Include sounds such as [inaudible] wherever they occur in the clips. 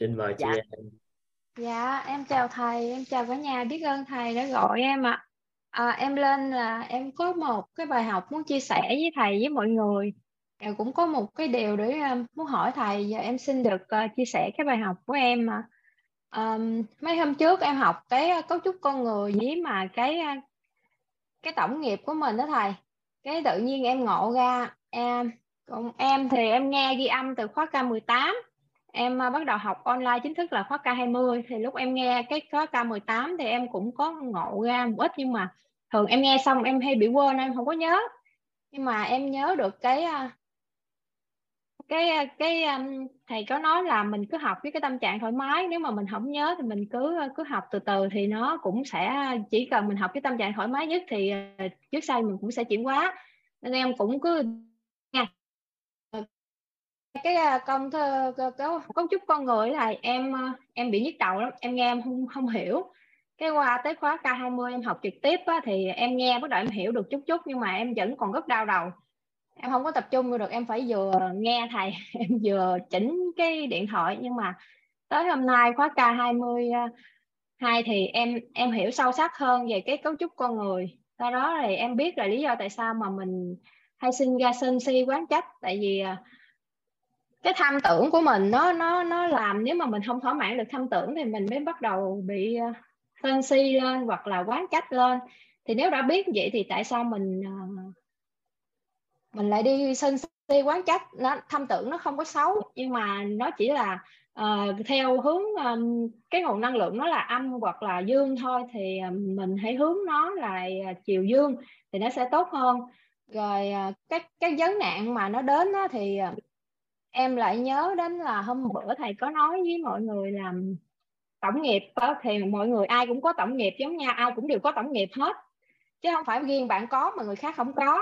Xin mời chị Dạ. em. Dạ, em chào thầy, em chào cả nhà, biết ơn thầy đã gọi em ạ. À, em lên là em có một cái bài học muốn chia sẻ với thầy với mọi người. Em cũng có một cái điều để um, muốn hỏi thầy và em xin được uh, chia sẻ cái bài học của em mà. Um, mấy hôm trước em học cái uh, cấu trúc con người với mà cái cái tổng nghiệp của mình đó thầy. Cái tự nhiên em ngộ ra em còn em thì em nghe ghi âm từ khóa K18 em à, bắt đầu học online chính thức là khóa K20 thì lúc em nghe cái khóa K18 thì em cũng có ngộ ra một ít, nhưng mà thường em nghe xong em hay bị quên, em không có nhớ. Nhưng mà em nhớ được cái à, cái à, cái thầy có nói là mình cứ học với cái tâm trạng thoải mái. Nếu mà mình không nhớ thì mình cứ cứ học từ từ thì nó cũng sẽ chỉ cần mình học cái tâm trạng thoải mái nhất thì trước sau mình cũng sẽ chuyển hóa. Nên em cũng cứ nha cái à, công thơ cấu cấu trúc con người là em à, em bị nhức đầu lắm em nghe em không không hiểu. Cái qua tới khóa K20 em học trực tiếp á, thì em nghe bắt đầu em hiểu được chút chút nhưng mà em vẫn còn rất đau đầu. Em không có tập trung được em phải vừa nghe thầy [laughs] em vừa chỉnh cái điện thoại. Nhưng mà tới hôm nay khóa K20 à, hai thì em em hiểu sâu sắc hơn về cái cấu trúc con người. Do đó thì em biết là lý do tại sao mà mình hay sinh ra sân si quán trách. Tại vì cái tham tưởng của mình nó nó nó làm nếu mà mình không thỏa mãn được tham tưởng thì mình mới bắt đầu bị ờ, sân si lên hoặc là quán trách lên. Thì nếu đã biết vậy thì tại sao mình ờ, mình lại đi sân si quán trách? Nó tham tưởng nó không có xấu nhưng mà nó chỉ là uh, theo hướng um, cái nguồn năng lượng nó là âm hoặc là dương thôi thì um, mình hãy hướng nó là chiều dương thì nó sẽ tốt hơn. Rồi uh, cái cái vấn nạn mà nó đến đó thì uh, em lại nhớ đến là hôm bữa thầy có nói với mọi người là tổng nghiệp đó, thì mọi người ai cũng có tổng nghiệp giống nhau ai cũng đều có tổng nghiệp hết. Chứ không phải riêng bạn có mà người khác không có.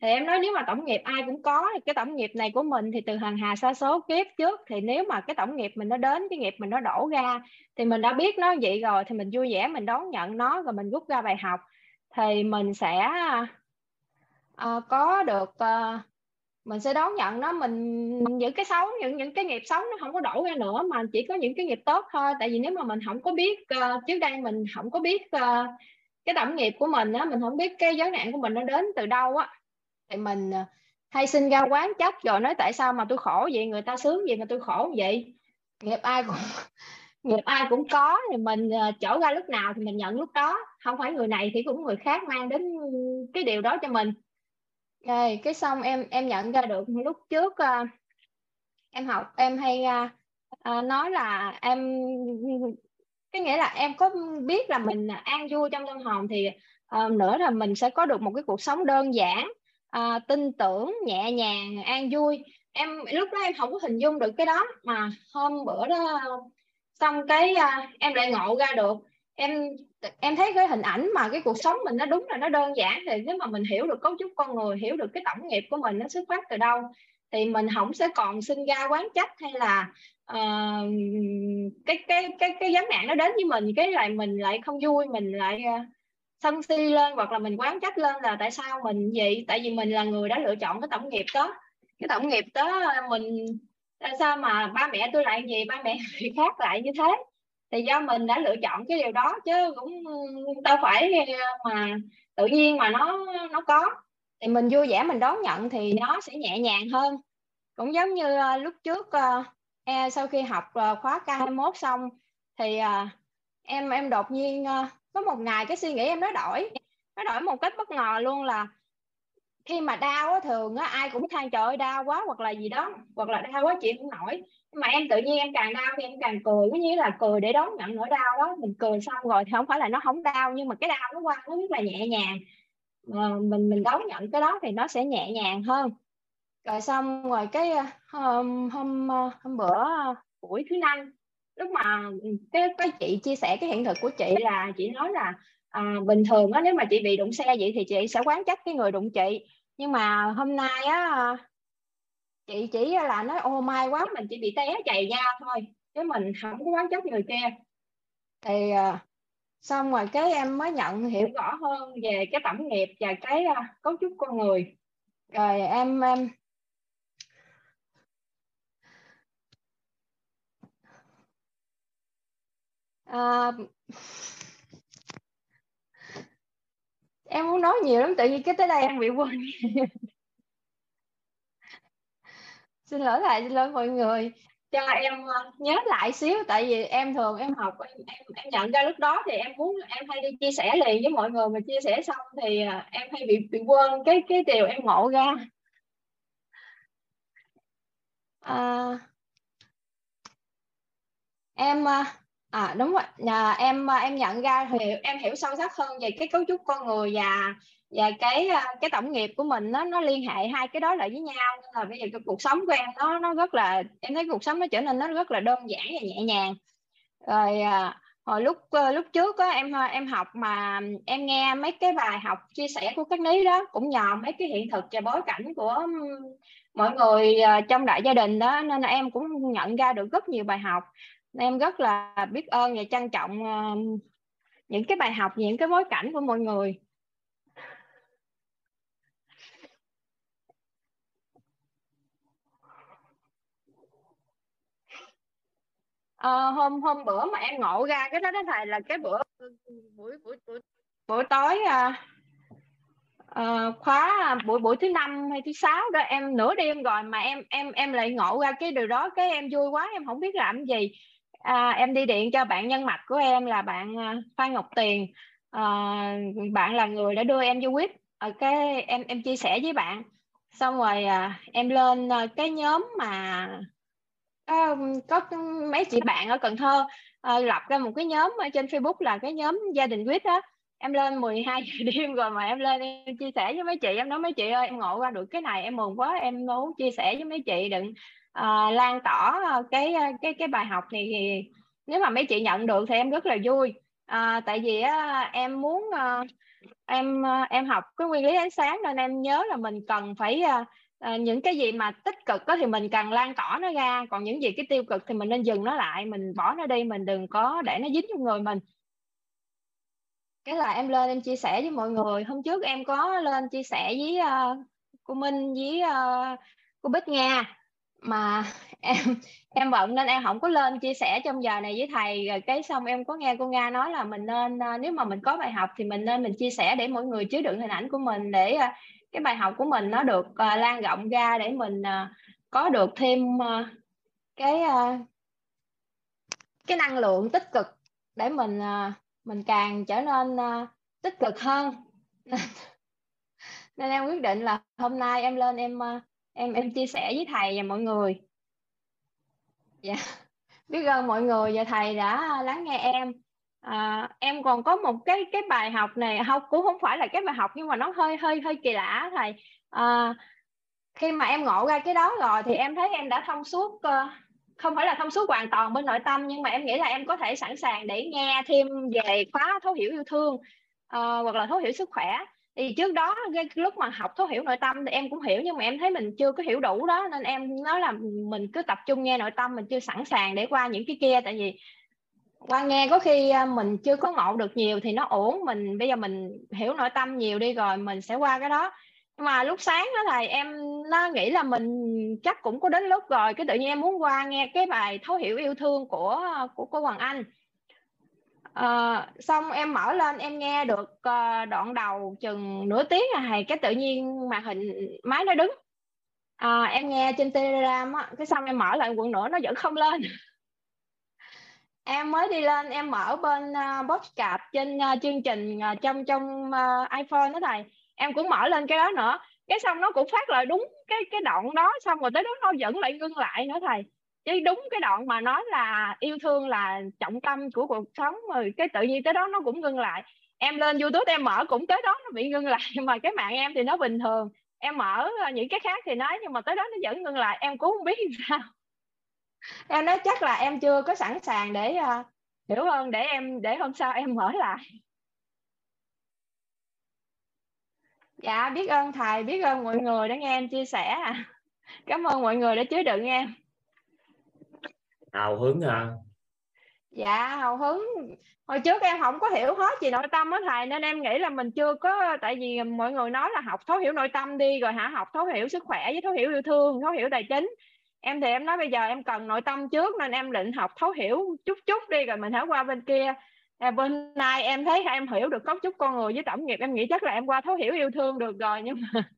Thì em nói nếu mà tổng nghiệp ai cũng có thì cái tổng nghiệp này của mình thì từ hàng hà xa số kiếp trước. Thì nếu mà cái tổng nghiệp mình nó đến cái nghiệp mình nó đổ ra thì mình đã biết nó vậy rồi thì mình vui vẻ mình đón nhận nó rồi mình rút ra bài học. Thì mình sẽ uh, có được uh, mình sẽ đón nhận nó mình, những cái xấu những những cái nghiệp xấu nó không có đổ ra nữa mà chỉ có những cái nghiệp tốt thôi. Tại vì nếu mà mình không có biết uh, trước đây mình không có biết uh, cái tổng nghiệp của mình á mình không biết cái giới nạn của mình nó đến từ đâu á thì mình ờ, hay sinh ra quán trách rồi nói tại sao mà tôi khổ vậy người ta sướng vậy mà tôi khổ vậy? Nghiệp ai cũng [laughs] nghiệp ai cũng có thì mình trở ra lúc nào thì mình nhận lúc đó. Không phải người này thì cũng người khác mang đến cái điều đó cho mình rồi cái xong em em nhận ra được lúc trước uh, em học em hay uh, uh, nói là em cái nghĩa là em có biết là mình an vui trong tâm hồn thì uh, nữa là mình sẽ có được một cái cuộc sống đơn giản uh, tin tưởng nhẹ nhàng an vui. Em lúc đó em không có hình dung được cái đó mà hôm bữa đó xong cái uh, em lại ngộ ra được. Em em thấy cái hình ảnh mà cái cuộc sống mình nó đúng là nó đơn giản thì nếu mà mình hiểu được cấu trúc con người hiểu được cái tổng nghiệp của mình nó xuất phát từ đâu thì mình không sẽ còn sinh ra quán trách hay là uh, cái cái cái cái vấn nạn nó đến với mình cái lại mình lại không vui mình lại uh, sân si lên hoặc là mình quán trách lên là tại sao mình vậy? Tại vì mình là người đã lựa chọn cái tổng nghiệp đó. Cái tổng nghiệp đó ờ, mình tại sao mà ba mẹ tôi lại gì ba mẹ [laughs] người khác lại như thế? Thì do mình đã lựa chọn cái điều đó chứ cũng đâu phải ờ, mà tự nhiên mà nó nó có. Thì mình vui vẻ mình đón nhận thì nó sẽ nhẹ nhàng hơn. Cũng giống như ờ, lúc trước em sau khi học khóa K21 xong thì em em đột nhiên có một ngày cái suy nghĩ em nó đổi. Nó đổi một cách bất ngờ luôn là khi mà đau á, thường á, ai cũng than trời ơi, đau quá hoặc là gì đó, hoặc là đau quá chị không nổi mà em tự nhiên em càng đau thì em càng cười có như là cười để đón nhận nỗi đau đó. Mình cười xong rồi thì không phải là nó không đau nhưng mà cái đau nó qua nó rất là nhẹ nhàng. Mà mình mình đón nhận cái đó thì nó sẽ nhẹ nhàng hơn. Rồi xong rồi cái ờ, hôm hôm ờ, hôm bữa buổi thứ năm lúc mà ừ, cái cái chị chia sẻ cái hiện thực của chị là chị nói là à, bình thường á nếu mà chị bị đụng xe vậy thì chị sẽ quán trách cái người đụng chị. Nhưng mà hôm nay á chị chỉ là nói ô may quá mình chỉ bị té chày da thôi chứ mình không có quán chất người kia. Thì ờ, xong rồi cái em mới nhận hiểu rõ hơn về cái tổng nghiệp và cái ờ, cấu trúc con người. Rồi em à, em muốn nói nhiều lắm tự nhiên cái tới đây em bị quên. [laughs] xin lỗi lại xin lỗi mọi người. Cho em ờ, nhớ lại xíu tại vì em thường em học em, em, em nhận ra lúc đó thì em muốn em hay đi chia sẻ liền với mọi người mà chia sẻ xong thì ờ, em hay bị bị quên cái cái điều em ngộ ra. À, em à đúng rồi. À, em em nhận ra thì em hiểu sâu sắc hơn về cái cấu trúc con người và và cái à, cái tổng nghiệp của mình nó nó liên hệ hai cái đó lại với nhau nên là bây giờ cái cuộc sống của em nó nó rất là em thấy cuộc sống nó trở nên nó rất là đơn giản và nhẹ nhàng. Rồi à, hồi lúc lúc trước á, em em học mà em nghe mấy cái bài học chia sẻ của các ní đó cũng nhờ mấy cái hiện thực và bối cảnh của mọi người à, trong đại gia đình đó nên là em cũng nhận ra được rất nhiều bài học. Em rất là biết ơn và trân trọng những cái bài học những cái bối cảnh của mọi người. À, hôm hôm bữa mà em ngộ ra cái đó đó thầy là cái bữa buổi buổi buổi buổi tối à, à, khóa buổi buổi thứ năm hay thứ sáu đó em nửa đêm rồi mà em em em lại ngộ ra cái điều đó cái em vui quá em không biết làm gì. À, em đi điện cho bạn nhân mạch của em là bạn Phan Ngọc Tiền. À, bạn là người đã đưa em vô quýt. Ở cái em em chia sẻ với bạn. Xong rồi à, em lên cái nhóm mà có, có mấy chị bạn ở Cần Thơ uh, lập ra một cái nhóm ở trên Facebook là cái nhóm gia đình quýt đó em lên 12 giờ [laughs] đêm rồi mà em lên em chia sẻ với mấy chị em nói mấy chị ơi em ngộ ra được cái này em mừng quá em muốn chia sẻ với mấy chị đừng uh, lan tỏ cái cái cái bài học này thì nếu mà mấy chị nhận được thì em rất là vui. Uh, tại vì uh, em muốn uh, em uh, em học cái nguyên lý ánh sáng nên em nhớ là mình cần phải uh, à, những cái gì mà tích cực đó thì mình cần lan tỏa nó ra còn những gì cái tiêu cực thì mình nên dừng nó lại mình bỏ nó đi mình đừng có để nó dính trong người mình. Cái là em lên em chia sẻ với mọi người. Hôm trước em có lên chia sẻ với uh, cô Minh với uh, cô Bích Nga mà [laughs] em em bận nên em không có lên chia sẻ trong giờ này với thầy. Rồi cái xong em có nghe cô Nga nói là mình nên uh, nếu mà mình có bài học thì mình nên mình chia sẻ để mọi người chứa đựng hình ảnh của mình để uh, cái bài học của mình nó được uh, lan rộng ra để mình uh, có được thêm uh, cái uh, cái năng lượng tích cực để mình uh, mình càng trở nên uh, tích cực hơn. [laughs] Nên em quyết định là hôm nay em lên em uh, em em chia sẻ với thầy và mọi người. Dạ. Yeah. [laughs] biết ơn mọi người và thầy đã lắng nghe em à, em còn có một cái cái bài học này không cũng không phải là cái bài học nhưng mà nó hơi hơi hơi kỳ lạ thầy. À, khi mà em ngộ ra cái đó rồi thì em thấy em đã thông suốt ờ, không phải là thông suốt hoàn toàn bên nội tâm nhưng mà em nghĩ là em có thể sẵn sàng để nghe thêm về khóa thấu hiểu yêu thương uh, hoặc là thấu hiểu sức khỏe. Thì trước đó cái lúc mà học thấu hiểu nội tâm thì em cũng hiểu nhưng mà em thấy mình chưa có hiểu đủ đó nên em nói là mình cứ tập trung nghe nội tâm mình chưa sẵn sàng để qua những cái kia. Tại vì qua nghe có khi à, mình chưa có ngộ được nhiều thì nó ổn mình bây giờ mình hiểu nội tâm nhiều đi rồi mình sẽ qua cái đó. Nhưng mà lúc sáng đó thầy em nó nghĩ là mình chắc cũng có đến lúc rồi cái tự nhiên em muốn qua nghe cái bài thấu hiểu yêu thương của của cô Hoàng Anh. À, xong em mở lên em nghe được ờ, đoạn đầu chừng nửa tiếng là thầy cái tự nhiên màn hình máy nó đứng. À, em nghe trên telegram á cái xong em mở lại quận nữa nó vẫn không lên em mới đi lên em mở bên à, uh, podcast trên uh, chương trình uh, trong trong uh, iPhone đó thầy. Em cũng mở lên cái đó nữa. Cái xong nó cũng phát lại đúng cái cái đoạn đó xong rồi tới đó nó vẫn lại ngưng lại nữa thầy. Chứ đúng cái đoạn mà nói là yêu thương là trọng tâm của cuộc sống rồi cái tự nhiên tới đó nó cũng ngưng lại. Em lên youtube em mở cũng tới đó nó bị ngưng lại [laughs] mà cái mạng em thì nó bình thường. Em mở những cái khác thì nói nhưng mà tới đó nó vẫn ngưng lại. Em cũng không biết [laughs] sao em nói chắc là em chưa có sẵn sàng để uh, hiểu hơn để em để hôm sau em mở lại. Dạ biết ơn thầy biết ơn mọi người đã nghe em chia sẻ. Cảm ơn mọi người đã chứa đựng em. Hào hứng à? Dạ hào hứng. Hồi trước em không có hiểu hết gì nội tâm á thầy nên em nghĩ là mình chưa có tại vì mọi người nói là học thấu hiểu nội tâm đi rồi hả? Học thấu hiểu sức khỏe với thấu hiểu yêu thương thấu hiểu tài chính em thì em nói bây giờ em cần nội tâm trước nên em định học thấu hiểu chút chút đi rồi mình hãy qua bên kia. À, bên nay em thấy em hiểu được cấu trúc con người với tổng nghiệp em nghĩ chắc là em qua thấu hiểu yêu thương được rồi nhưng mà [laughs]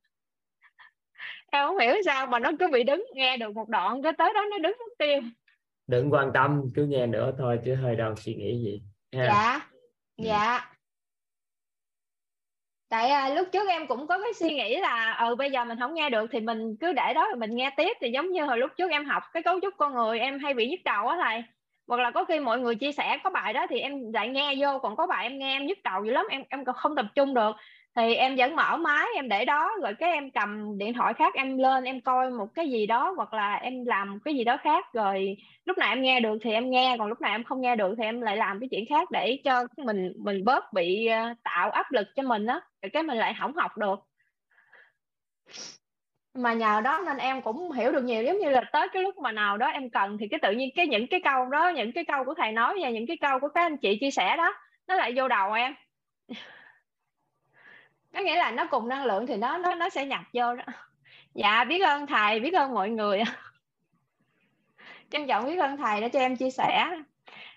em không hiểu sao mà nó cứ bị đứng nghe được một đoạn cái tới đó nó đứng mất tiêu. Đừng quan tâm cứ nghe nữa thôi chứ hơi đâu suy nghĩ gì ha. dạ dạ tại à, lúc trước em cũng có cái suy nghĩ là ừ bây giờ mình không nghe được thì mình cứ để đó rồi mình nghe tiếp. Thì giống như hồi lúc trước em học cái cấu trúc con người em hay bị nhức đầu á thầy. Hoặc là có khi mọi người chia sẻ có bài đó thì em lại nghe vô còn có bài em nghe em nhức đầu dữ lắm em em còn không tập trung được thì em vẫn mở máy, em để đó, rồi cái em cầm điện thoại khác em lên, em coi một cái gì đó, hoặc là em làm cái gì đó khác. Rồi lúc nào em nghe được thì em nghe, còn lúc nào em không nghe được thì em lại làm cái chuyện khác để cho mình mình bớt bị ờ, tạo áp lực cho mình á, rồi cái mình lại không học được. Mà nhờ đó nên em cũng hiểu được nhiều, giống như là tới cái lúc mà nào đó em cần thì cái tự nhiên cái những cái câu đó, những cái câu của thầy nói và những cái câu của các anh chị chia sẻ đó, nó lại vô đầu em có nghĩa là nó cùng năng lượng thì nó nó nó sẽ nhập vô đó [laughs] dạ biết ơn thầy biết ơn mọi người [laughs] trân trọng biết ơn thầy đã cho em chia sẻ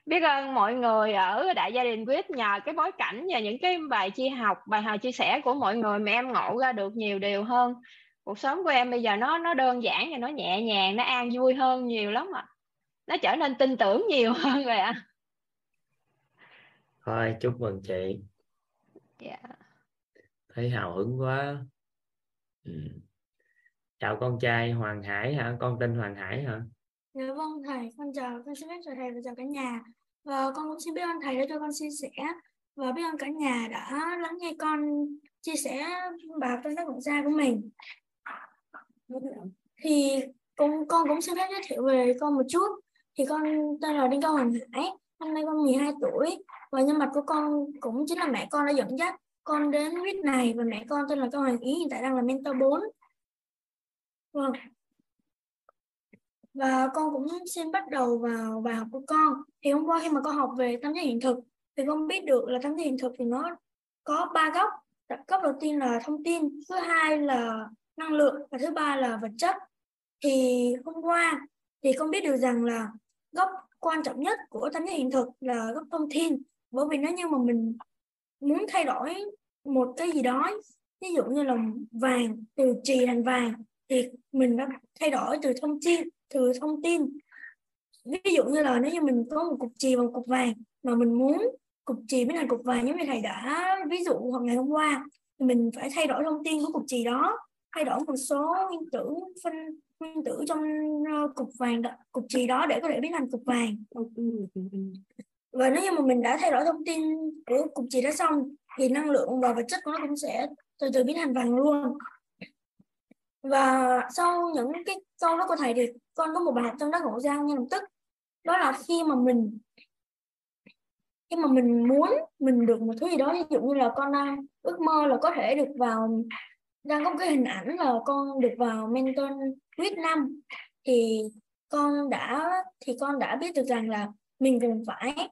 biết ơn mọi người ở đại gia đình quyết nhờ cái bối cảnh và những cái bài chia học bài học chia sẻ của mọi người mà em ngộ ra được nhiều điều hơn cuộc sống của em bây giờ nó nó đơn giản và nó nhẹ nhàng nó an vui hơn nhiều lắm ạ à. nó trở nên tin tưởng nhiều [laughs] hơn rồi ạ à. thôi chúc mừng chị yeah. Thấy hào hứng quá. Ừ. chào con trai Hoàng Hải hả? Con tên Hoàng Hải hả? Dạ vâng thầy con chào, con xin phép chào thầy và chào cả nhà. Và con cũng xin biết ơn thầy đã cho con chia sẻ. Và biết ơn cả nhà đã lắng nghe con chia sẻ bài trong tác luận gia của mình. Thì con con cũng xin phép giới thiệu về con một chút. Thì con tên là Đinh Cao Hoàng Hải, năm nay con 12 tuổi. Và nhân mặt của con cũng chính là mẹ con đã dẫn dắt con đến quýt này, và mẹ con tên là Cao Hoàng Ý, hiện tại đang là mentor 4 vâng. Và con cũng xin bắt đầu vào bài học của con. Thì hôm qua khi mà con học về tâm giác hiện thực, thì con biết được là tâm giác hiện thực thì nó có ba góc. Góc đầu tiên là thông tin, thứ hai là năng lượng, và thứ ba là vật chất. Thì hôm qua thì con biết được rằng là góc quan trọng nhất của tâm giác hiện thực là góc thông tin. Bởi vì nếu như mà mình muốn thay đổi một cái gì đó, ví dụ như là vàng, từ trì thành vàng, thì mình đã thay đổi từ thông tin từ thông tin. Ví dụ như là nếu như mình có một cục trì và một cục vàng, mà mình muốn cục trì biến thành cục vàng, giống như thầy đã ví dụ hoặc ngày hôm qua, thì mình phải thay đổi thông tin của cục trì đó, thay đổi một số nguyên tử, phân, nguyên tử trong ờ, cục vàng cục trì đó để có thể biến thành cục vàng. Ừ, ừ, ừ, và nếu như mà mình đã thay đổi thông tin của cục chỉ đó xong, thì năng lượng và vật chất của nó cũng sẽ từ từ biến thành vàng luôn. Và sau những cái câu đó của thầy thì con có một bài học trong đó ngộ ra ngay lập tức. Đó là khi mà mình, khi mà mình muốn mình được một thứ gì đó, ví dụ như là con đang ước mơ là có thể được vào đang có một cái hình ảnh là con được vào mentor quyết năm thì con đã, thì con đã biết được rằng là mình cần phải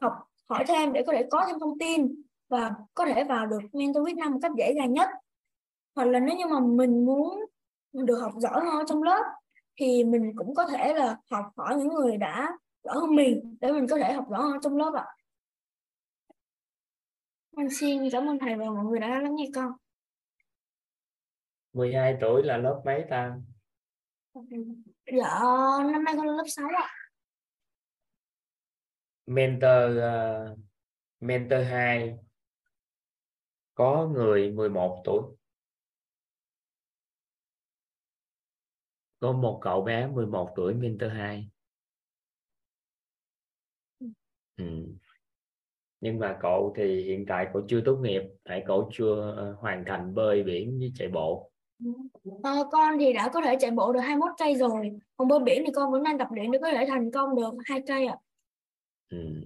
học hỏi thêm để có thể có thêm thông tin và có thể vào được mentor Việt Nam một cách dễ dàng nhất hoặc là nếu như mà mình muốn được học giỏi hơn trong lớp thì mình cũng có thể là học hỏi những người đã giỏi hơn mình để mình có thể học giỏi hơn trong lớp ạ. Con xin cảm ơn thầy và mọi người đã lắng nghe con. 12 tuổi là lớp mấy ta? Dạ, năm nay con lớp 6 ạ mentor uh, mentor 2 có người 11 tuổi. Có một cậu bé 11 tuổi mentor 2 ừ. nhưng mà cậu thì hiện tại cậu chưa tốt nghiệp tại cậu chưa ờ, hoàn thành bơi biển với chạy bộ. À, con thì đã có thể chạy bộ được 21 cây rồi. Còn bơi biển thì con vẫn đang tập luyện để có thể thành công được hai cây ạ. à ừ.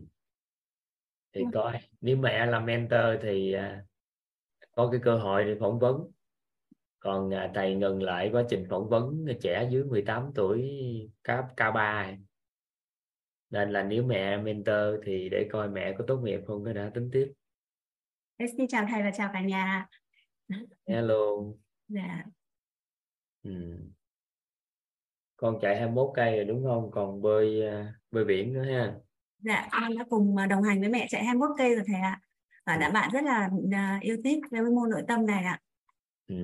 thì coi nếu mẹ là mentor thì à, có cái cơ hội để phỏng vấn. Còn à, thầy ngừng lại quá trình phỏng vấn trẻ dưới 18 tuổi cấp K3 nên là nếu mẹ mentor thì để coi mẹ có tốt nghiệp không cái đã tính tiếp. Xin chào thầy và chào cả nhà. Hello. Dạ. Ừ. con chạy 21 cây rồi đúng không? Còn bơi à, bơi biển nữa ha dạ con đã cùng à, đồng hành với mẹ chạy 21 cây rồi thầy ạ. Và đã bạn rất là à, yêu thích với môn nội tâm này ạ. Ừ.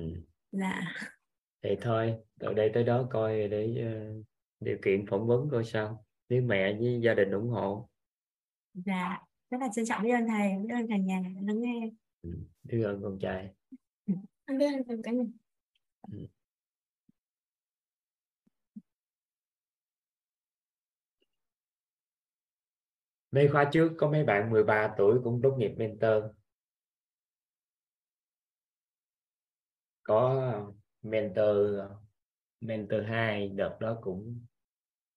dạ. Thì thôi từ đây tới đó coi để uh, điều kiện phỏng vấn coi sao. Nếu mẹ với gia đình ủng hộ. Dạ rất là trân trọng biết ơn thầy biết ơn cả nhà lắng nghe. Ừ. biết ơn con trai. Anh biết ơn cả nhà ừ. Mấy khóa trước có mấy bạn 13 tuổi cũng tốt nghiệp mentor. Có mentor mentor 2 đợt đó cũng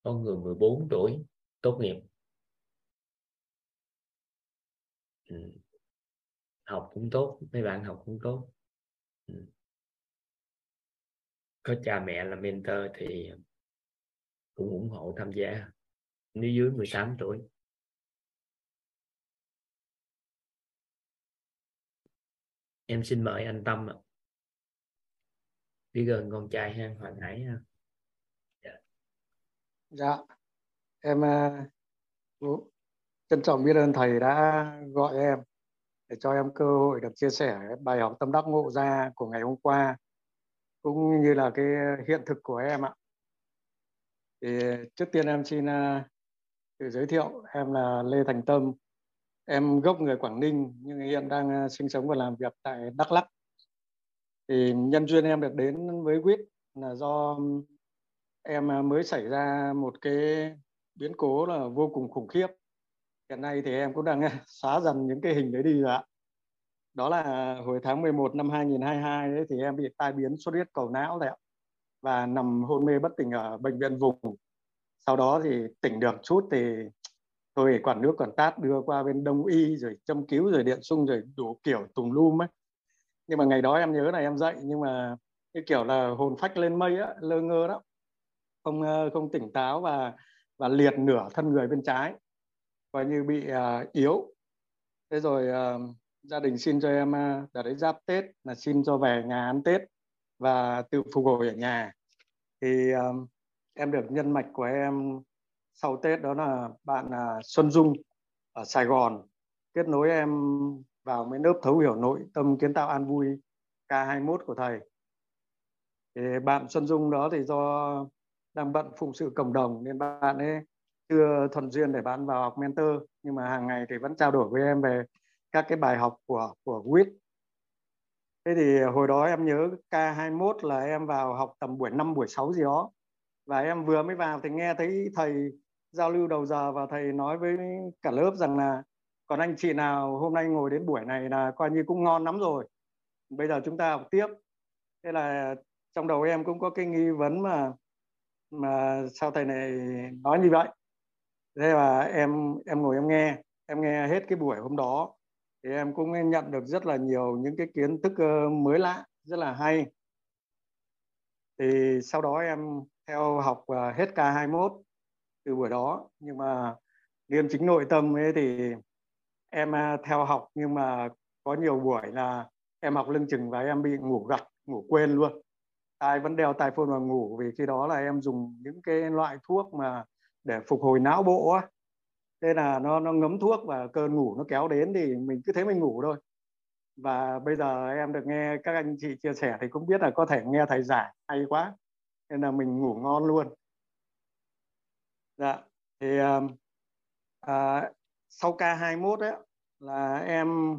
có người 14 tuổi, tốt nghiệp. Ừ. học cũng tốt, mấy bạn học cũng tốt. Ừ. có cha mẹ là mentor thì cũng ủng hộ tham gia. Nếu dưới 18 tuổi. Em xin mời anh Tâm ạ. Đi gần con trai ha Hoàng Hải ha. Dạ, dạ. em uh, trân trọng biết ơn thầy đã gọi em để cho em cơ hội được chia sẻ bài học tâm đắc ngộ ra của ngày hôm qua cũng như là cái hiện thực của em ạ. Thì trước tiên em xin uh, tự giới thiệu em là Lê Thành Tâm em gốc người Quảng Ninh, nhưng hiện đang à, sinh sống và làm việc tại Đắk Lắk. Thì nhân duyên em được đến với quýt là do em à, mới xảy ra một cái biến cố là vô cùng khủng khiếp. Hiện nay thì em cũng đang à, [laughs] xóa dần những cái hình đấy đi rồi ạ. Đó là hồi tháng 11 năm 2022 đấy thì em bị tai biến xuất huyết cầu não đấy ạ, và nằm hôn mê bất tỉnh ở bệnh viện vùng. Sau đó thì tỉnh được chút thì tôi quản nước quản tát đưa qua bên đông y rồi châm cứu rồi điện sung rồi đủ kiểu tùng lum ấy. Nhưng mà ngày đó em nhớ là em dậy nhưng mà cái kiểu là hồn phách lên mây á lơ ngơ đó không ờ, không tỉnh táo và và liệt nửa thân người bên trái và như bị uh, yếu. Thế rồi uh, gia đình xin cho em uh, đợt đấy giáp tết là xin cho về nhà ăn tết và tự phục hồi ở nhà. Thì uh, em được nhân mạch của em sau tết đó là bạn à, xuân dung ở sài gòn kết nối em vào mấy lớp thấu hiểu nội tâm kiến tạo an vui K21 của thầy. Thì bạn Xuân Dung đó thì do đang bận phụng sự cộng đồng nên bạn ấy chưa thuận duyên để bạn vào học mentor, nhưng mà hàng ngày thì vẫn trao đổi với em về các cái bài học của của WIT. Thế thì hồi đó em nhớ K21 là em vào học tầm buổi 5 buổi 6 gì đó và em vừa mới vào thì nghe thấy thầy giao lưu đầu giờ và thầy nói với cả lớp rằng là, còn anh chị nào hôm nay ngồi đến buổi này là coi như cũng ngon lắm rồi. Bây giờ chúng ta học tiếp. Thế là trong đầu em cũng có cái nghi vấn mà mà sao thầy này nói như vậy? Thế là em em ngồi em nghe em nghe hết cái buổi hôm đó. Thì em cũng nhận được rất là nhiều những cái kiến thức ờ, mới lạ, rất là hay. Thì sau đó em theo học ờ, hết K21 từ buổi đó. Nhưng mà liêm chính nội tâm ấy thì em à, theo học, nhưng mà có nhiều buổi là em học lưng chừng và em bị ngủ gật, ngủ quên luôn. Tai vẫn đeo tai phone và ngủ, vì khi đó là em dùng những cái loại thuốc mà để phục hồi não bộ á. Thế là nó nó ngấm thuốc và cơn ngủ nó kéo đến thì mình cứ thế mình ngủ thôi. Và bây giờ em được nghe các anh chị chia sẻ thì cũng biết là có thể nghe thầy giải hay quá. Nên là mình ngủ ngon luôn dạ thì um, à, sau K21 ấy là em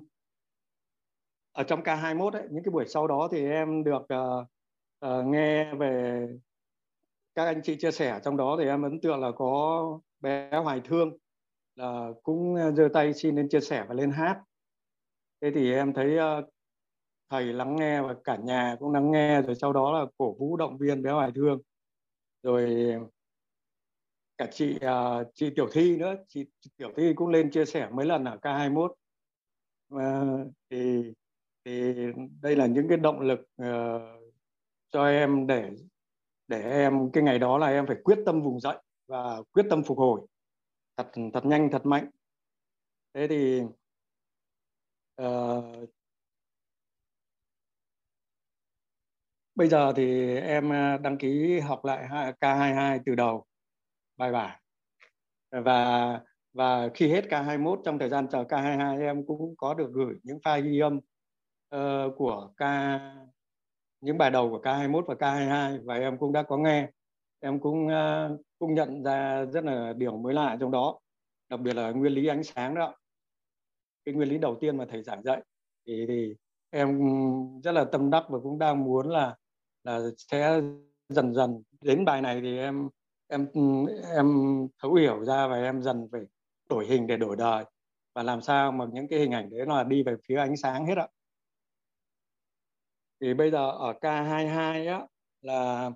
ở trong K21 ấy những cái buổi sau đó thì em được uh, uh, nghe về các anh chị chia sẻ. Trong đó thì em ấn tượng là có bé Hoài Thương là cũng ờ, giơ tay xin lên chia sẻ và lên hát. Thế thì em thấy uh, thầy lắng nghe và cả nhà cũng lắng nghe rồi sau đó là cổ vũ động viên bé Hoài Thương. Rồi cả chị uh, chị Tiểu Thi nữa. Chị, chị Tiểu Thi cũng lên chia sẻ mấy lần ở K21 uh, ờ, thì thì đây là những cái động lực uh, cho em để để em cái ngày đó là em phải quyết tâm vùng dậy và quyết tâm phục hồi. Thật thật nhanh thật mạnh. Thế thì uh, bây giờ thì em đăng ký học lại K22 từ đầu bài bản. Và và khi hết K21 trong thời gian chờ K22 em cũng có được gửi những file ghi âm uh, của K những bài đầu của K21 và K22 và em cũng đã có nghe. Em cũng uh, cũng nhận ra rất là điều mới lạ trong đó đặc biệt là nguyên lý ánh sáng đó. Cái nguyên lý đầu tiên mà thầy giảng dạy thì, thì em rất là tâm đắc và cũng đang muốn là là sẽ dần dần đến bài này thì em em em thấu hiểu ra và em dần phải đổi hình để đổi đời. Và làm sao mà những cái hình ảnh đấy là đi về phía ánh sáng hết ạ. Thì bây giờ ở K22 á là,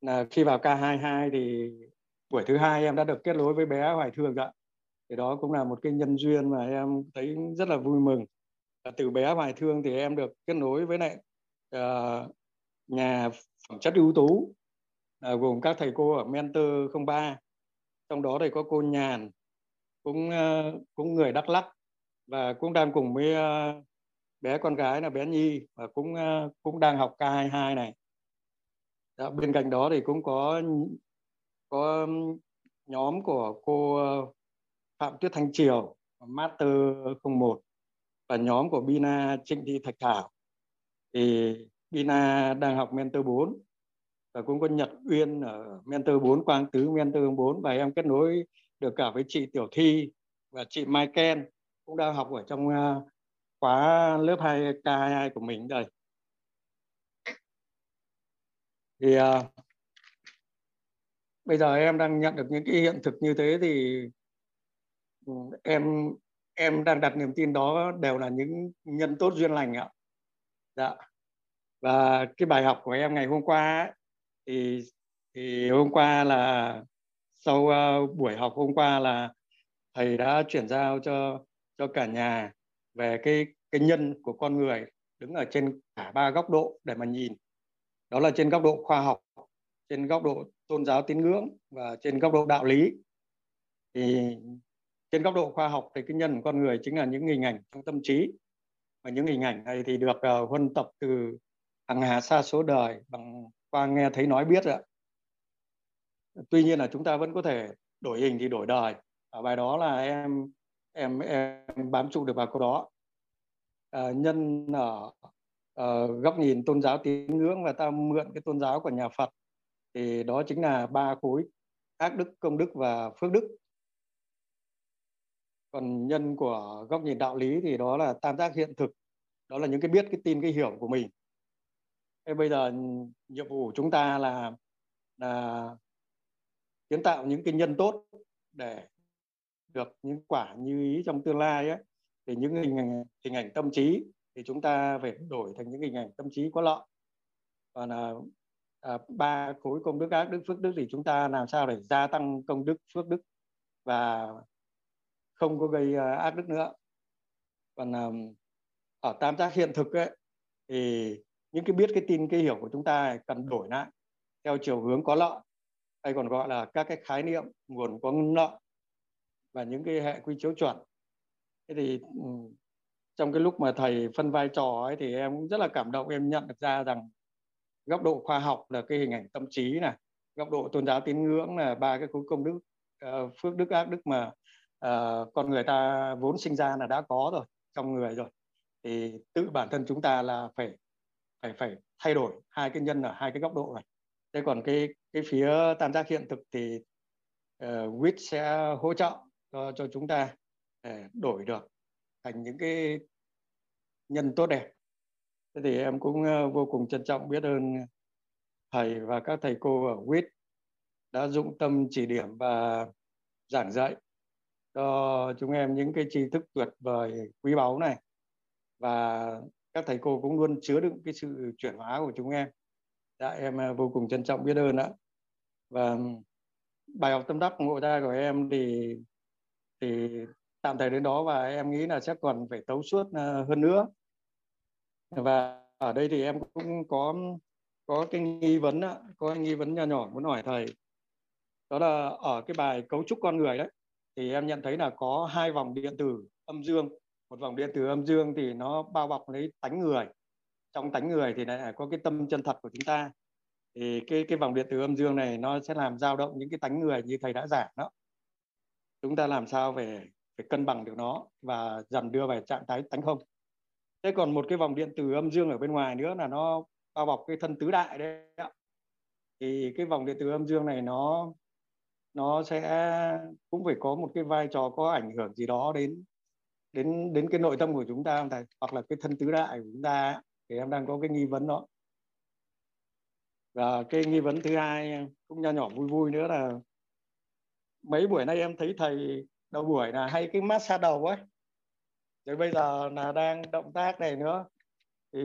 là khi vào K22 thì buổi thứ hai em đã được kết nối với bé Hoài Thương ạ. Thì đó cũng là một cái nhân duyên mà em thấy rất là vui mừng. Từ bé Hoài Thương thì em được kết nối với lại uh, nhà phẩm chất ưu tú à, gồm các thầy cô ở Mentor 03 trong đó thì có cô Nhàn cũng uh, cũng người Đắk Lắk và cũng đang cùng với uh, bé con gái là bé Nhi và cũng uh, cũng đang học K22 này. Đó, bên cạnh đó thì cũng có có nhóm của cô Phạm Tuyết Thanh Triều Master 01 và nhóm của Bina Trịnh Thị Thạch Thảo. Thì Bina đang học Mentor 4 và cũng có Nhật Uyên ở Mentor 4 Quang Tứ Mentor 4 và em kết nối được cả với chị Tiểu Thi và chị Mai Ken cũng đang học ở trong à, khóa lớp 2 K22 của mình đây. Thì uh, bây giờ em đang nhận được những cái hiện thực như thế thì ừ, em em đang đặt niềm tin đó đều là những nhân tốt duyên lành ạ. Dạ. Và cái bài học của em ngày hôm qua ấy, thì thì hôm qua là sau uh, buổi học hôm qua là thầy đã chuyển giao cho cho cả nhà về cái cái nhân của con người đứng ở trên cả ba góc độ để mà nhìn. Đó là trên góc độ khoa học trên góc độ tôn giáo tín ngưỡng và trên góc độ đạo lý. Thì trên góc độ khoa học thì cái nhân của con người chính là những hình ảnh trong tâm trí. Và những hình ảnh này thì được uh, huân tập từ hàng hà xa số đời bằng qua nghe thấy nói biết ạ. Tuy nhiên là chúng ta vẫn có thể đổi hình thì đổi đời. Ở bài đó là em em em bám trụ được vào câu đó. À, nhân ở uh, góc nhìn tôn giáo tín ngưỡng và ta mượn cái tôn giáo của nhà Phật thì đó chính là ba khối ác đức công đức và phước đức. Còn nhân của góc nhìn đạo lý thì đó là tam giác hiện thực. Đó là những cái biết cái tin cái hiểu của mình thế bây giờ ừ, nhiệm vụ của chúng ta là là kiến tạo những cái nhân tốt để được những quả như ý trong tương lai ấy, thì những hình ảnh, hình ảnh tâm trí thì chúng ta phải đổi thành những hình ảnh tâm trí có lợi. Còn là à, ba khối công đức ác đức phước đức thì chúng ta làm sao để gia tăng công đức phước đức và không có gây à, ác đức nữa. Còn à, ở tam giác hiện thực ấy, thì những cái biết cái tin cái hiểu của chúng ta cần đổi lại theo chiều hướng có lợi. Hay còn gọi là các cái khái niệm nguồn có lợi và những cái hệ quy chiếu chuẩn. Thế thì ừ, trong cái lúc mà thầy phân vai trò ấy thì em cũng rất là cảm động em nhận được ra rằng góc độ khoa học là cái hình ảnh tâm trí này góc độ tôn giáo tín ngưỡng là ba cái khối công đức uh, phước đức ác đức mà uh, con người ta vốn sinh ra là đã có rồi trong người rồi. Thì tự bản thân chúng ta là phải phải phải thay đổi hai cái nhân ở hai cái góc độ này. Thế còn cái cái phía tam giác hiện thực thì ờ, uh, WIT sẽ hỗ trợ cho cho chúng ta để đổi được thành những cái nhân tốt đẹp. Thế thì em cũng uh, vô cùng trân trọng biết ơn thầy và các thầy cô ở WIT đã dụng tâm chỉ điểm và giảng dạy cho chúng em những cái tri thức tuyệt vời quý báu này. Và các thầy cô cũng luôn chứa đựng cái sự chuyển hóa của chúng em. Dạ em à, vô cùng trân trọng biết ơn ạ. Và bài học tâm đắc ngộ ra của em thì thì tạm thời đến đó và em nghĩ là sẽ còn phải tấu suốt à, hơn nữa. Và ở đây thì em cũng có có cái nghi vấn đó, có cái nghi vấn nhỏ nhỏ muốn hỏi thầy. Đó là ở cái bài cấu trúc con người đấy thì em nhận thấy là có hai vòng điện tử âm dương một vòng điện từ âm dương thì nó bao bọc lấy tánh người. Trong tánh người thì lại có cái tâm chân thật của chúng ta. Thì cái cái vòng điện từ âm dương này nó sẽ làm dao động những cái tánh người như thầy đã giảng đó. Chúng ta làm sao về phải cân bằng được nó và dần đưa về trạng thái tánh không. Thế còn một cái vòng điện từ âm dương ở bên ngoài nữa là nó bao bọc cái thân tứ đại đấy thì cái vòng điện từ âm dương này nó nó sẽ cũng phải có một cái vai trò có ảnh hưởng gì đó đến đến đến cái nội tâm của chúng ta không thầy? Hoặc là cái thân tứ đại của chúng ta thì em đang có cái nghi vấn đó. Và cái nghi vấn thứ hai cũng nho nhỏ vui vui nữa là mấy buổi nay em thấy thầy đầu buổi là hay cái massage đầu ấy. Rồi bây giờ là đang động tác này nữa. Thì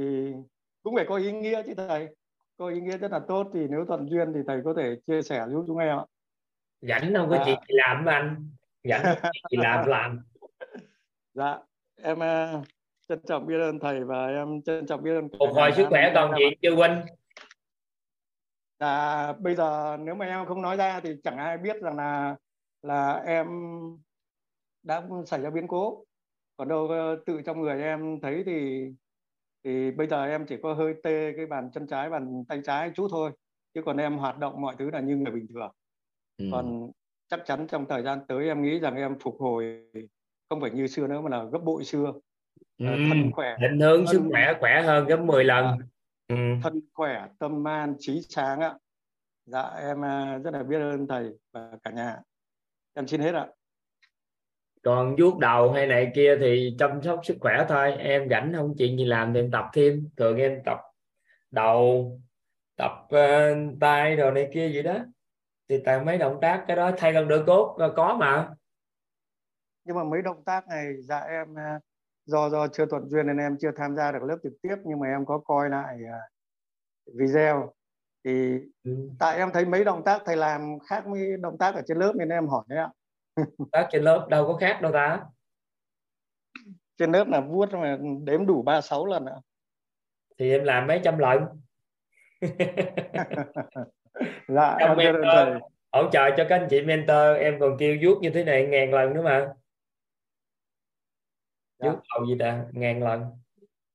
cũng phải có ý nghĩa chứ thầy. Có ý nghĩa rất là tốt thì nếu thuận duyên thì thầy có thể chia sẻ giúp chúng em ạ. Rảnh không? Có à. gì làm anh. Rảnh gì làm làm dạ em uh, trân trọng biết ơn thầy và em trân trọng biết ơn phục hồi sức khỏe toàn diện chưa huynh? Là bây giờ nếu mà em không nói ra thì chẳng ai biết rằng là là em đã xảy ra biến cố. Còn đâu ờ, tự trong người em thấy thì thì bây giờ em chỉ có hơi tê cái bàn chân trái bàn tay trái chút thôi. Chứ còn em hoạt động mọi thứ là như người bình thường. Ừ. còn chắc chắn trong thời gian tới em nghĩ rằng em phục hồi không phải như xưa nữa mà là gấp bội xưa. Ừ. thân khỏe định hướng thân, sức khỏe khỏe hơn gấp 10 lần. À, ừ. thân khỏe tâm an trí sáng ạ. Dạ em à, rất là biết ơn thầy và cả nhà. Em xin hết ạ. Còn vuốt đầu hay này kia thì chăm sóc sức khỏe thôi. Em rảnh không? Chuyện gì làm thì em tập thêm. Thường em tập đầu tập uh, tay rồi này kia gì đó. Thì tại mấy động tác cái đó thay gần đỡ cốt có mà nhưng mà mấy động tác này dạ em à, do do chưa thuận duyên nên em chưa tham gia được lớp trực tiếp nhưng mà em có coi lại uh, video. Thì ừ. tại em thấy mấy động tác thầy làm khác với động tác ở trên lớp nên em hỏi đấy ạ. [laughs] Tác trên lớp đâu có khác đâu ta? Trên lớp là vuốt mà đếm đủ 36 lần ạ. Thì em làm mấy trăm lần. [laughs] Dạ em mentor, hỗ trợ cho các anh chị mentor em còn kêu vuốt như thế này ngàn lần nữa mà dạ. vuốt đầu gì ta? Ngàn lần.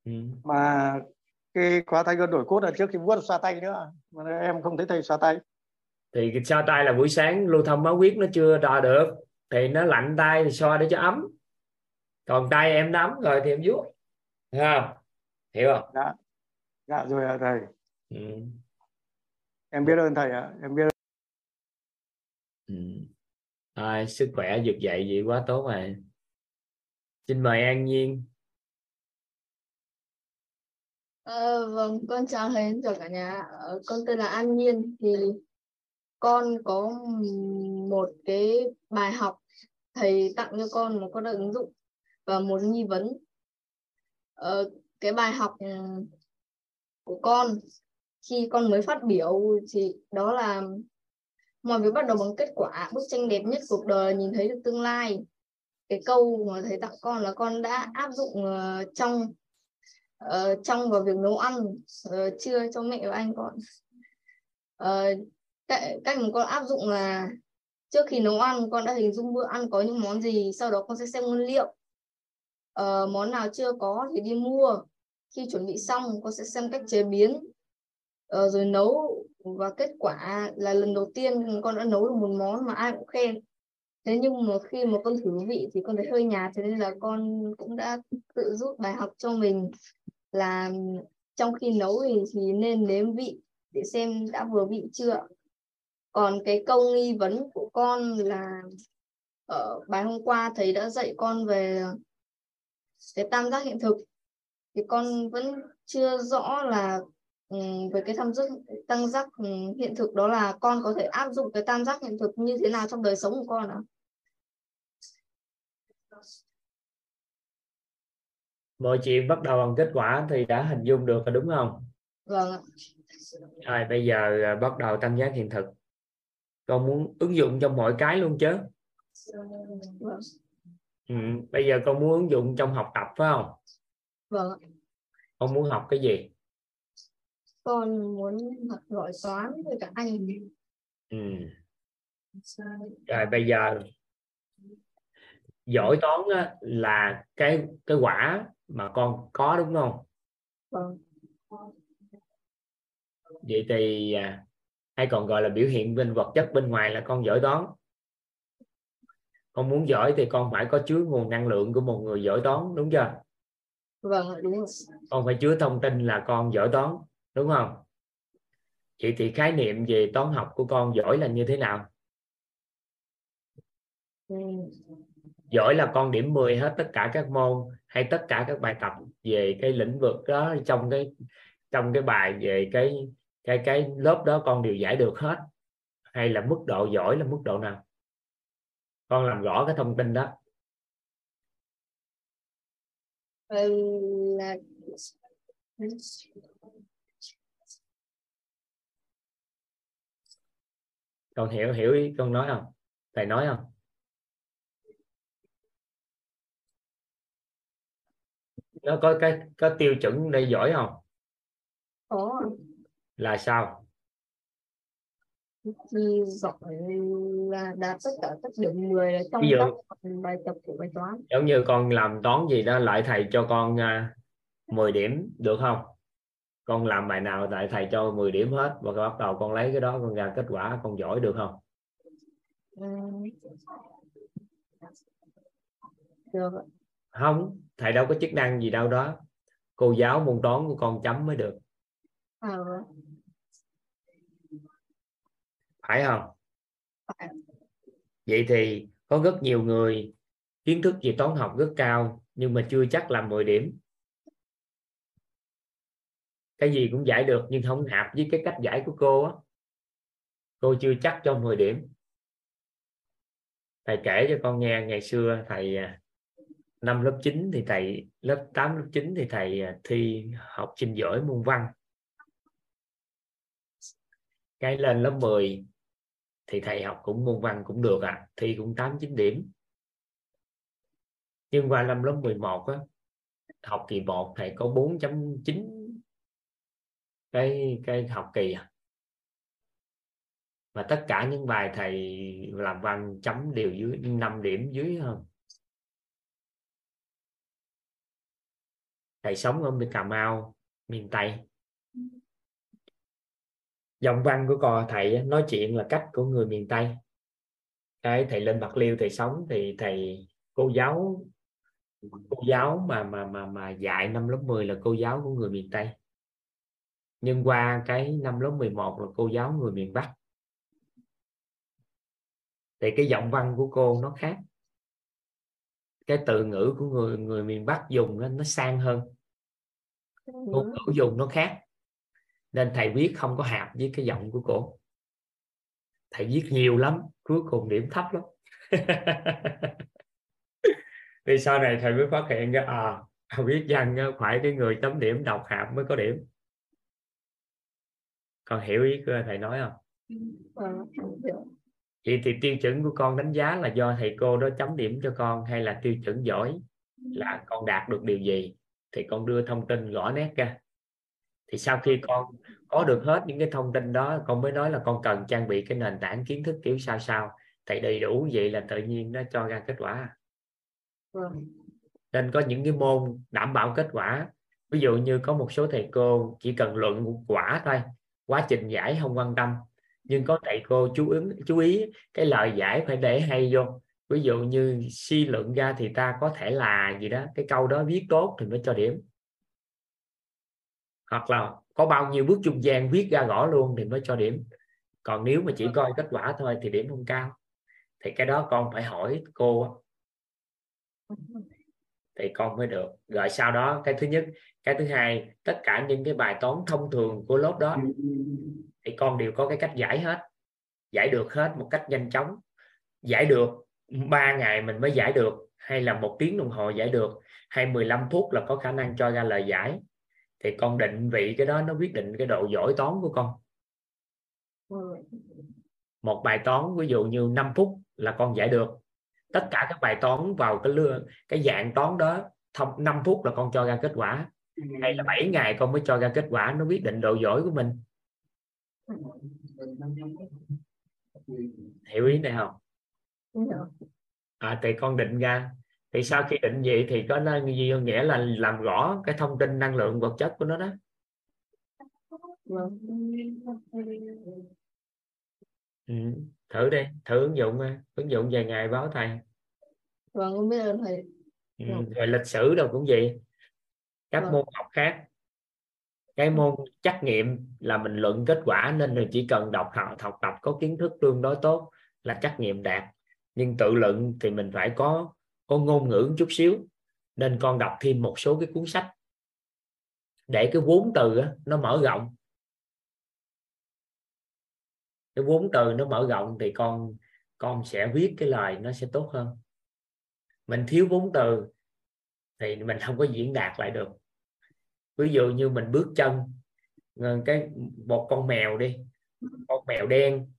Ừ. mà cái khóa tay gân đổi cốt là trước khi vuốt xoa tay nữa. Mà em không thấy thầy xoa tay. Thì cái xoa tay là buổi sáng lưu thông máu huyết nó chưa đo được. Thì nó lạnh tay thì xoa để cho ấm. Còn tay em nắm rồi thì em vuốt. Không? Hiểu không? Dạ. Dạ rồi ạ thầy. Ừ. em biết ơn thầy ạ. Em biết ơn. Ừ. À, sức khỏe vực dậy vậy quá tốt rồi xin mời an nhiên À, vâng, con chào thầy, chào cả nhà. Ờ, con tên là An Nhiên. Thì con có một cái bài học thầy tặng cho con một con ứng dụng và một nghi vấn. Ờ, cái bài học ừ, của con khi con mới phát biểu thì đó là mọi việc bắt đầu bằng kết quả bức tranh đẹp nhất cuộc đời nhìn thấy được tương lai cái câu mà thầy tặng con là con đã áp dụng uh, trong uh, trong vào việc nấu ăn uh, trưa cho mẹ và anh con. Uh, cách, cách mà con áp dụng là trước khi nấu ăn con đã hình dung bữa ăn có những món gì sau đó con sẽ xem nguyên liệu. Uh, món nào chưa có thì đi mua. Khi chuẩn bị xong con sẽ xem cách chế biến uh, rồi nấu. Và kết quả là lần đầu tiên con đã nấu được một món mà ai cũng khen thế nhưng mà khi mà con thử vị thì con thấy hơi nhạt thế nên là con cũng đã tự rút bài học cho mình là trong khi nấu thì, thì nên nếm vị để xem đã vừa vị chưa còn cái câu nghi vấn của con là ở bài hôm qua thầy đã dạy con về cái tam giác hiện thực thì con vẫn chưa rõ là về cái tam giác tam giác hiện thực đó là con có thể áp dụng cái tam giác hiện thực như thế nào trong đời sống của con ạ? Mọi chuyện bắt đầu bằng kết quả thì đã hình dung được rồi đúng không? Vâng ạ. Rồi bây giờ à, bắt đầu tam giác hiện thực. Con muốn ứng dụng trong mọi cái luôn chứ? Vâng. ừ. bây giờ con muốn ứng dụng trong học tập phải không? Vâng con muốn học cái gì con muốn học giỏi toán với cả anh. Ừ. rồi bây giờ giỏi toán là cái cái quả mà con có đúng không? Vâng. vậy thì à, hay còn gọi là biểu hiện bên vật chất bên ngoài là con giỏi toán. Con muốn giỏi thì con phải có chứa nguồn năng lượng của một người giỏi toán đúng chưa? Vâng đúng rồi. Con phải chứa thông tin là con giỏi toán đúng không? Vậy thì khái niệm về toán học của con giỏi là như thế nào? Ừ. giỏi là con điểm 10 hết tất cả các môn hay tất cả các bài tập về cái lĩnh vực đó trong cái trong cái bài về cái cái cái lớp đó con đều giải được hết? Hay là mức độ giỏi là mức độ nào? Con làm rõ cái thông tin đó. Ừ, là con hiểu hiểu ý con nói không? Thầy nói không? Nó có cái có tiêu chuẩn để giỏi không? Có. Là sao? Thì giỏi là đạt tất cả các điểm 10 là trong Ví dụ- các bài tập của bài toán. Giống như con làm toán gì đó lại thầy cho con à, 10 điểm được không con làm bài nào tại thầy cho 10 điểm hết và bắt đầu con lấy cái đó con ra kết quả con giỏi được không được không, thầy đâu có chức năng gì đâu đó cô giáo môn toán của con chấm mới được ừ. phải không Phải. vậy thì có rất nhiều người kiến thức về toán học rất cao nhưng mà chưa chắc làm 10 điểm cái gì cũng giải được nhưng không hợp với cái cách giải của cô á. Cô chưa chắc cho 10 điểm. Thầy kể cho con nghe, ngày xưa thầy à, năm lớp 9 thì thầy, lớp 8 lớp 9 thì thầy à, thi học sinh giỏi môn văn. Cái lên lớp 10 thì thầy học cũng môn văn cũng được à thi cũng 8 9 điểm. Nhưng qua năm lớp 11 á, học kỳ 1 thầy có 4.9 cái cái học kỳ à. mà tất cả những bài thầy làm văn chấm đều dưới 5 điểm dưới hơn thầy sống ở Cà Mau, miền Tây. Dòng văn của cò thầy nói chuyện là cách của người miền Tây. Cái thầy lên Bạc Liêu thầy sống thì thầy, cô giáo cô giáo mà mà mà mà dạy năm lớp 10 là cô giáo của người miền Tây nhưng qua cái năm lớp 11 là cô giáo người miền Bắc. Thì cái giọng văn của cô nó khác. Cái từ ngữ của người người miền Bắc dùng á, nó sang hơn. Ngôn ngữ dùng nó khác. Nên thầy viết không có hạp với cái giọng của cô. Thầy viết nhiều lắm cuối cùng điểm thấp lắm. [laughs] Thì sau này thầy mới phát hiện ra à viết văn phải cái người chấm điểm đọc hạp mới có điểm con hiểu ý của thầy nói không? Vậy thì tiêu chuẩn của con đánh giá là do thầy cô đó chấm điểm cho con hay là tiêu chuẩn giỏi là con đạt được điều gì? Thì con đưa thông tin rõ nét ra. Thì sau khi con có được hết những cái thông tin đó con mới nói là con cần trang bị cái nền tảng kiến thức kiểu sao sao. Thầy đầy đủ vậy là tự nhiên nó cho ra kết quả. Vâng. nên có những cái môn đảm bảo kết quả. Ví dụ như có một số thầy cô chỉ cần luận quả thôi quá trình giải không quan tâm. Nhưng có thầy cô chú ứng, chú ý cái lời giải phải để hay vô. Ví dụ như suy luận ra thì ta có thể là gì đó, cái câu đó viết tốt thì mới cho điểm. Hoặc là có bao nhiêu bước trung gian viết ra rõ luôn thì mới cho điểm. Còn nếu mà chỉ coi kết quả thôi thì điểm không cao. Thì cái đó con phải hỏi cô thì con mới được. Rồi sau đó cái thứ nhất cái thứ hai tất cả những cái bài toán thông thường của lớp đó thì con đều có cái cách giải hết giải được hết một cách nhanh chóng. Giải được 3 ngày mình mới giải được hay là một tiếng đồng hồ giải được hay 15 phút là có khả năng cho ra lời giải. Thì con định vị cái đó nó quyết định cái độ giỏi toán của con. Vâng. một bài toán ví dụ như 5 phút là con giải được tất cả các bài toán vào cái lưa cái dạng toán đó thông 5 phút là con cho ra kết quả. Hay là 7 ngày con mới cho ra kết quả nó quyết định độ giỏi của mình. Hiểu ý này không? À, thì con định ra. Thì sau khi định vậy thì có gì nghĩa là làm rõ cái thông tin năng lượng vật chất của nó đó. Ừ thử đi thử ứng dụng ứng dụng vài ngày báo thầy vâng con biết ơn thầy. Ừ. Vâng. rồi lịch sử đâu cũng vậy. Các Vâng. môn học khác. Cái môn trắc nghiệm là mình luận kết quả nên mình chỉ cần đọc học học tập có kiến thức tương đối tốt là trắc nghiệm đạt. Nhưng tự luận thì mình phải có có ngôn ngữ chút xíu nên con đọc thêm một số cái cuốn sách. Để cái vốn từ á, nó mở rộng cái vốn từ nó mở rộng thì con con sẽ viết cái lời nó sẽ tốt hơn. Mình thiếu vốn từ thì mình không có diễn đạt lại được. Ví dụ như mình bước chân ờ, cái một con mèo đi, con mèo đen,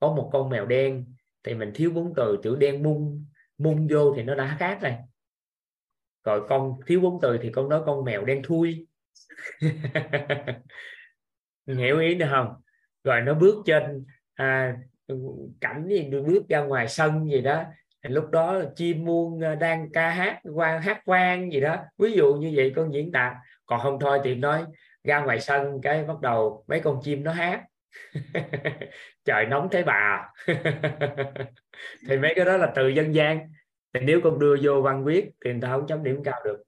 có một con mèo đen thì mình thiếu vốn từ, chữ đen mung mung vô thì nó đã khác rồi. Rồi con thiếu vốn từ thì con nói con mèo đen thui. [laughs] Hiểu ý được không? Rồi nó bước trên à, cảnh gì bước ra ngoài sân gì đó. Lúc đó chim muôn à, đang ca hát quan hát quan gì đó. Ví dụ như vậy con diễn đạt còn không thôi thì nói ra ngoài sân cái bắt đầu mấy con chim nó hát. [laughs] Trời nóng thế bà. [laughs] Thì mấy cái đó là từ dân gian. Thì nếu con đưa vô văn viết thì người ta không chấm điểm cao được.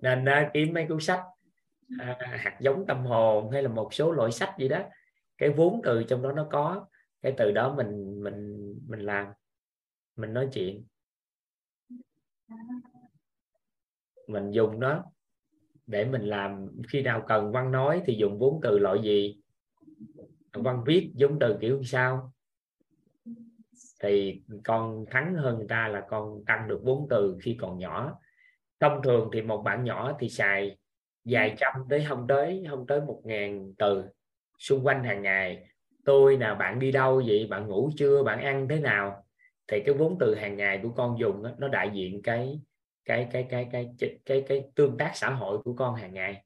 Nên uh, kiếm mấy cuốn sách à, hạt giống tâm hồn hay là một số loại sách gì đó cái vốn từ trong đó nó có cái từ đó mình mình mình làm mình nói chuyện. Mình dùng nó để mình làm. Khi nào cần văn nói thì dùng vốn từ loại gì? Văn viết giống từ kiểu sao? Thì con thắng hơn người ta là con tăng được vốn từ khi còn nhỏ. Thông thường thì một bạn nhỏ thì xài vài trăm tới không tới không tới một ngàn từ xung quanh hàng ngày. Tôi nào bạn đi đâu vậy? Bạn ngủ chưa? Bạn ăn thế nào? Thì cái vốn từ hàng ngày của con dùng đó, nó đại diện cái cái cái cái cái cái cái, cái tương tác xã hội của con hàng ngày.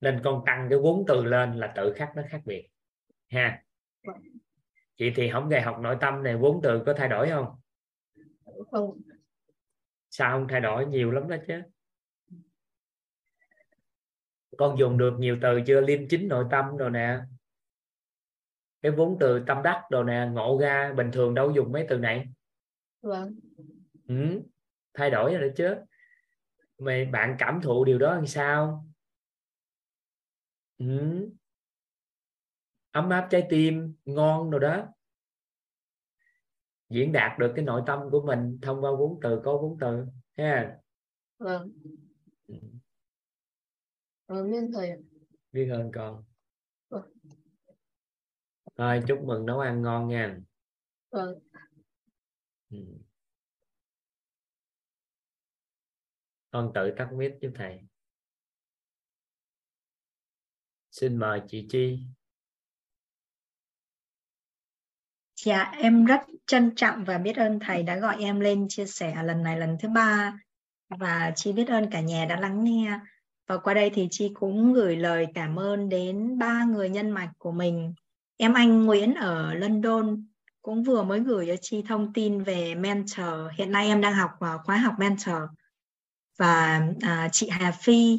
Nên con tăng cái vốn từ lên là tự khắc nó khác biệt. Ha. Chị thì không ngày học nội tâm này vốn từ có thay đổi không? Không. Sao không thay đổi? Nhiều lắm đó chứ con dùng được nhiều từ chưa? Liêm chính nội tâm rồi nè. Cái vốn từ tâm đắc đồ nè ngộ ra bình thường đâu dùng mấy từ này. Vâng. Ừ, thay đổi rồi đó chứ. Mày bạn cảm thụ điều đó làm sao? Ừ. ấm áp trái tim ngon rồi đó. Diễn đạt được cái nội tâm của mình thông qua vốn từ có vốn từ ha. Vâng. Vâng biết thầy ạ. biết hơn con Vâng. thôi chúc mừng nấu ăn ngon nha vâng ừ. con tự tắt mic giúp thầy xin mời chị Chi Dạ, em rất trân trọng và biết ơn thầy đã gọi em lên chia sẻ lần này lần thứ ba và Chi biết ơn cả nhà đã lắng nghe. Và qua đây thì Chi cũng gửi lời cảm ơn đến ba người nhân mạch của mình. Em anh Nguyễn ở London cũng vừa mới gửi cho Chi thông tin về mentor. Hiện nay em đang học khóa học mentor. Và à, chị Hà Phi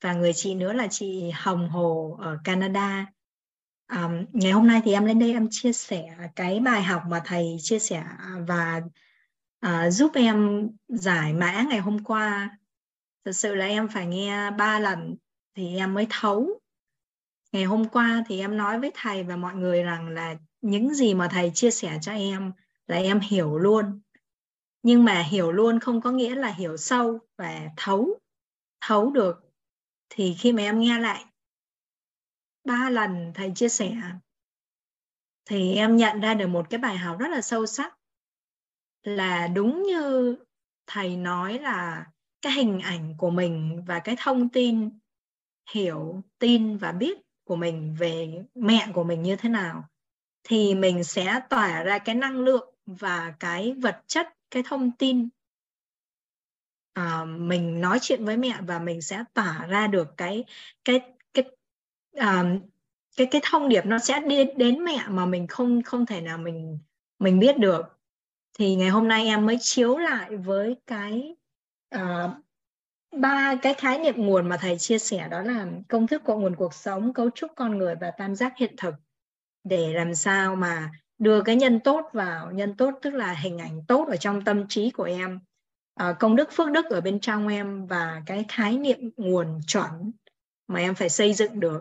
và người chị nữa là chị Hồng Hồ ở Canada. à, ngày hôm nay thì em lên đây em chia sẻ cái bài học mà thầy chia sẻ và à, giúp em giải mã ngày hôm qua. Thật sự là em phải nghe ba lần thì em mới thấu. Ngày hôm qua thì em nói với thầy và mọi người rằng là những gì mà thầy chia sẻ cho em là em hiểu luôn. Nhưng mà hiểu luôn không có nghĩa là hiểu sâu và thấu, thấu được. Thì khi mà em nghe lại ba lần thầy chia sẻ thì em nhận ra được một cái bài học rất là sâu sắc là đúng như thầy nói là cái hình ảnh của mình và cái thông tin hiểu tin và biết của mình về mẹ của mình như thế nào thì mình sẽ tỏa ra cái năng lượng và cái vật chất cái thông tin. À, mình nói chuyện với mẹ và mình sẽ tỏa ra được cái cái cái à, cái cái thông điệp nó sẽ đi đến mẹ mà mình không không thể nào mình mình biết được. Thì ngày hôm nay em mới chiếu lại với cái Ờ, ba cái khái niệm nguồn mà thầy chia sẻ đó là công thức của nguồn cuộc sống cấu trúc con người và tam giác hiện thực. Để làm sao mà đưa cái nhân tốt vào nhân tốt tức là hình ảnh tốt ở trong tâm trí của em. À, công đức phước đức ở bên trong em và cái khái niệm nguồn chuẩn mà em phải xây dựng được.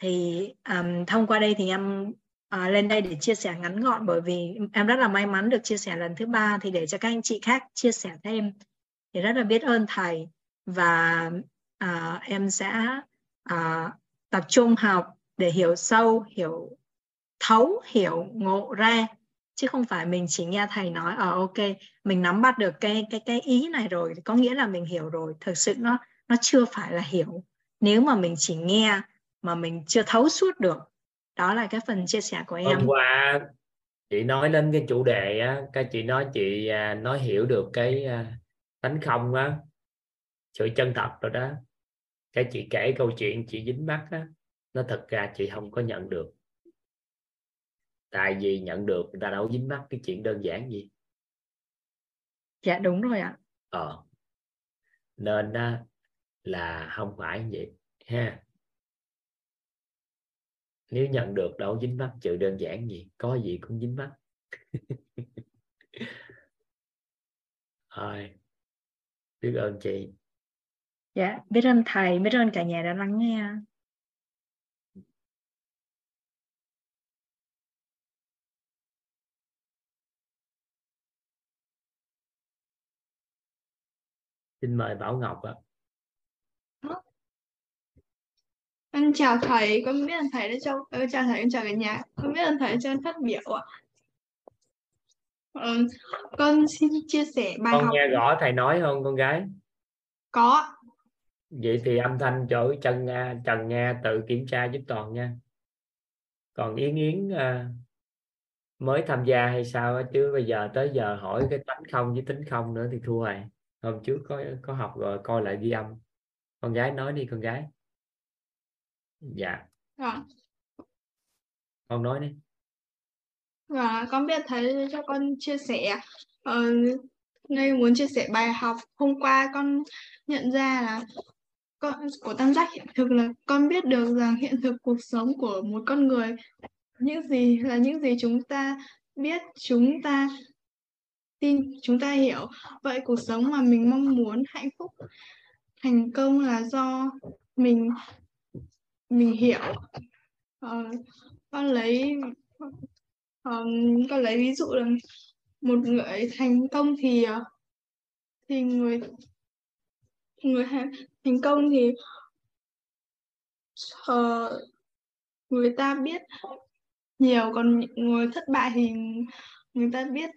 Thì um, thông qua đây thì em uh, lên đây để chia sẻ ngắn gọn bởi vì em rất là may mắn được chia sẻ lần thứ ba. Thì để cho các anh chị khác chia sẻ thêm thì rất là biết ơn thầy. Và à, em sẽ à, tập trung học để hiểu sâu hiểu thấu hiểu ngộ ra. Chứ không phải mình chỉ nghe thầy nói ờ ok mình nắm bắt được cái cái cái ý này rồi có nghĩa là mình hiểu rồi. Thực sự nó nó chưa phải là hiểu. Nếu mà mình chỉ nghe mà mình chưa thấu suốt được đó là cái phần chia sẻ của em. Hôm qua chị nói đến cái chủ đề á các chị nói chị à, nói hiểu được cái à, tánh không á sự chân thật rồi đó. Cái chị kể câu chuyện chị dính mắt á nó thật ra chị không có nhận được. Tại vì nhận được người ta đâu dính mắt cái chuyện đơn giản gì. Dạ đúng rồi ạ. Ờ. Nên đó là không phải vậy ha. Nếu nhận được đâu dính mắt chuyện đơn giản gì có gì cũng dính mắt. [laughs] Rồi biết ơn chị dạ biết ơn thầy biết ơn cả nhà đã lắng nghe xin mời Bảo Ngọc ạ Em chào thầy, con biết ơn thầy đã cho ờ, chào thầy, em chào cả nhà. Con biết ơn thầy đã cho em phát biểu ạ. Con xin chia sẻ bài con học. nghe rõ thầy nói không con gái? Có. vậy thì âm thanh chỗ chân Nga Trần Nga tự kiểm tra giúp toàn nha. Còn Yến Yến à, mới tham gia hay sao á, chứ bây giờ tới giờ hỏi cái tánh không với tính không nữa thì thua rồi. Hôm trước có có học rồi coi lại ghi âm. Con gái nói đi con gái. Dạ. Dạ. con nói đi và con biết thầy cho con chia sẻ. Ờ, đây muốn chia sẻ bài học hôm qua con nhận ra là con của tam giác hiện thực là con biết được rằng hiện thực cuộc sống của một con người những gì là những gì chúng ta biết chúng ta tin chúng ta hiểu vậy cuộc sống mà mình mong muốn hạnh phúc thành công là do mình mình hiểu Ờ, con lấy ờm, con lấy ví dụ là một người thành công thì ờ, thì người người thành công thì ờ, người ta biết nhiều còn người thất bại thì người ta biết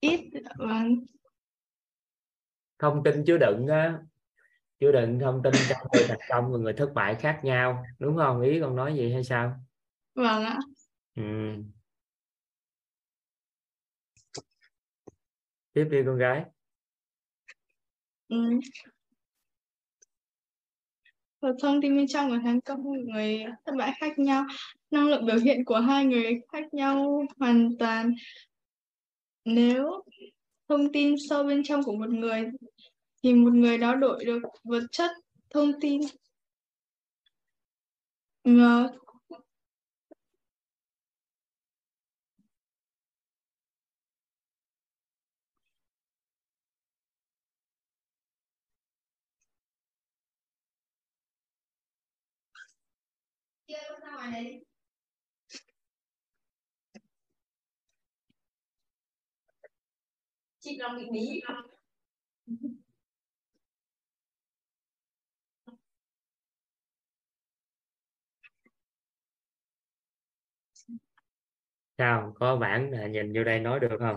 ít và thông tin chứa đựng á chứa đựng thông tin trong người thành công và người thất bại khác nhau đúng không? Ý con nói gì hay sao? Vâng ạ. Ừ. tiếp đi con gái. Ừ. Và thông tin bên trong của thành công người thất bại khác nhau. Năng lượng biểu hiện của hai người khác nhau hoàn toàn. Nếu thông tin sâu bên trong của một người, thì một người đó đổi được vật chất thông tin. Ờ, Và chị lòng bị bí. Sao, có bản à, nhìn vô đây nói được không?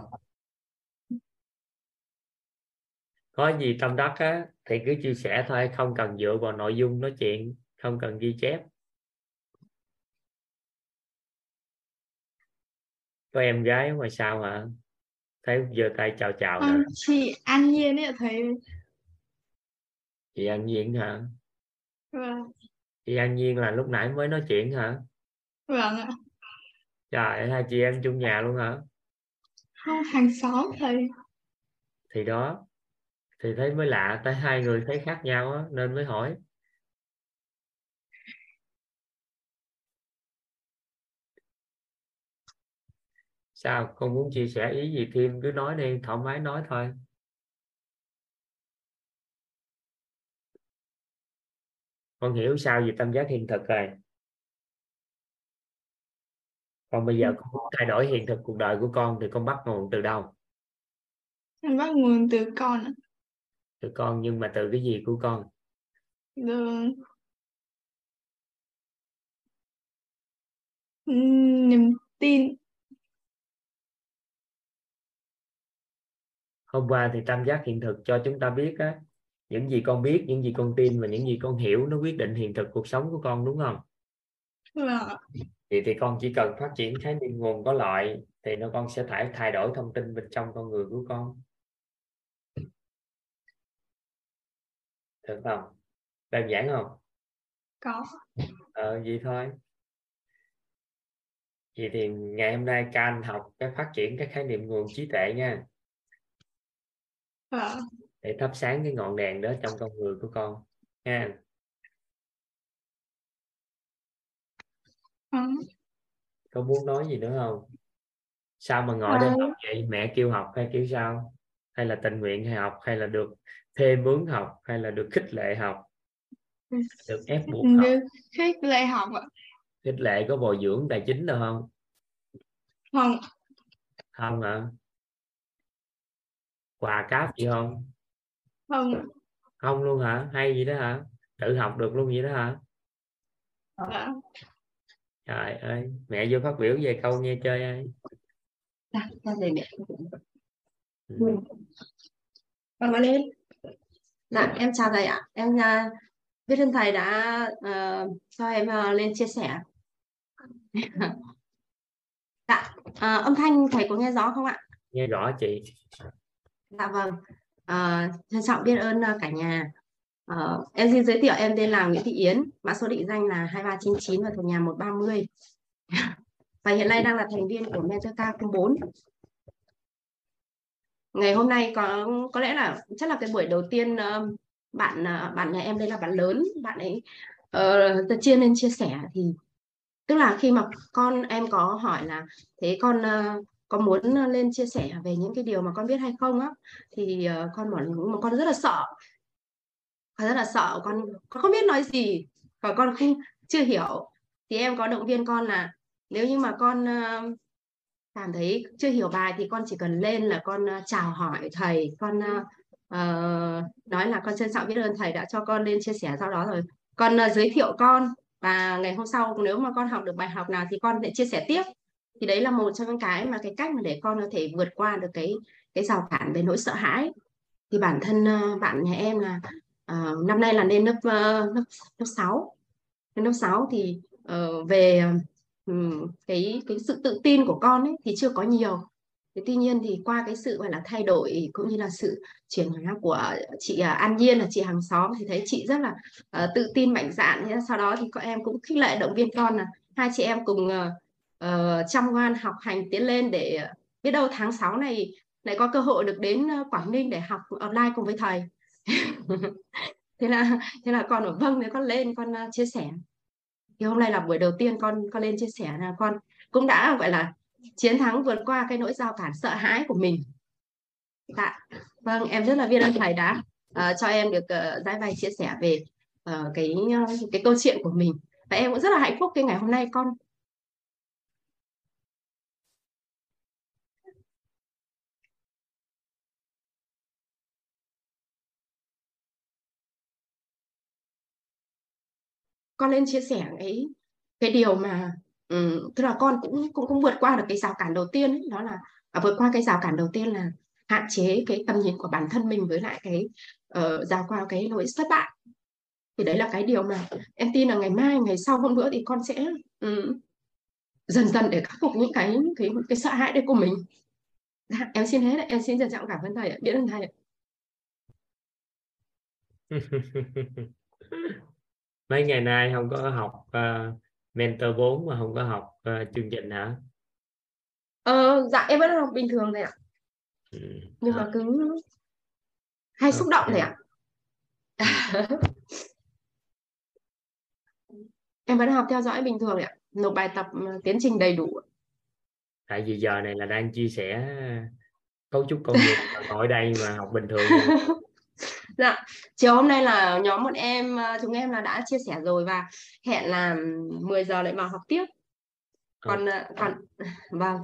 Có gì tâm đắc á, thì cứ chia sẻ thôi, không cần dựa vào nội dung nói chuyện, không cần ghi chép. Có em gái ở ngoài sau hả? Thấy giơ tay chào chào nè Con chị An Nhiên ấy ạ thầy chị An Nhiên hả? Vâng. Chị An Nhiên là lúc nãy mới nói chuyện hả? Vâng ạ. Trời hai chị em chung nhà luôn hả? Không hàng xóm thầy thì đó thì thấy mới lạ tại hai người thấy khác nhau á nên mới hỏi sao? Con muốn chia sẻ ý gì thêm cứ nói đi thoải mái nói thôi. Con hiểu sao về tâm giác hiện thực rồi. Còn bây giờ con muốn thay đổi hiện thực cuộc đời của con thì con bắt nguồn từ đâu? Em bắt nguồn từ con từ con nhưng mà từ cái gì của con? Từ niềm tin. Hôm qua thì tam giác hiện thực cho chúng ta biết á những gì con biết những gì con tin và những gì con hiểu nó quyết định hiện thực cuộc sống của con đúng không? Và thì thì con chỉ cần phát triển khái niệm nguồn có lợi thì nó con sẽ thay thay đổi thông tin bên trong con người của con. Được không? Đơn giản không? Có. ờ vậy thôi. Vậy thì ngày hôm nay anh học cái phát triển cái khái niệm nguồn trí tuệ nha Và để thắp sáng cái ngọn đèn đó trong con người của con nha ừm, có muốn nói gì nữa không? Sao mà ngồi đây Ờ. học vậy? Mẹ kêu học hay kiểu sao? Hay là tình nguyện hay học? Hay là được thêm mướn học? Hay là được khích lệ học? Được ép buộc học? được khích lệ học ạ. khích lệ có bồi dưỡng tài chính được không? Không, không hả quà cáp gì không không, không luôn hả hay gì đó hả tự học được luôn vậy đó hả dạ. trời ơi mẹ vô phát biểu về câu nghe chơi ai Dạ, mẹ. ừ. Con nói lên. Dạ, em chào thầy ạ. Em uh, biết ơn thầy đã uh, cho em uh, lên chia sẻ. [laughs] dạ, uh, âm thanh thầy có nghe rõ không ạ? nghe rõ chị Dạ vâng. à, trân trọng biết ơn ờ, cả nhà. À, em xin giới thiệu em tên là Nguyễn Thị Yến, mã số định danh là 2399 và thuộc nhà 130. [laughs] và hiện nay đang là thành viên của Mentor K04 ngày hôm nay có có lẽ là chắc là cái buổi đầu tiên bạn bạn nhà em đây là bạn lớn bạn ấy uh, chia nên chia sẻ thì tức là khi mà con em có hỏi là thế con uh, có muốn ờ, lên chia sẻ về những cái điều mà con biết hay không á? Thì ờ, con bảo mà con rất là sợ. Con rất là sợ con con không biết nói gì. Và con không chưa hiểu. Thì em có động viên con là nếu như mà con ờ, cảm thấy chưa hiểu bài thì con chỉ cần lên là con chào hỏi thầy. Con uh, uh, nói là con trân trọng biết ơn thầy đã cho con lên chia sẻ sau đó rồi. Con uh, giới thiệu con. Và ngày hôm sau nếu mà con học được bài học nào thì con sẽ chia sẻ tiếp thì đấy là một trong những cái mà cái cách mà để con có thể vượt qua được cái cái rào cản về nỗi sợ hãi. Thì bản thân ờ, bạn nhà em là uh, năm nay là lên lớp uh, lớp lớp sáu. Lên lớp 6 thì uh, về cái cái sự tự tin của con ấy thì chưa có nhiều. Thế tuy nhiên thì qua cái sự gọi là thay đổi cũng như là sự chuyển hóa của chị An Nhiên là chị hàng xóm thì thấy chị rất là uh, tự tin mạnh dạn. Thế sau đó thì các em cũng khích lệ động viên con là hai chị em cùng uh, Ờ, chăm ngoan học hành tiến lên để biết đâu tháng 6 này lại có cơ hội được đến ờ, Quảng Ninh để học online cùng với thầy. [laughs] Thế là thế là con ở vâng thì con lên con uh, chia sẻ. Thì hôm nay là buổi đầu tiên con con lên chia sẻ là con cũng đã gọi là chiến thắng vượt qua cái nỗi giao cản sợ hãi của mình. Dạ vâng em rất là biết ơn thầy đã uh, cho em được uh, giải bày chia sẻ về uh, cái uh, cái câu chuyện của mình. Và em cũng rất là hạnh phúc cái ngày hôm nay con con lên chia sẻ cái cái điều mà um, tức là con cũng cũng cũng vượt qua được cái rào cản đầu tiên ấy, đó là à, vượt qua cái rào cản đầu tiên là hạn chế cái tầm nhìn của bản thân mình với lại cái ờ, uh, rào qua cái lỗi thất bại. Thì đấy là cái điều mà em tin là ngày mai ngày sau hôm nữa thì con sẽ um, dần dần để khắc phục những cái cái cái sợ hãi đấy của mình. Dạ, em xin hết em xin trân trọng cảm ơn thầy biết ơn thầy [laughs] mấy ngày nay không có học uh, mentor 4 mà không có học uh, chương trình hả? Ờ, dạ em vẫn học bình thường này ạ. Ừ. nhưng mà cứ hay xúc động thầy ạ. [laughs] Em vẫn học theo dõi bình thường ạ. Nộp bài tập ừ, tiến trình đầy đủ tại vì giờ này là đang chia sẻ cấu trúc công việc [laughs] ngồi đây mà học bình thường [laughs] dạ chiều hôm nay là nhóm bọn em ờ, chúng em là đã chia sẻ rồi và hẹn là 10 giờ lại vào học tiếp. Còn ừ. còn [laughs] vâng.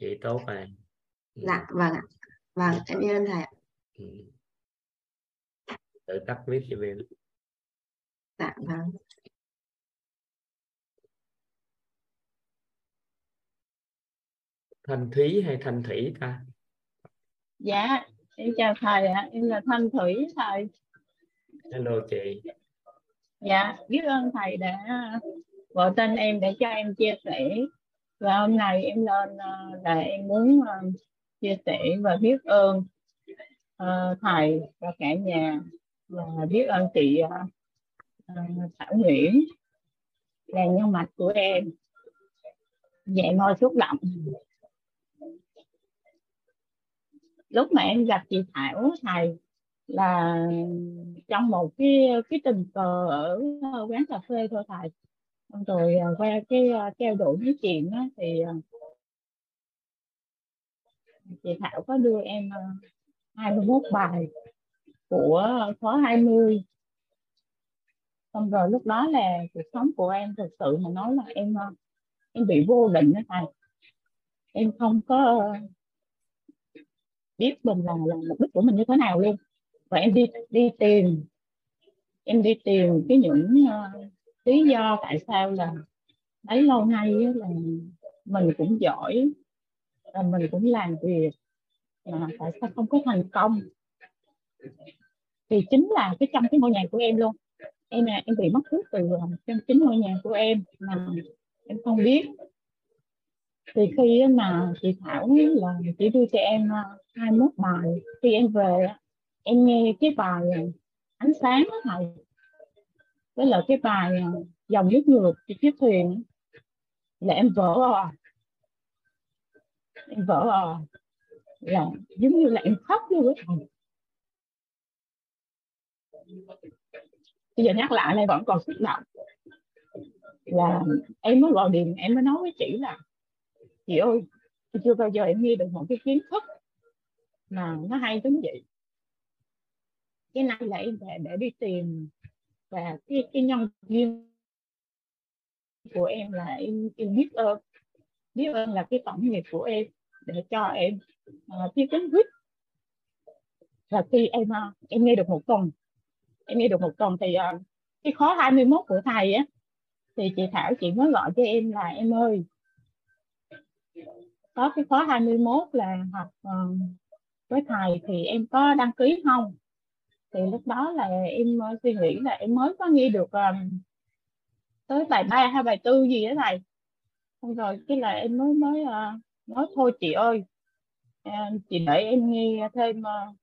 Vậy tốt rồi. Dạ vâng ạ. Vâng em biết ơn thầy ạ. Ừ. tự tắt clip cho em dạ vâng. Thanh thúy hay thanh thủy ta? Dạ em chào thầy ạ em là thanh thủy thầy. Hello chị. Dạ biết ơn thầy đã gọi tên em để cho em chia sẻ. Và hôm nay em lên ờ, là em muốn ờ, chia sẻ và biết ơn uh, thầy và cả nhà. Và biết ơn chị Thảo Nguyễn là nhân mạch của em. Vậy môi xúc động lúc mà em gặp chị Thảo thầy là trong một cái cái tình cờ ở quán cà phê thôi thầy. Rồi à, qua cái à, trao đổi nói chuyện đó, thì à, chị Thảo có đưa em 21 bài của khóa 20 xong rồi lúc đó là cuộc sống của em thực sự mà nói là em em bị vô định đó thầy. Em không có biết mình là, là mục đích của mình như thế nào luôn. Và em đi đi tìm em đi tìm cái những uh, lý do tại sao là đấy lâu nay là mình cũng giỏi là mình cũng làm việc mà tại sao không có thành công? Thì chính là cái trong cái ngôi nhà của em luôn. Em là em bị mất hút từ ờ, trong chính ngôi nhà của em mà em không biết thì khi mà chị Thảo là chị đưa cho em ờ, 21 bài, khi em về em nghe cái bài ờ, ánh sáng đó thầy. Với là cái bài ờ, dòng nước ngược trên chiếc thuyền là em vỡ à em vỡ à là giống như là em khóc luôn á thầy. Bây giờ nhắc lại này vẫn còn xúc động. Là em mới gọi điện, em mới nói với chị là chị ơi chưa bao giờ em nghe được một cái kiến thức mà nó hay đến vậy. Cái này là em để, để đi tìm và cái cái nhân duyên của em là em em biết ơn. Biết ơn là cái tổng nghiệp của em để cho em à, uh, kiến đến và khi em uh, em nghe được một tuần em nghe được một tuần thì uh, cái khó 21 của thầy á thì chị Thảo chị mới gọi cho em là em ơi có cái khóa 21 là học uh, với thầy thì em có đăng ký không? Thì lúc đó là em uh, suy nghĩ là em mới có nghe được um, tới bài ba hay bài tư gì đó thầy. Xong rồi cái là em mới mới uh, nói thôi chị ơi uh, chị để em nghe thêm uh,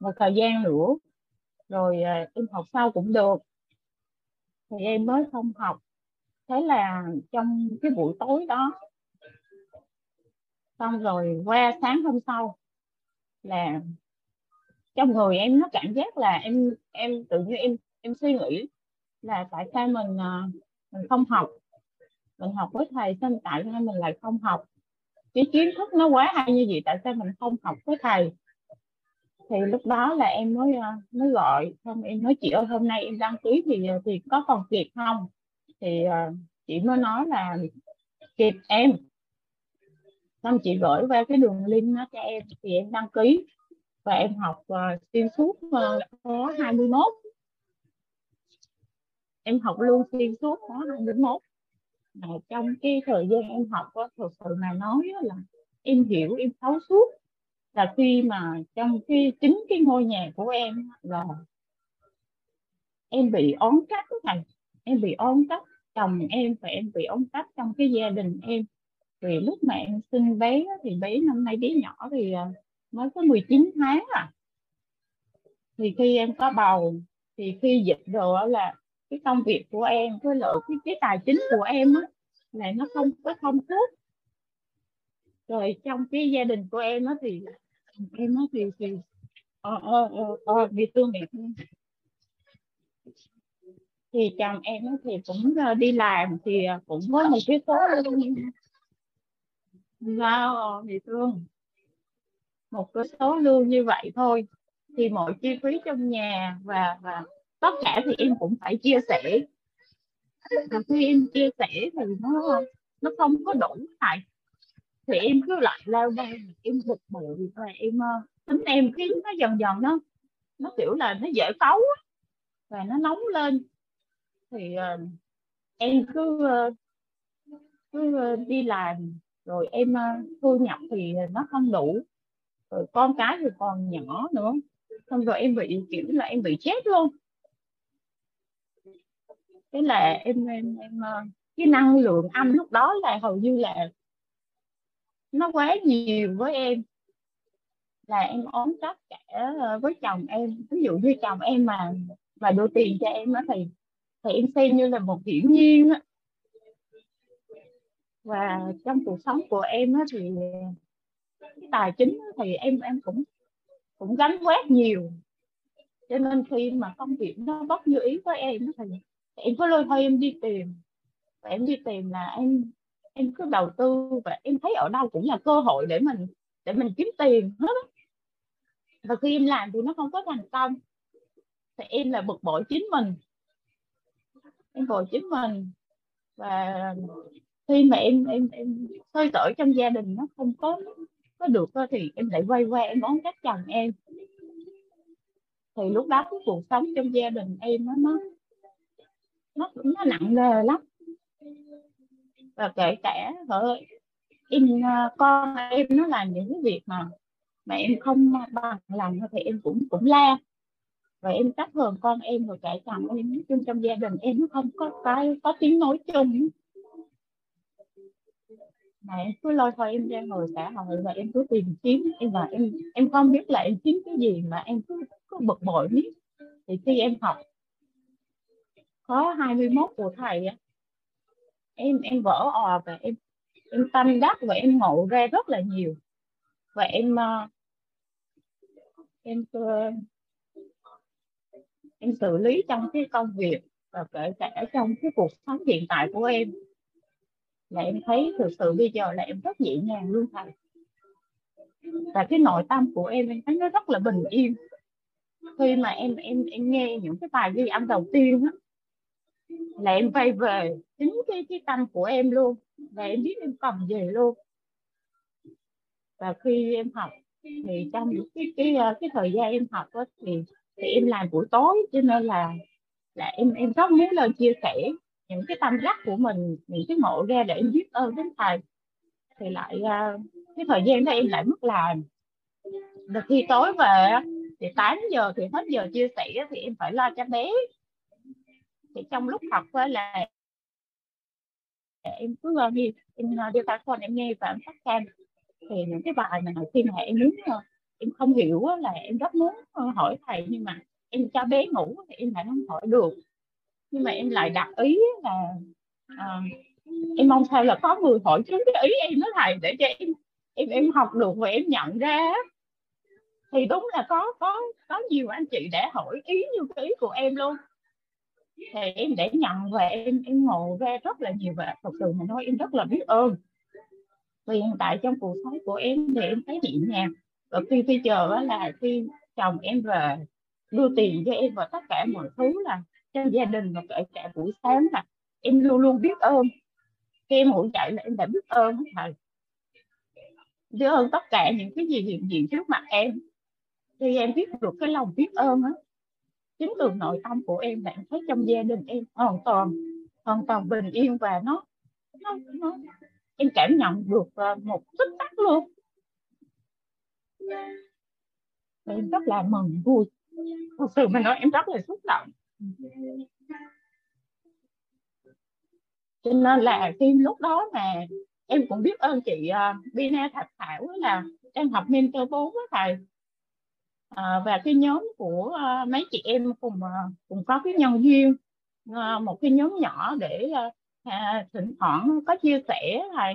một thời gian nữa rồi uh, em học sau cũng được. Thì em mới không học. Thế là trong cái buổi tối đó xong rồi qua sáng hôm sau là trong người em nó cảm giác là em em tự nhiên em em suy nghĩ là tại sao mình à, mình không học? Mình học với thầy sao tại sao mình lại không học? Cái kiến thức nó quá hay như vậy, tại sao mình không học với thầy? Thì lúc đó là em mới à, mới gọi, xong em nói chị ơi, hôm nay em đăng ký thì à, thì có còn kịp không? Thì chị mới nói là kịp em xong chị gửi qua cái đường link đó cho em thì em đăng ký và em học uh, xuyên suốt uh, khóa 21 em học luôn xuyên suốt khóa 21 mà trong cái thời gian em học có thực sự mà nói là em hiểu em thấu suốt. Là khi mà trong cái chính cái ngôi nhà của em là em bị ón trách thầy. Em bị ón trách chồng em và em bị ón trách trong cái gia đình em vì lúc mẹ em sinh bé thì bé năm nay bé nhỏ thì à, mới có 19 tháng à. Thì khi em có bầu thì khi dịch rồi là cái công việc của em với lại cái, cái tài chính của em á là nó không có thông suốt rồi trong cái gia đình của em á thì em á thì, thì ờ ờ ờ, ờ bị thương bị thương. Thì chồng em thì cũng ờ, đi làm thì à, cũng có một cái số sao? Ờ, Bị thương. Một cái số lương như vậy thôi. Thì mọi chi phí trong nhà và và tất cả thì em cũng phải chia sẻ. Và khi em chia sẻ thì nó nó không có đủ này thì em cứ lại lao đây em bực bội và em ờ, tính em khiến nó dần dần nó nó kiểu là nó dễ cáu và nó nóng lên. Thì uh, em cứ uh, cứ uh, đi làm rồi em ờ, thu nhập thì nó không đủ. Rồi con cái thì còn nhỏ nữa. Xong rồi em bị, kiểu là em bị chết luôn. Thế là em em em ờ, cái năng lượng âm lúc đó là hầu như là nó quá nhiều với em. Là em ốm chắc cả ờ, với chồng em. Ví dụ như chồng em mà mà đưa tiền cho em á thì thì em xem như là một hiển nhiên á và trong cuộc sống của em á thì cái tài chính thì em em cũng cũng gánh quét nhiều. Cho nên khi mà công việc nó bất như ý với em thì em có lôi thôi em đi tìm. Và em đi tìm là em em cứ đầu tư và em thấy ở đâu cũng là cơ hội để mình để mình kiếm tiền hết và khi em làm thì nó không có thành công. Thì em là bực bội chính mình. Em bội chính mình. Và khi mà em em em hơi tở trong gia đình nó không có có được thì em lại quay qua em đón các chồng em. Thì lúc đó cái cuộc sống trong gia đình em nó nó nó nó nặng nề lắm. Và kể cả vợ em à, con em nó làm những cái việc mà mà em không bằng lòng thì em cũng cũng la. Và em trách thường con em rồi cả chồng em, nói chung trong gia đình em nó không có cái, có tiếng nói chung mà em cứ lôi thôi, em ra ngồi xã hội và em cứ tìm kiếm. Em và em em không biết là em kiếm cái gì mà em cứ cứ bực bội biết thì khi em học, có 21 của thầy em em vỡ ò và em em tâm đắc và em ngộ ra rất là nhiều. Và em ờ, em ờ, em xử lý trong cái công việc và kể cả trong cái cuộc sống hiện tại của em là em thấy thực sự bây giờ là em rất nhẹ nhàng luôn thầy. Và cái nội tâm của em em thấy nó rất là bình yên. Khi mà em em em nghe những cái bài ghi âm đầu tiên á là em quay về chính cái cái tâm của em luôn. Và em biết em cần gì luôn. Và khi em học thì trong cái cái cái, cái thời gian em học đó, thì thì em làm buổi tối. Cho nên là là em em rất muốn lên chia sẻ những cái tâm đắc của mình những cái ngộ ra để em biết ơn đến thầy thì lại uh, cái thời gian đó em lại mất làm. Được khi tối về thì 8 giờ thì hết giờ chia sẻ thì em phải lo cho bé. Thì trong lúc học là em cứ à, nghe em uh, đưa tai con em nghe và em phát can thì những cái bài mà khi mà em muốn em không hiểu là em rất muốn hỏi thầy nhưng mà em cho bé ngủ thì em lại không hỏi được nhưng mà em lại đặt ý là à, em mong sao là có người hỏi trúng cái ý em đó thầy để cho em em em học được và em nhận ra. Thì đúng là có có có nhiều anh chị đã hỏi ý như cái ý của em luôn. Thì em để nhận và em em ngộ ra rất là nhiều và thật sự mà nói em rất là biết ơn. Vì hiện tại trong cuộc sống của em thì em thấy nhẹ nhàng. Và khi bây giờ là khi chồng em về đưa tiền cho em và tất cả mọi thứ là trong gia đình và kể cả buổi sáng là em luôn luôn biết ơn. Khi em ngủ dậy là em đã biết ơn thầy biết ơn tất cả những cái gì hiện diện trước mặt em. Thì em biết được cái lòng biết ơn á. Chính từ nội tâm của em là em thấy trong gia đình em hoàn toàn hoàn toàn bình yên và nó nó, nó em cảm nhận được à, một tích tắc luôn. Em rất là mừng vui. Thật sự mà nói em rất là xúc động cho nên là khi lúc đó mà em cũng biết ơn chị à, uh, Bina Thạch Thảo là đang học mentor 4 với thầy. À, và cái nhóm của uh, mấy chị em cùng uh, cùng có cái nhân duyên uh, một cái nhóm nhỏ để uh, à, thỉnh thoảng có chia sẻ thầy.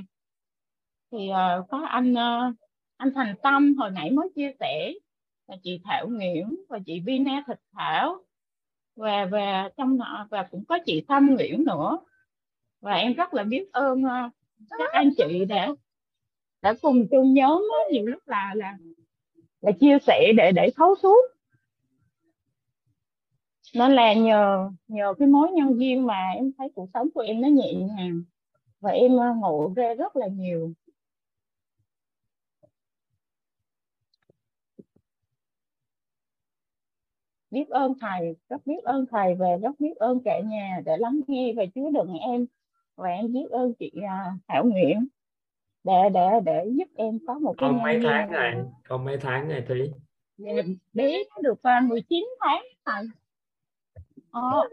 Thì uh, có anh uh, anh Thành Tâm hồi nãy mới chia sẻ là chị Thảo Nguyễn và chị Vina Thịt Thảo và và trong và cũng có chị Thanh Nguyễn nữa. Và em rất là biết ơn ờ, các anh chị đã đã cùng chung nhóm đó, nhiều lúc là là là chia sẻ để để thấu suốt. Nên là nhờ nhờ cái mối nhân duyên mà em thấy cuộc sống của em nó nhẹ nhàng. Và em ờ, ngộ ra rất là nhiều. Biết ơn thầy rất biết ơn thầy và rất biết ơn cả nhà để lắng nghe và chứa đựng em. Và em biết ơn chị uh, Thảo Nguyễn để để để giúp em có một cái con mấy tháng này con mấy tháng này thúy? Dạ, bé nó được uh, 19 tháng thầy. Ờ,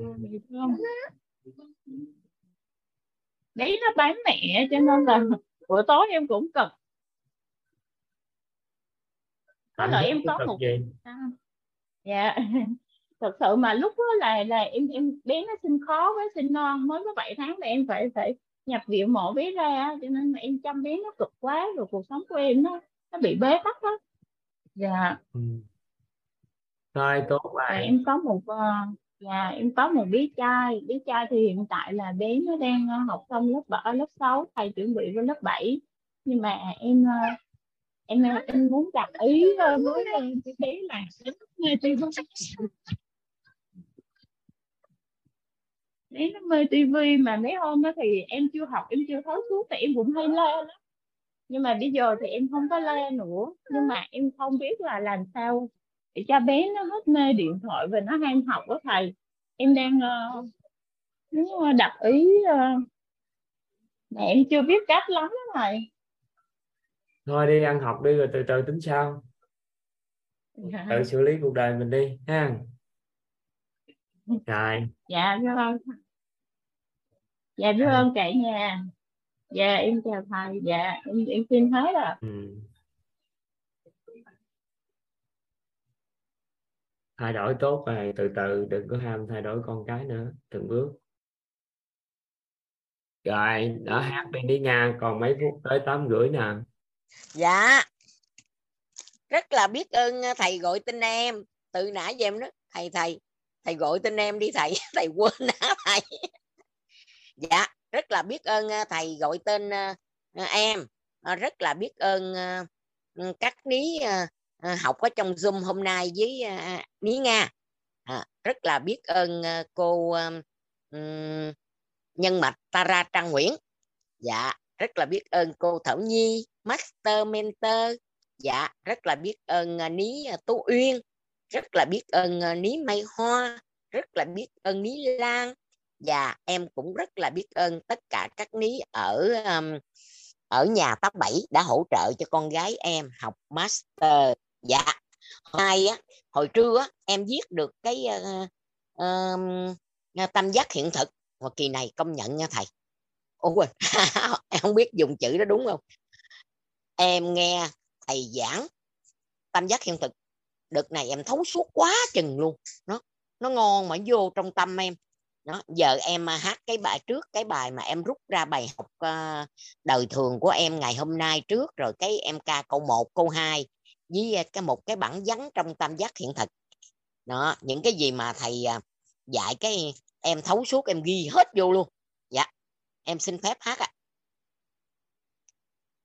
đấy nó bán mẹ cho nên là bữa tối em cũng cực có là em có một gì? À, dạ. [laughs] Thật sự mà lúc đó là là em em bé nó sinh khó với sinh non mới có 7 tháng là em phải phải nhập viện mổ bé ra cho nên em chăm bé nó cực quá rồi cuộc sống của em nó nó bị bế tắc đó dạ. Ừ. rồi tốt và em có một uh, dạ em có một bé trai. Bé trai thì hiện tại là bé nó đang uh, học xong lớp 7, lớp 6 thầy chuẩn bị với lớp 7 nhưng mà em uh, em em muốn đặt ý ờ, với ờ, cái bé là nghe tivi vấn nếu nó mê tivi mà mấy hôm đó thì em chưa học em chưa thấu suốt thì em cũng hay la lắm. Nhưng mà bây giờ thì em không có la nữa. Nhưng mà em không biết là làm sao để cho bé nó hết mê điện thoại và nó ham học đó thầy. Em đang ờ, uh, đặt ý uh, mà em chưa biết cách lắm đó thầy thôi đi ăn học đi rồi từ từ tính sau. Dạ. tự xử lý cuộc đời mình đi ha. Rồi. Dạ vâng dạ biết ơn cả nhà. Dạ em chào thầy. Dạ em em xin hết rồi ừ. thay đổi tốt rồi từ từ đừng có ham thay đổi con cái nữa từng bước. Rồi đã hát đi đi nha còn mấy phút tới tám rưỡi nè dạ. Rất là biết ơn à, thầy gọi tên em. Từ nãy giờ em đó thầy thầy thầy gọi tên em đi, thầy [laughs] thầy quên hả thầy? [laughs] Dạ rất là biết ơn à, thầy gọi tên à, em. Rất là biết ơn ừ, các ní học ở trong zoom hôm nay với ní nga. Rất là biết ơn cô ừ, nhân mạch tara trang nguyễn. Dạ rất là biết ơn cô thảo nhi master mentor. Dạ rất là biết ơn à, ní à, tú uyên. Rất là biết ơn à, ní mây hoa. Rất là biết ơn ní lan. Và em cũng rất là biết ơn tất cả các ní ở um, ở nhà tám bảy đã hỗ trợ cho con gái em học master. Dạ hai á hồi trưa á em viết được cái uh, uh, tâm giác hiện thực. Và kỳ này công nhận nha thầy. Ủa [laughs] em không biết dùng chữ đó đúng không? Em nghe thầy giảng tam giác hiện thực. Đợt này em thấu suốt quá chừng luôn. Nó nó ngon mà vô trong tâm em. Đó giờ em à, hát cái bài trước cái bài mà em rút ra bài học uh, đời thường của em ngày hôm nay trước rồi cái em ca câu 1, câu 2 với à, cái một cái bản vắn trong tam giác hiện thực. Đó những cái gì mà thầy uh, dạy cái em thấu suốt em ghi hết vô luôn. Dạ em xin phép hát ạ. à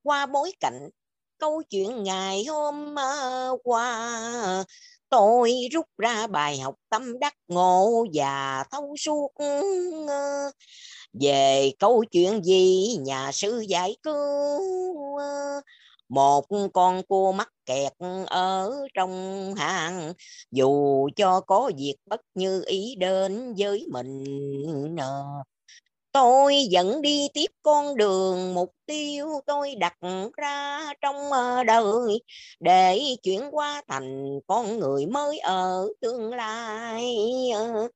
qua bối cảnh. Câu chuyện ngày hôm ờ, qua, tôi rút ra bài học tâm đắc ngộ và thấu suốt ờ, về câu chuyện gì, nhà sư giải cứu ờ, một con cua mắc kẹt ở trong hang. Dù cho có việc bất như ý đến với mình tôi vẫn đi tiếp con đường mục tiêu tôi đặt ra trong ờ, đời. Để chuyển qua thành con người mới ở tương lai ờ.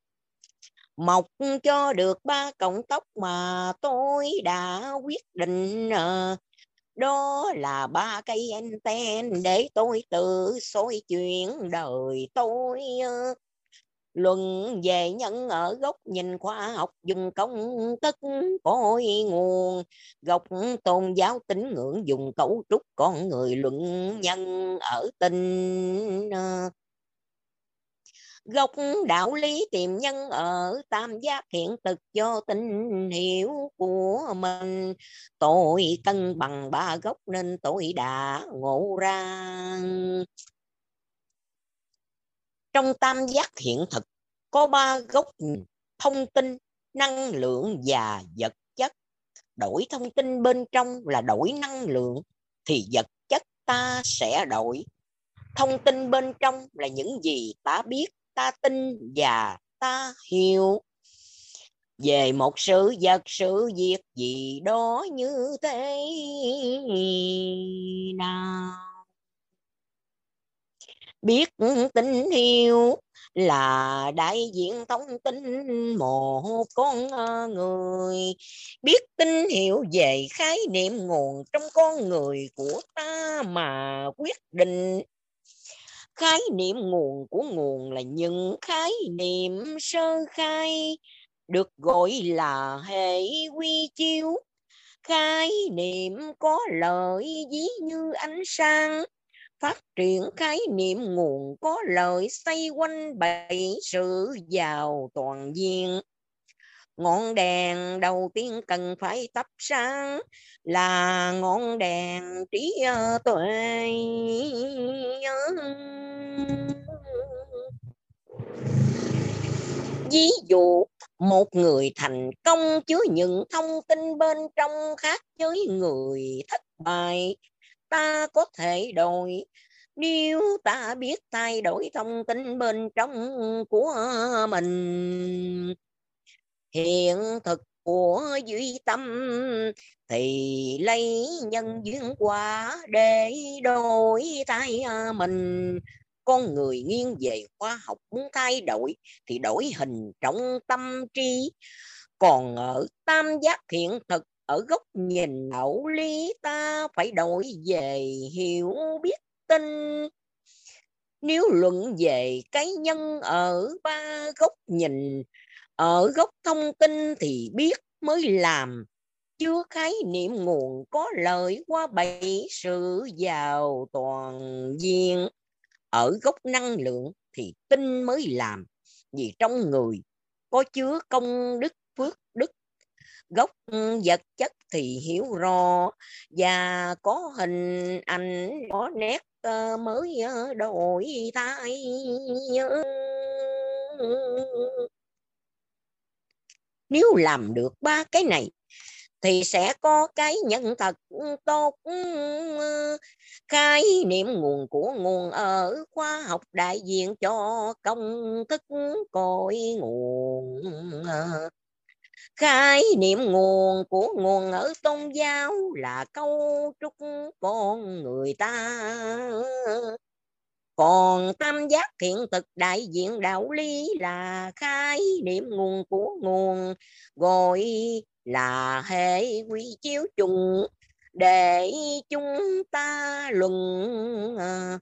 mọc cho được ba cọng tóc mà tôi đã quyết định ờ. đó là ba cây anten để tôi tự soi chuyện đời tôi luận về nhân ở gốc nhìn khoa học, dùng công thức cội nguồn. Gốc tôn giáo tín ngưỡng dùng cấu trúc con người luận nhân ở tinh gốc đạo lý tìm nhân ở tam giác hiện thực cho tình hiểu của mình. Tội cân bằng ba gốc nên tội đã ngộ ra trong tam giác hiện thực có ba gốc thông tin năng lượng và vật chất. Đổi thông tin bên trong là đổi năng lượng thì vật chất ta sẽ đổi. Thông tin bên trong là những gì ta biết ta tin và ta hiểu. Về một sự vật sự việc gì đó như thế nào biết tình yêu là đại diện thông tin một con người. Biết tin hiểu về khái niệm nguồn trong con người của ta mà quyết định. Khái niệm nguồn của nguồn là những khái niệm sơ khai, được gọi là hệ quy chiếu. Khái niệm có lợi ví như ánh sáng phát triển khái niệm nguồn có lợi xoay quanh bảy sự giàu toàn diện. Ngọn đèn đầu tiên cần phải thắp sáng là ngọn đèn trí tuệ ví dụ, một người thành công chứa những thông tin bên trong khác với người thất bại ta có thể đổi. Nếu ta biết thay đổi thông tin bên trong của mình, hiện thực của duy tâm, thì lấy nhân duyên quả để đổi thay mình. Con người nghiêng về khoa học muốn thay đổi, thì đổi hình trọng tâm trí. Còn ở tam giác hiện thực ở góc nhìn hậu lý ta phải đổi về hiểu biết tinh nếu luận về cái nhân ở ba góc nhìn, ở góc thông tin thì biết mới làm. Chưa khái niệm nguồn có lợi qua bảy sự giàu toàn diện. Ở gốc năng lượng thì tin mới làm, vì trong người có chứa công đức gốc vật chất thì hiểu rõ và có hình ảnh có nét ờ, mới ờ, đổi thay. Nếu làm được ba cái này thì sẽ có cái nhận thật tốt. Khái niệm nguồn của nguồn ở khoa học đại diện cho công thức cội nguồn khái niệm nguồn của nguồn ở tôn giáo là câu trúc con người ta. Còn tam giác hiện thực đại diện đạo lý là khái niệm nguồn của nguồn, gọi là hệ quy chiếu chung để chúng ta luận à,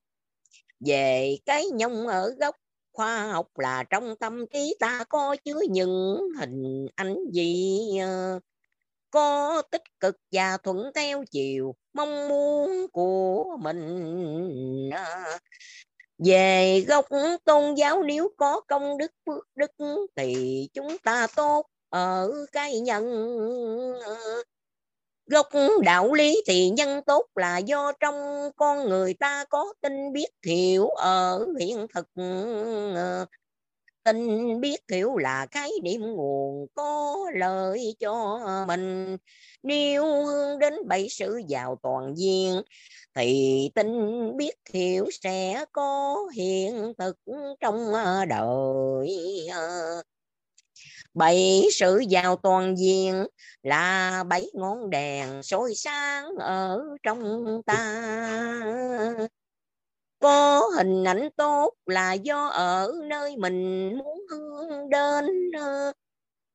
về cái nhông ở gốc khoa học là trong tâm trí ta có chứa những hình ảnh gì ờ? có tích cực và thuận theo chiều mong muốn của mình ờ? về gốc tôn giáo nếu có công đức phước đức thì chúng ta tốt ở cái nhân ờ? Gốc đạo lý thì nhân tốt là do trong con người ta có tin biết hiểu. Ở hiện thực ờ, tin biết hiểu là cái niệm nguồn có lợi cho mình. Nếu hướng đến bảy sự giàu toàn diện thì tin biết hiểu sẽ có hiện thực trong ờ, đời ờ bảy sự giàu toàn diện là bảy ngón đèn soi sáng ở trong ta. Có hình ảnh tốt là do ở nơi mình muốn hướng đến.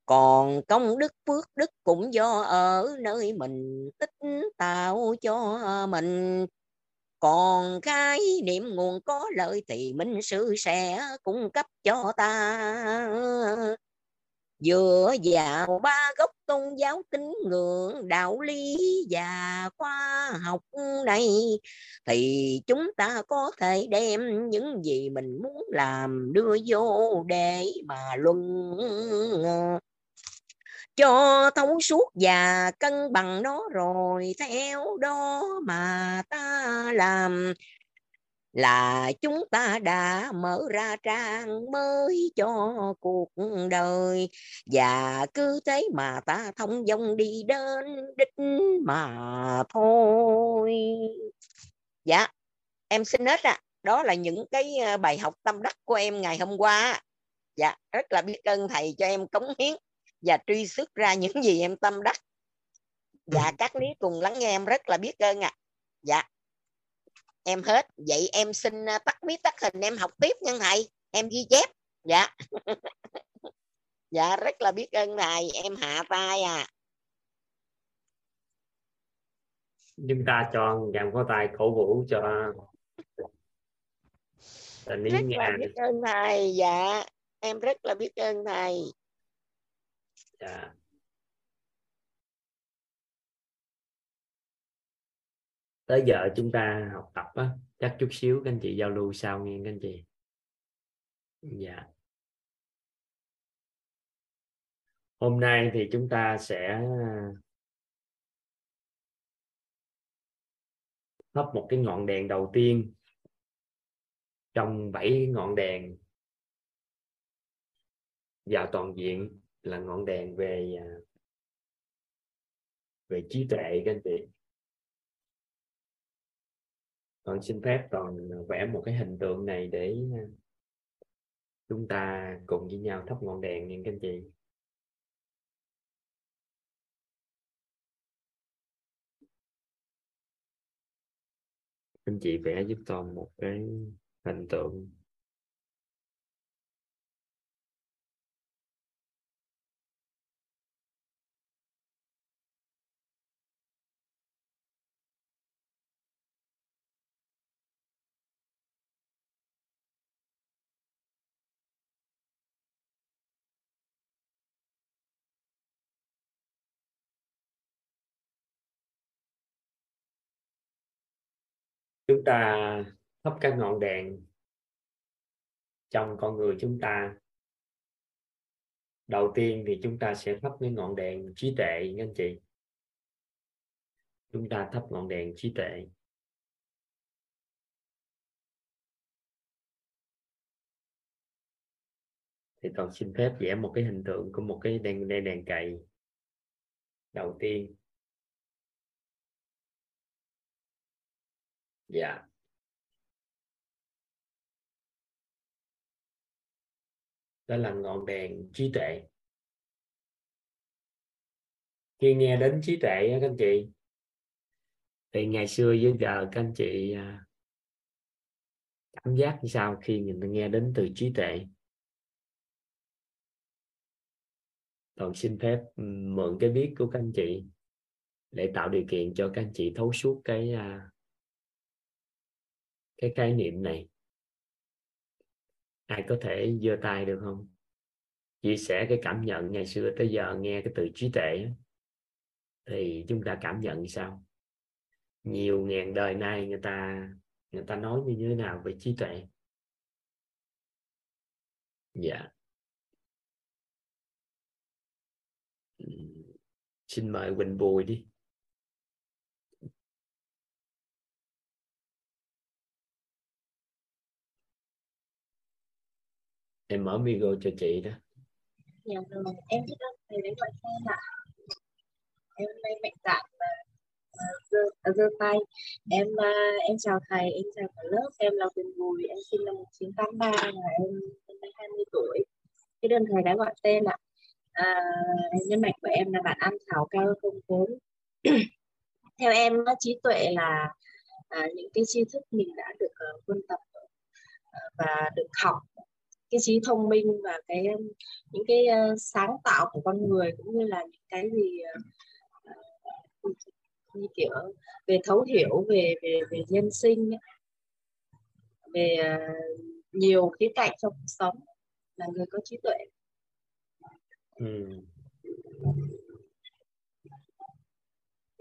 Còn công đức phước đức cũng do ở nơi mình tích tạo cho mình. Còn cái niệm nguồn có lợi thì minh sư sẽ cung cấp cho ta dựa vào ba gốc tôn giáo tín ngưỡng, đạo lý và khoa học này, thì chúng ta có thể đem những gì mình muốn làm đưa vô để mà luận ờ, cho thấu suốt và cân bằng nó. Rồi theo đó mà ta làm là chúng ta đã mở ra trang mới cho cuộc đời. Và cứ thế mà ta thông dong đi đến đích mà thôi. Dạ em xin hết ạ. Đó là những cái ờ, bài học tâm đắc của em ngày hôm qua dạ rất là biết ơn thầy cho em cống hiến và truy xuất ra những gì em tâm đắc. Dạ các lý cùng lắng nghe em rất là biết ơn ạ. À. dạ em hết. Vậy em xin à, tắt mic tắt hình em học tiếp nha thầy. Em ghi chép. Dạ. [laughs] Dạ rất là biết ơn thầy. Em hạ tay à. Chúng ta cho dàn có tài cổ vũ cho rất là biết ơn thầy. Dạ em rất là biết ơn thầy. Dạ tới giờ chúng ta học tập á, chắc chút xíu các anh chị giao lưu sau nghe các anh chị. Dạ. Hôm nay thì chúng ta sẽ thắp một cái ngọn đèn đầu tiên. Trong bảy ngọn đèn vào toàn diện là ngọn đèn về à, về trí tuệ các anh chị con xin phép toàn ờ, vẽ một cái hình tượng này để ờ, chúng ta cùng với nhau thắp ngọn đèn nha các anh chị. Anh chị vẽ giúp toàn một cái hình tượng. Chúng ta thắp các ngọn đèn trong con người chúng ta. Đầu tiên thì chúng ta sẽ thắp cái ngọn đèn trí tuệ anh chị. Chúng ta thắp ngọn đèn trí tuệ. Thì toàn xin phép vẽ một cái hình tượng của một cái đèn đèn đèn cày. Đầu tiên dạ. Đó là ngọn đèn trí tuệ. Khi nghe đến trí tuệ các anh chị, thì ngày xưa với giờ các anh chị à, cảm giác như sao khi nhìn nghe đến từ trí tuệ? Toàn xin phép mượn cái biết của các anh chị để tạo điều kiện cho các anh chị thấu suốt cái à, cái khái niệm này. Ai có thể giơ tay được không? Chia sẻ cái cảm nhận ngày xưa tới giờ nghe cái từ trí tuệ thì chúng ta cảm nhận sao? Nhiều ngàn đời nay người ta người ta nói như thế nào về trí tuệ? Dạ. Ừ, xin mời Quỳnh Bùi đi. Em mở video cho chị đó. Dạ rồi em biết ơn thầy đến gọi xem ạ em đây nay mạnh dạn và giơ tay. Em uh, em chào thầy em chào cả lớp em là Quỳnh Bùi em sinh năm 1983 và em năm nay 20 tuổi. Cái đơn thầy đã gọi tên ạ. À, nhân mạch của em là bạn ăn thảo cao không vốn [clears throat] theo em trí tuệ là à, những cái tri thức mình đã được uh, quân tập và được học cái trí thông minh và cái những cái uh, sáng tạo của con người cũng như là những cái gì uh, như kiểu về thấu hiểu về về về nhân sinh về uh, nhiều khía cạnh trong cuộc sống là người có trí tuệ ừ.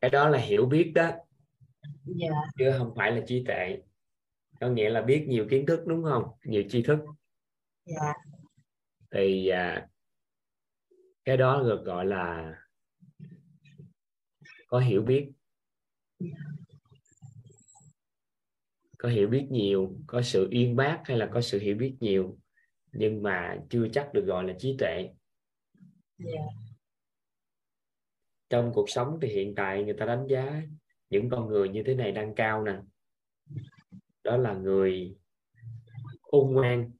cái đó là hiểu biết đó yeah. Dạ. chứ không phải là trí tuệ có nghĩa là biết nhiều kiến thức đúng không nhiều tri thức yeah. Dạ. thì à, cái đó được gọi là có hiểu biết có hiểu biết nhiều có sự uyên bác hay là có sự hiểu biết nhiều nhưng mà chưa chắc được gọi là trí tuệ yeah. Dạ. trong cuộc sống thì hiện tại người ta đánh giá những con người như thế này đang cao nè đó là người khôn ngoan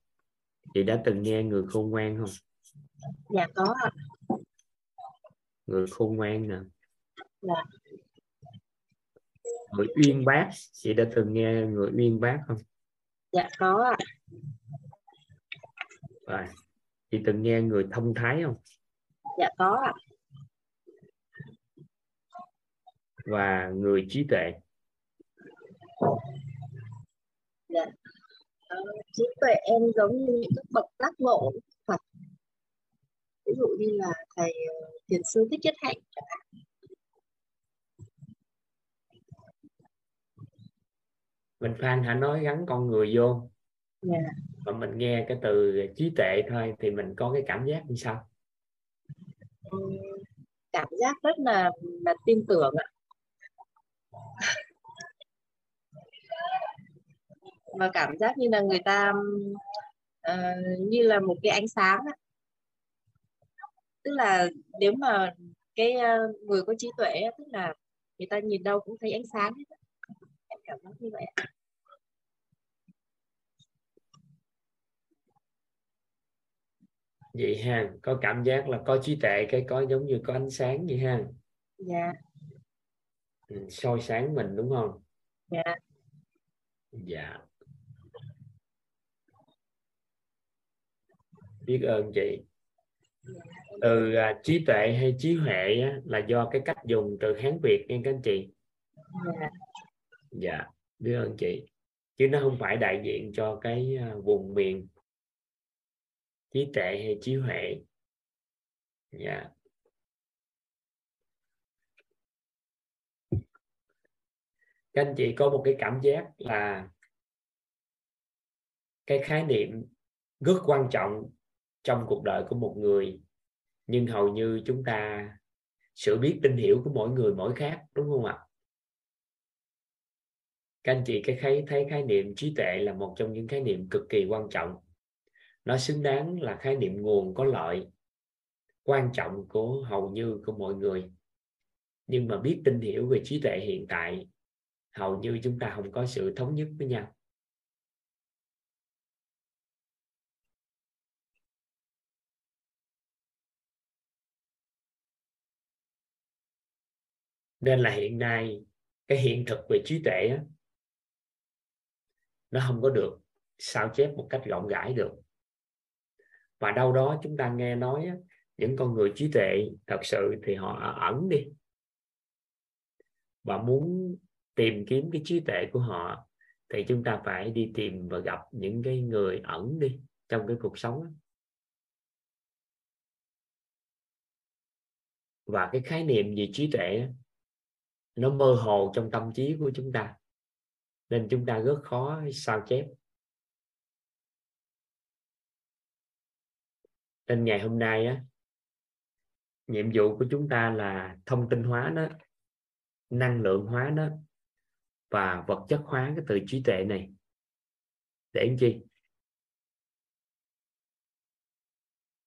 chị đã từng nghe người khôn ngoan không? Dạ có người khôn ngoan nè. Dạ. Người uyên bác chị đã từng nghe người uyên bác không? Dạ có ạ. À, chị từng nghe người thông thái không? Dạ có ạ. Và người trí tuệ. Dạ trí tuệ em giống như những các bậc giác ngộ Phật. Ví dụ như là thầy ờ, thiền sư thích nhất hạnh chẳng hạn. Mình phan hãy nói gắn con người vô. Yeah. mà mình nghe cái từ trí tuệ thôi thì mình có cái cảm giác như sao cảm giác rất là là tin tưởng ạ và cảm giác như là người ta uh, như là một cái ánh sáng ấy. tức là nếu mà cái uh, người có trí tuệ tức là người ta nhìn đâu cũng thấy ánh sáng hết em cảm giác như vậy vậy ha có cảm giác là có trí tuệ cái có giống như có ánh sáng vậy ha dạ. Ừ, soi sáng mình đúng không? Dạ. Dạ biết ơn chị. Từ à, trí tuệ hay trí huệ á, là do cái cách dùng từ hán việt nghe các anh chị. Dạ biết ơn chị. Chứ nó không phải đại diện cho cái à, vùng miền. Trí tuệ hay trí huệ. Dạ. Các anh chị có một cái cảm giác là cái khái niệm rất quan trọng trong cuộc đời của một người, nhưng hầu như chúng ta sự biết tin hiểu của mỗi người mỗi khác, đúng không ạ? Các anh chị, cái thấy thấy khái niệm trí tuệ là một trong những khái niệm cực kỳ quan trọng. Nó xứng đáng là khái niệm nguồn có lợi, quan trọng của hầu như của mọi người. Nhưng mà biết tin hiểu về trí tuệ hiện tại, hầu như chúng ta không có sự thống nhất với nhau. Nên là hiện nay cái hiện thực về trí tuệ á, nó không có được sao chép một cách rộng rãi được. Và đâu đó chúng ta nghe nói những con người trí tuệ thật sự thì họ ẩn đi. Và muốn tìm kiếm cái trí tuệ của họ thì chúng ta phải đi tìm và gặp những cái người ẩn đi trong cái cuộc sống và cái khái niệm về trí tuệ nó mơ hồ trong tâm trí của chúng ta, nên chúng ta rất khó sao chép. Nên ngày hôm nay á, nhiệm vụ của chúng ta là thông tin hóa nó, năng lượng hóa nó và vật chất hóa cái từ trí tuệ này. Để làm chi?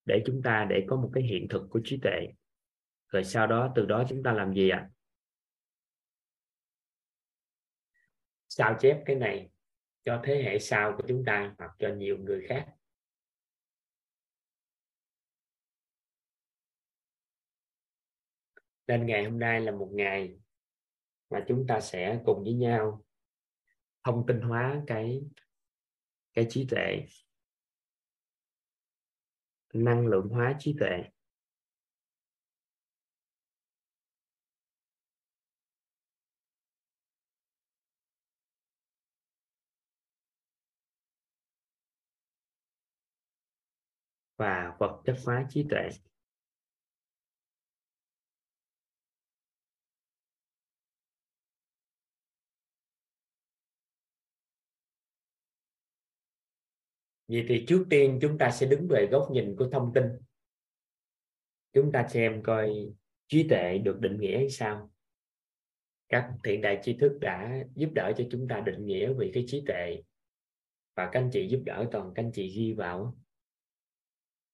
Để chúng ta, để có một cái hiện thực của trí tuệ. Rồi sau đó, từ đó chúng ta làm gì ạ? à? Sao chép cái này cho thế hệ sau của chúng ta hoặc cho nhiều người khác. Nên ngày hôm nay là một ngày mà chúng ta sẽ cùng với nhau thông tin hóa cái cái trí tuệ, năng lượng hóa trí tuệ. Và vật chất hóa trí tuệ Vậy thì trước tiên chúng ta sẽ đứng về góc nhìn của thông tin. Chúng ta xem coi trí tuệ được định nghĩa hay sao. Các thiện đại tri thức đã giúp đỡ cho chúng ta định nghĩa về cái trí tuệ và các anh chị giúp đỡ toàn các anh chị ghi vào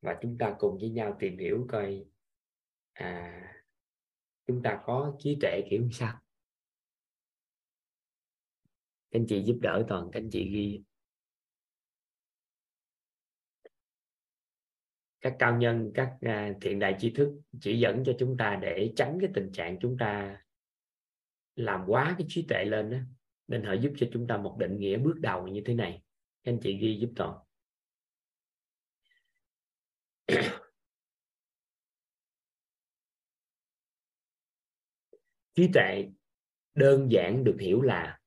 và chúng ta cùng với nhau tìm hiểu coi à, chúng ta có trí tuệ kiểu sao? Các anh chị giúp đỡ toàn các anh chị ghi. Các cao nhân các à, thiện đại tri thức chỉ dẫn cho chúng ta để tránh cái tình trạng chúng ta làm quá cái trí tuệ lên đó nên họ giúp cho chúng ta một định nghĩa bước đầu như thế này. Các anh chị ghi giúp toàn trí tuệ đơn giản được hiểu là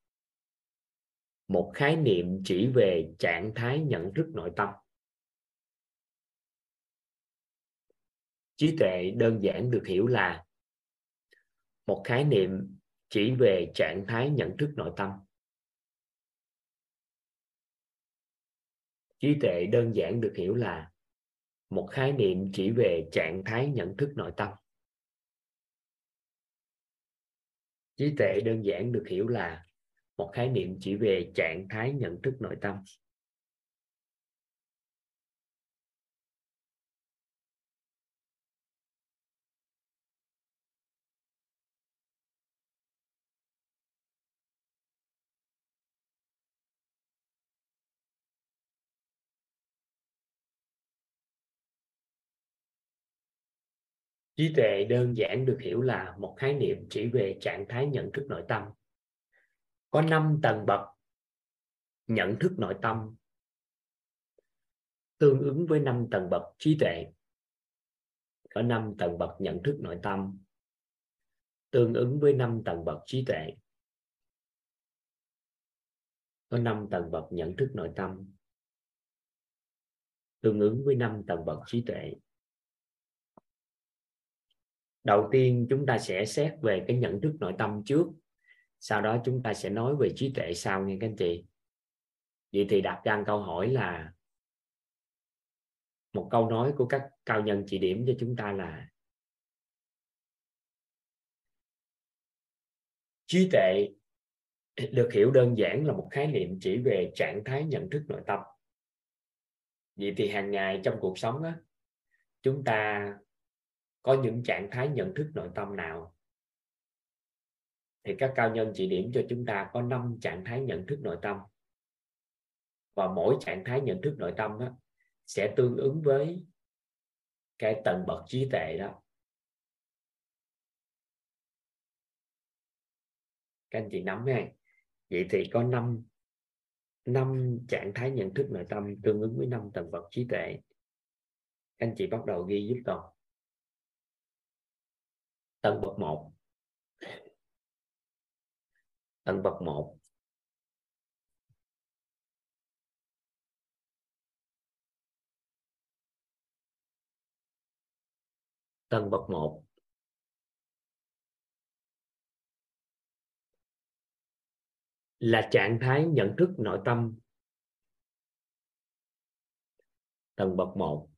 một khái niệm chỉ về trạng thái nhận thức nội tâm. Trí tuệ đơn giản được hiểu là một khái niệm chỉ về trạng thái nhận thức nội tâm. Trí tuệ đơn giản được hiểu là một khái niệm chỉ về trạng thái nhận thức nội tâm. Trí tuệ đơn giản được hiểu là một khái niệm chỉ về trạng thái nhận thức nội tâm. Trí tuệ đơn giản được hiểu là một khái niệm chỉ về trạng thái nhận thức nội tâm. Có 5 tầng bậc nhận thức nội tâm. Tương ứng với 5 tầng bậc trí tuệ, có 5 tầng bậc nhận thức nội tâm. Tương ứng với 5 tầng bậc trí tuệ, có 5 tầng bậc nhận thức nội tâm. Tương ứng với 5 tầng bậc trí tuệ đầu tiên chúng ta sẽ xét về cái nhận thức nội tâm trước. Sau đó chúng ta sẽ nói về trí tuệ sau nha các anh chị. Vậy thì đặt ra câu hỏi là một câu nói của các cao nhân chỉ điểm cho chúng ta là trí tuệ được hiểu đơn giản là một khái niệm chỉ về trạng thái nhận thức nội tâm. Vậy thì hàng ngày trong cuộc sống á, chúng ta có những trạng thái nhận thức nội tâm nào? Thì các cao nhân chỉ điểm cho chúng ta có 5 trạng thái nhận thức nội tâm. Và mỗi trạng thái nhận thức nội tâm đó sẽ tương ứng với cái tầng bậc trí tệ đó. Các anh chị nắm ha. Vậy thì có 5 năm trạng thái nhận thức nội tâm tương ứng với năm tầng bậc trí tuệ. Anh chị bắt đầu ghi giúp tôi tầng bậc 1 tầng bậc 1 tầng bậc 1 là trạng thái nhận thức nội tâm. Tầng bậc 1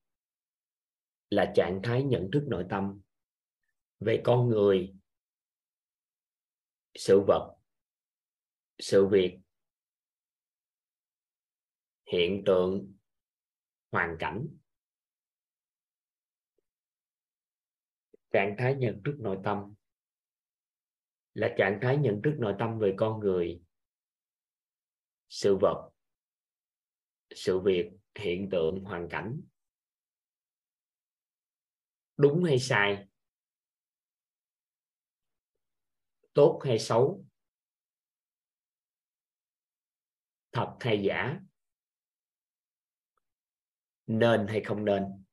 là trạng thái nhận thức nội tâm về con người, sự vật, sự việc, hiện tượng, hoàn cảnh. Trạng thái nhận thức nội tâm. Là trạng thái nhận thức nội tâm về con người, sự vật, sự việc, hiện tượng, hoàn cảnh. Đúng hay sai? Tốt hay xấu? Thật hay giả? Nên hay không nên?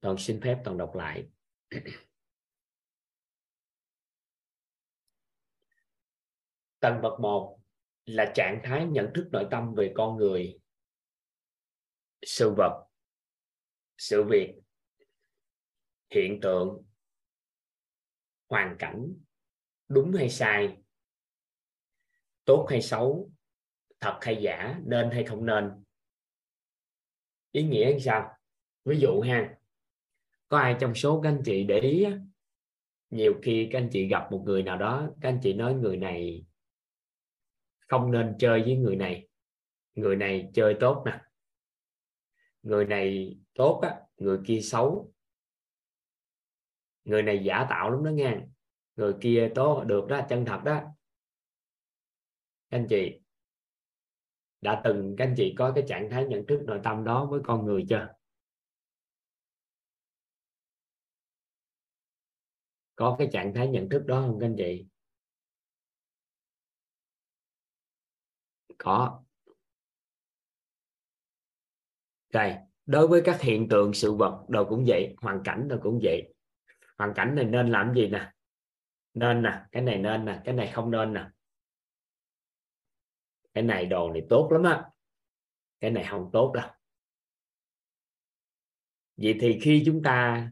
Toàn xin phép toàn đọc lại. [clears throat] Tầng bậc một là trạng thái nhận thức nội tâm về con người. Sự vật, sự việc, hiện tượng hoàn cảnh đúng hay sai, tốt hay xấu, thật hay giả, nên hay không nên. Ý nghĩa như sao? Ví dụ ha, có ai trong số các anh chị để ý nhiều khi các anh chị gặp một người nào đó, các anh chị nói người này không nên chơi với người này người này chơi tốt nè, người này tốt á, người kia xấu người này giả tạo lắm đó nghe. Người kia tốt, được đó, chân thật đó. Các anh chị, đã từng các anh chị có cái trạng thái nhận thức nội tâm đó với con người chưa? Có cái trạng thái nhận thức đó không các anh chị? Có. Rồi đối với các hiện tượng sự vật, đồ cũng vậy, hoàn cảnh đồ cũng vậy hoàn cảnh này nên làm gì nè? Nên nè, cái này nên nè, cái này không nên nè. Cái này đồ này tốt lắm á. Cái này không tốt đâu. Vậy thì khi chúng ta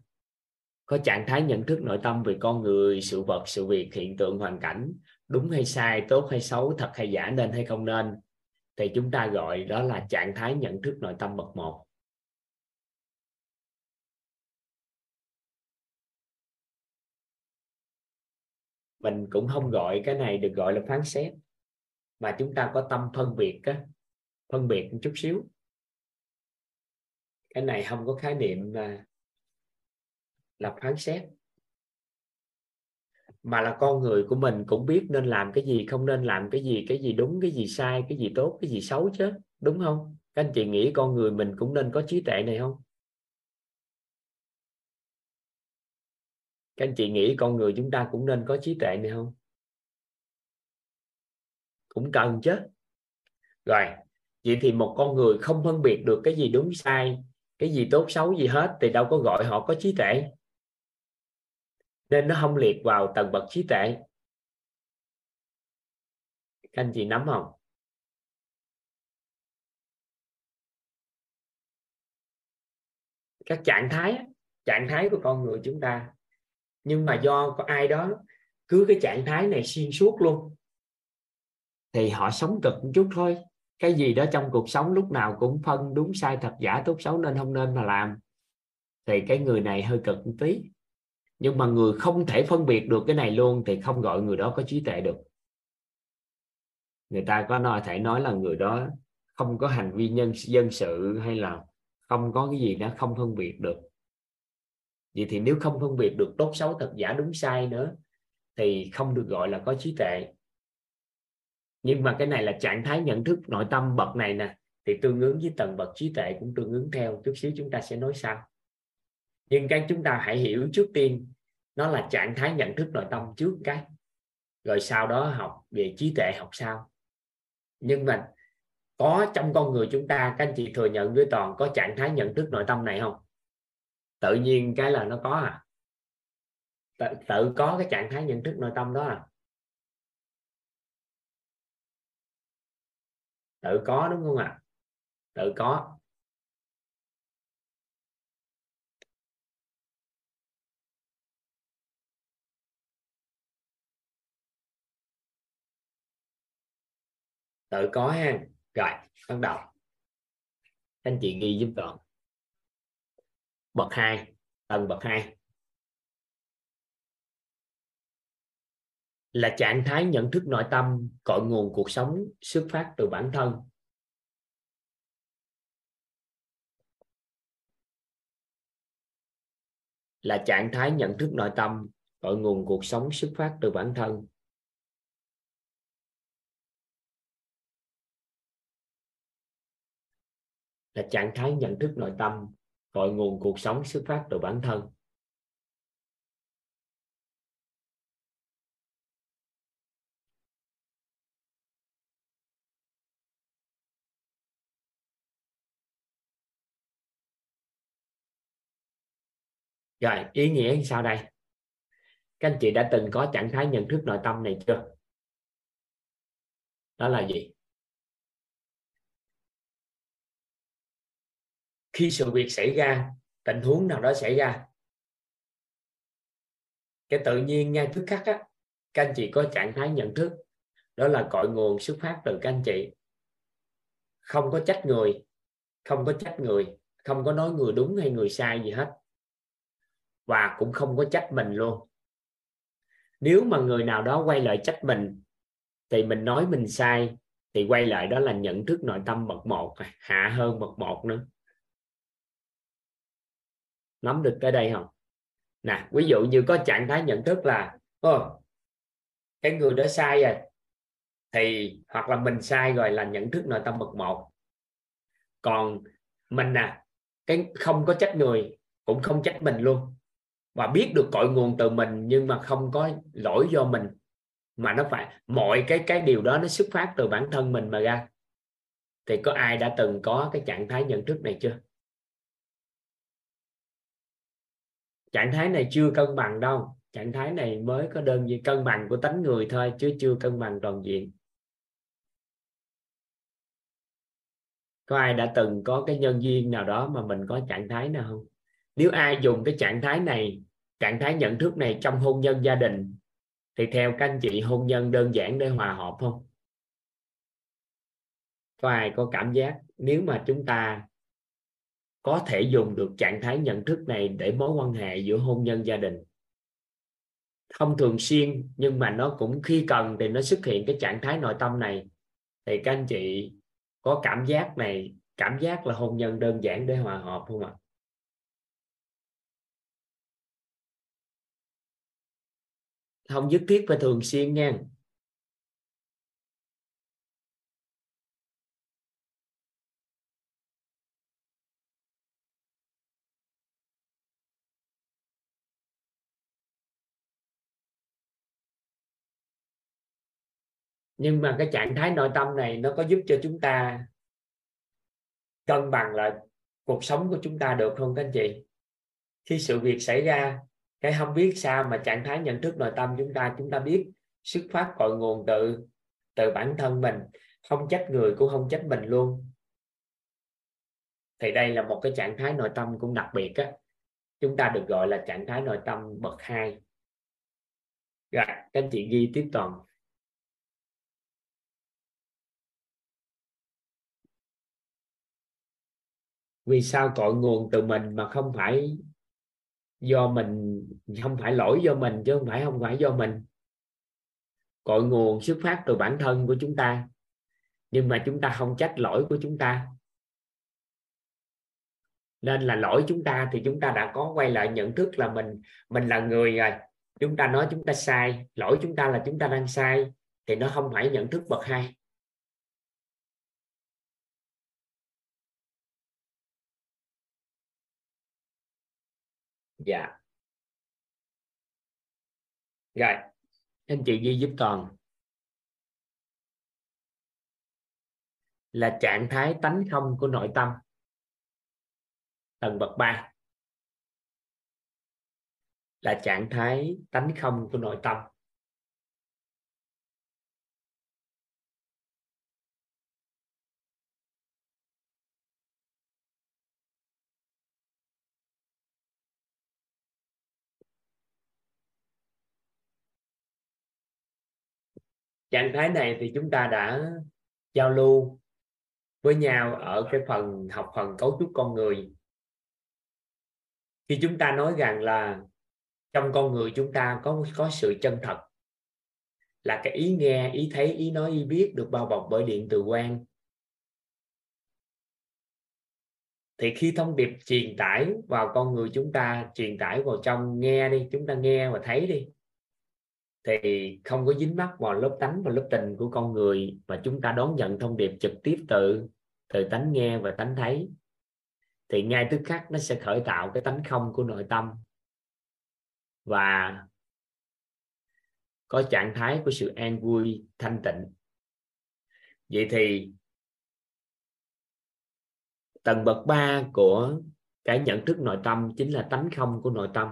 có trạng thái nhận thức nội tâm về con người, sự vật, sự việc, hiện tượng, hoàn cảnh, đúng hay sai, tốt hay xấu, thật hay giả, nên hay không nên, thì chúng ta gọi đó là trạng thái nhận thức nội tâm bậc một. Mình cũng không gọi cái này được gọi là phán xét, mà chúng ta có tâm phân biệt á, phân biệt một chút xíu. Cái này không có khái niệm là là phán xét, mà là con người của mình cũng biết nên làm cái gì, không nên làm cái gì cái gì đúng, cái gì sai, cái gì tốt, cái gì xấu chứ, đúng không? Các anh chị nghĩ con người mình cũng nên có trí tuệ này không? Các anh chị nghĩ con người chúng ta cũng nên có trí tuệ này không? Cũng cần chứ. Rồi, vậy thì một con người không phân biệt được cái gì đúng, sai, cái gì tốt, xấu, gì hết thì đâu có gọi họ có trí tuệ. Nên nó không liệt vào tầng bậc trí tuệ. Các anh chị nắm không? Các trạng thái trạng thái của con người chúng ta nhưng mà do có ai đó cứ cái trạng thái này xuyên suốt luôn, thì họ sống cực một chút thôi. Cái gì đó trong cuộc sống lúc nào cũng phân đúng sai thật giả tốt xấu nên không nên mà làm. Thì cái người này hơi cực một tí. Nhưng mà người không thể phân biệt được cái này luôn thì không gọi người đó có trí tuệ được. Người ta có nói, thể nói là người đó không có hành vi nhân, dân sự hay là không có cái gì đó không phân biệt được vậy thì nếu không phân biệt được tốt xấu, thật giả, đúng sai nữa, thì không được gọi là có trí tuệ. Nhưng mà cái này là trạng thái nhận thức, nội tâm bậc này nè, thì tương ứng với tầng bậc trí tuệ cũng tương ứng theo. Chút xíu chúng ta sẽ nói sau. Nhưng cái chúng ta hãy hiểu trước tiên, nó là trạng thái nhận thức nội tâm trước cái, rồi sau đó học về trí tuệ, học sau. Nhưng mà có trong con người chúng ta, các anh chị thừa nhận với toàn có trạng thái nhận thức nội tâm này không? Tự nhiên cái là nó có à? Tự, tự có cái trạng thái nhận thức nội tâm đó à? Tự có đúng không ạ? À? tự có. Tự có ha. Rồi bắt đầu. Anh chị ghi giúp con bậc hai, tầng bậc hai. Là trạng thái nhận thức nội tâm, cội nguồn cuộc sống, xuất phát từ bản thân. Là trạng thái nhận thức nội tâm, cội nguồn cuộc sống, xuất phát từ bản thân. Là trạng thái nhận thức nội tâm cội nguồn cuộc sống xuất phát từ bản thân. Rồi, ý nghĩa sao đây. Các anh chị đã từng có trạng thái nhận thức nội tâm này chưa? Đó là gì? Khi sự việc xảy ra, tình huống nào đó xảy ra. Cái tự nhiên ngay tức khắc á, các anh chị có trạng thái nhận thức, đó là cội nguồn xuất phát từ các anh chị. Không có trách người, không có trách người, không có nói người đúng hay người sai gì hết. Và cũng không có trách mình luôn. Nếu mà người nào đó quay lại trách mình, thì mình nói mình sai, thì quay lại đó là nhận thức nội tâm bậc một, hạ hơn bậc một nữa nắm được tới đây không? Nè, ví dụ như có trạng thái nhận thức là ô cái người đó sai rồi. Thì, hoặc là mình sai rồi là nhận thức nội tâm bậc một. Còn mình nè, cái không có trách người cũng không trách mình luôn. Và biết được cội nguồn từ mình nhưng mà không có lỗi do mình. Mà nó phải, mọi cái cái điều đó nó xuất phát từ bản thân mình mà ra. Thì có ai đã từng có cái trạng thái nhận thức này chưa? Trạng thái này chưa cân bằng đâu. Trạng thái này mới có đơn vị cân bằng của tánh người thôi, chứ chưa cân bằng toàn diện. Có ai đã từng có cái nhân duyên nào đó mà mình có trạng thái nào không? Nếu ai dùng cái trạng thái này, trạng thái nhận thức này trong hôn nhân gia đình, thì theo các anh chị, hôn nhân đơn giản để hòa hợp không? Có ai có cảm giác nếu mà chúng ta có thể dùng được trạng thái nhận thức này để mối quan hệ giữa hôn nhân gia đình. Không thường xuyên, nhưng mà nó cũng khi cần thì nó xuất hiện cái trạng thái nội tâm này. Thì các anh chị có cảm giác này, cảm giác là hôn nhân đơn giản để hòa hợp không ạ? Không nhất thiết phải thường xuyên nha. Nhưng mà cái trạng thái nội tâm này nó có giúp cho chúng ta cân bằng lại cuộc sống của chúng ta được không các anh chị? Khi sự việc xảy ra, cái không biết sao mà trạng thái nhận thức nội tâm chúng ta chúng ta biết xuất phát cội nguồn từ từ bản thân mình, không trách người cũng không trách mình luôn. Thì đây là một cái trạng thái nội tâm cũng đặc biệt á. Chúng ta được gọi là trạng thái nội tâm bậc hai. Rồi, các anh chị ghi tiếp toàn. Vì sao cội nguồn từ mình mà không phải do mình, không phải lỗi do mình chứ không phải không phải do mình? Cội nguồn xuất phát từ bản thân của chúng ta, nhưng mà chúng ta không trách lỗi của chúng ta. Nên là lỗi chúng ta thì chúng ta đã có quay lại nhận thức là mình mình là người rồi. Chúng ta nói chúng ta sai, lỗi chúng ta là chúng ta đang sai, thì nó không phải nhận thức bậc hai. Dạ. Rồi, anh chị ghi giúp toàn là trạng thái tánh không của nội tâm. Tầng bậc 3 là trạng thái tánh không của nội tâm. Trạng thái này thì chúng ta đã giao lưu với nhau ở cái phần học phần cấu trúc con người. Khi chúng ta nói rằng là trong con người chúng ta có có sự chân thật, là cái ý nghe, ý thấy, ý nói, ý biết được bao bọc bởi điện từ quan. Thì khi thông điệp truyền tải vào con người chúng ta, truyền tải vào trong nghe đi, chúng ta nghe và thấy đi thì không có dính mắc vào lớp tánh và lớp tình của con người mà chúng ta đón nhận thông điệp trực tiếp từ từ tánh nghe và tánh thấy. Thì ngay tức khắc nó sẽ khởi tạo cái tánh không của nội tâm. Và có trạng thái của sự an vui, thanh tịnh. Vậy thì tầng bậc 3 của cái nhận thức nội tâm chính là tánh không của nội tâm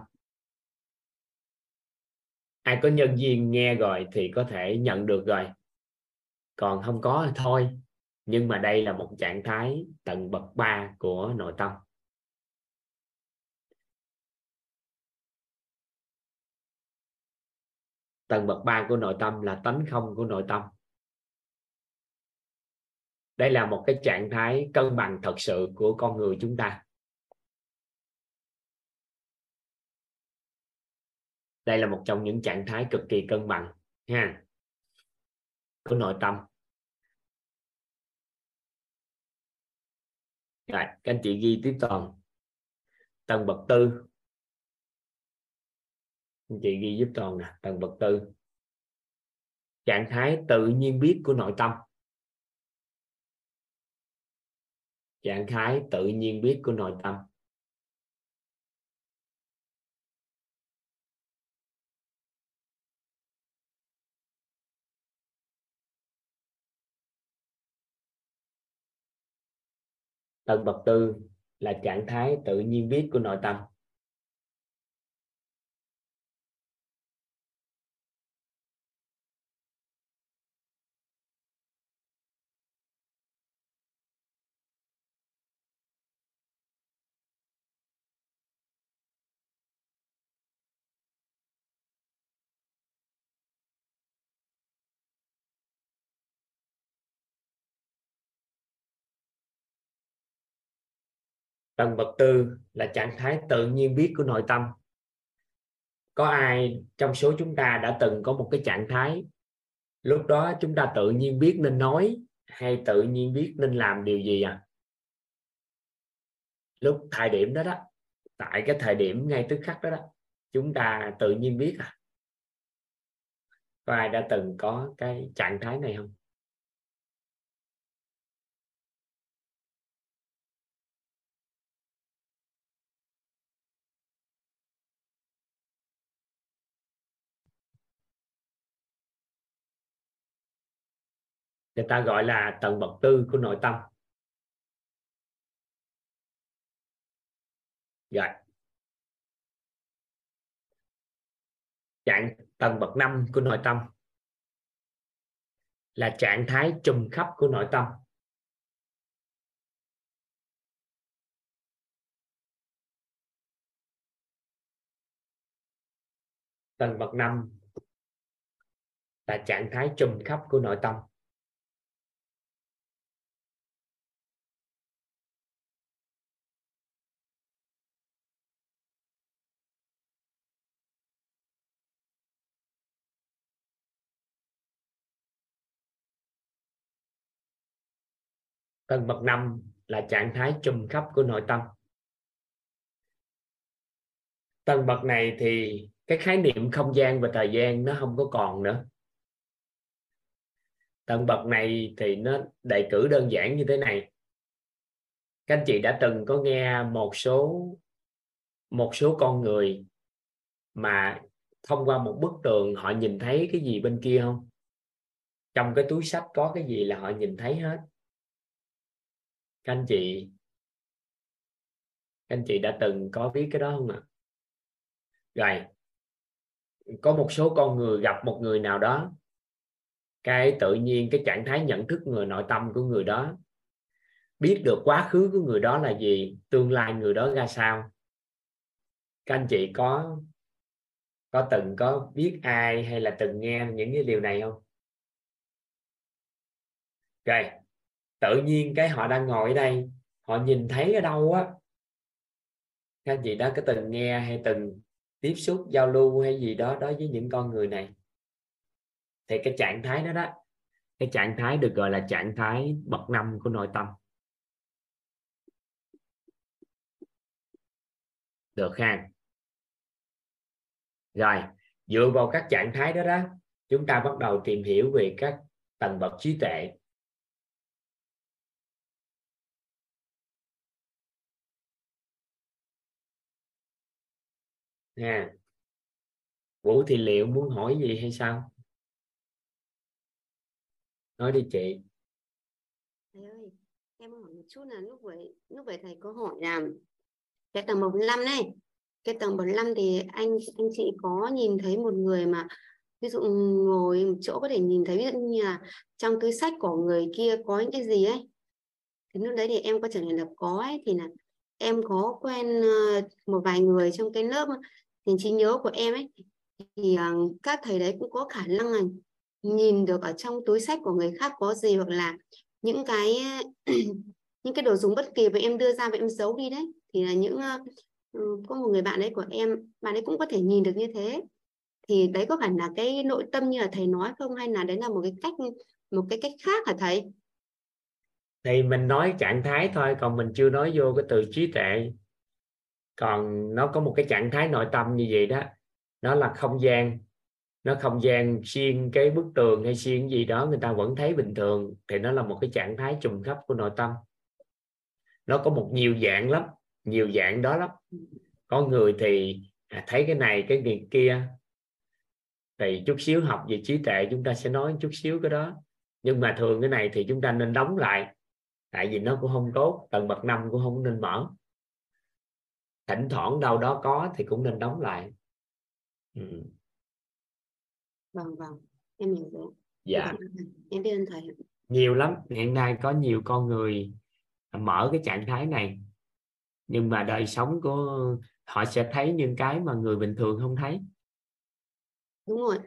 ai có nhân viên nghe rồi thì có thể nhận được rồi. Còn không có thì thôi. Nhưng mà đây là một trạng thái tầng bậc 3 của nội tâm. Tầng bậc 3 của nội tâm là tánh không của nội tâm. Đây là một cái trạng thái cân bằng thật sự của con người chúng ta. Đây là một trong những trạng thái cực kỳ cân bằng, ha. Của nội tâm. Rồi, các anh chị ghi tiếp toàn. Tầng bậc tư. Anh chị ghi giúp toàn nè, tầng bậc tư. Trạng thái tự nhiên biết của nội tâm. Trạng thái tự nhiên biết của nội tâm. Tầng bậc tư là trạng thái tự nhiên biết của nội tâm. Tầng bậc tư là trạng thái tự nhiên biết của nội tâm. Có ai trong số chúng ta đã từng có một cái trạng thái, lúc đó chúng ta tự nhiên biết nên nói hay tự nhiên biết nên làm điều gì à? Lúc thời điểm đó đó, tại cái thời điểm ngay tức khắc đó đó, chúng ta tự nhiên biết à? Có ai đã từng có cái trạng thái này không? Người ta gọi là tầng bậc tư của nội tâm. Rồi. Trạng tầng bậc năm của nội tâm là trạng thái trùm khắp của nội tâm. Tầng bậc năm là trạng thái trùm khắp của nội tâm. Tầng bậc năm là trạng thái trùm khắp của nội tâm. Tầng bậc này thì cái khái niệm không gian và thời gian nó không có còn nữa. Tầng bậc này thì nó đại cử đơn giản như thế này. Các anh chị đã từng có nghe một số một số con người mà thông qua một bức tường họ nhìn thấy cái gì bên kia không? Trong cái túi sách có cái gì là họ nhìn thấy hết? Các anh chị, các anh chị đã từng có biết cái đó không ạ? Rồi, có một số con người gặp một người nào đó, cái tự nhiên cái trạng thái nhận thức người nội tâm của người đó, biết được quá khứ của người đó là gì, tương lai người đó ra sao. Các anh chị có có từng có biết ai hay là từng nghe những cái điều này không? Rồi tự nhiên cái họ đang ngồi ở đây, họ nhìn thấy ở đâu á? Các anh chị đã có từng nghe hay từng tiếp xúc, giao lưu hay gì đó, đối với những con người này? Thì cái trạng thái đó đó, cái trạng thái được gọi là trạng thái bậc năm của nội tâm. Được ha? Rồi, dựa vào các trạng thái đó đó, chúng ta bắt đầu tìm hiểu về các tầng bậc trí tuệ. Nha. Vũ thì liệu muốn hỏi gì hay sao? Nói đi chị. Thầy ơi, em hỏi một chút là lúc vậy lúc vậy thầy có hỏi là cái tầng 45 này, cái tầng 45 thì anh anh chị có nhìn thấy một người mà, ví dụ ngồi một chỗ có thể nhìn thấy, ví dụ như là trong túi sách của người kia có những cái gì ấy, thì lúc đấy thì em có trả lời là có ấy, thì là em có quen ờ, một vài người trong cái lớp thì trí nhớ của em ấy thì uh, các thầy đấy cũng có khả năng là nhìn được ở trong túi sách của người khác có gì hoặc là những cái [clears throat] những cái đồ dùng bất kỳ mà em đưa ra và em giấu đi đấy. Thì là những uh, có một người bạn đấy của em bạn ấy cũng có thể nhìn được như thế. Thì đấy có phải là cái nội tâm như là thầy nói không? Hay là đấy là một cái cách một cái cách khác hả thầy? Thì mình nói trạng thái thôi còn mình chưa nói vô cái từ trí tuệ còn nó có một cái trạng thái nội tâm như vậy đó, nó là không gian, nó không gian xuyên cái bức tường hay xuyên gì đó, người ta vẫn thấy bình thường, thì nó là một cái trạng thái trùng khắp của nội tâm. Nó có một nhiều dạng lắm, nhiều dạng đó lắm. Có người thì à, thấy cái này, cái việc kia, thì chút xíu học về trí tuệ chúng ta sẽ nói chút xíu cái đó. Nhưng mà thường cái này thì chúng ta nên đóng lại, tại vì nó cũng không tốt, tầng bậc năm cũng không nên mở thỉnh thoảng đâu đó có thì cũng nên đóng lại. Ừ. vâng vâng. Em hiểu rồi. Dạ. em biết ơn thầy nhiều lắm. Hiện nay có nhiều con người mở cái trạng thái này. Nhưng mà đời sống của họ sẽ thấy những cái mà người bình thường không thấy. Đúng rồi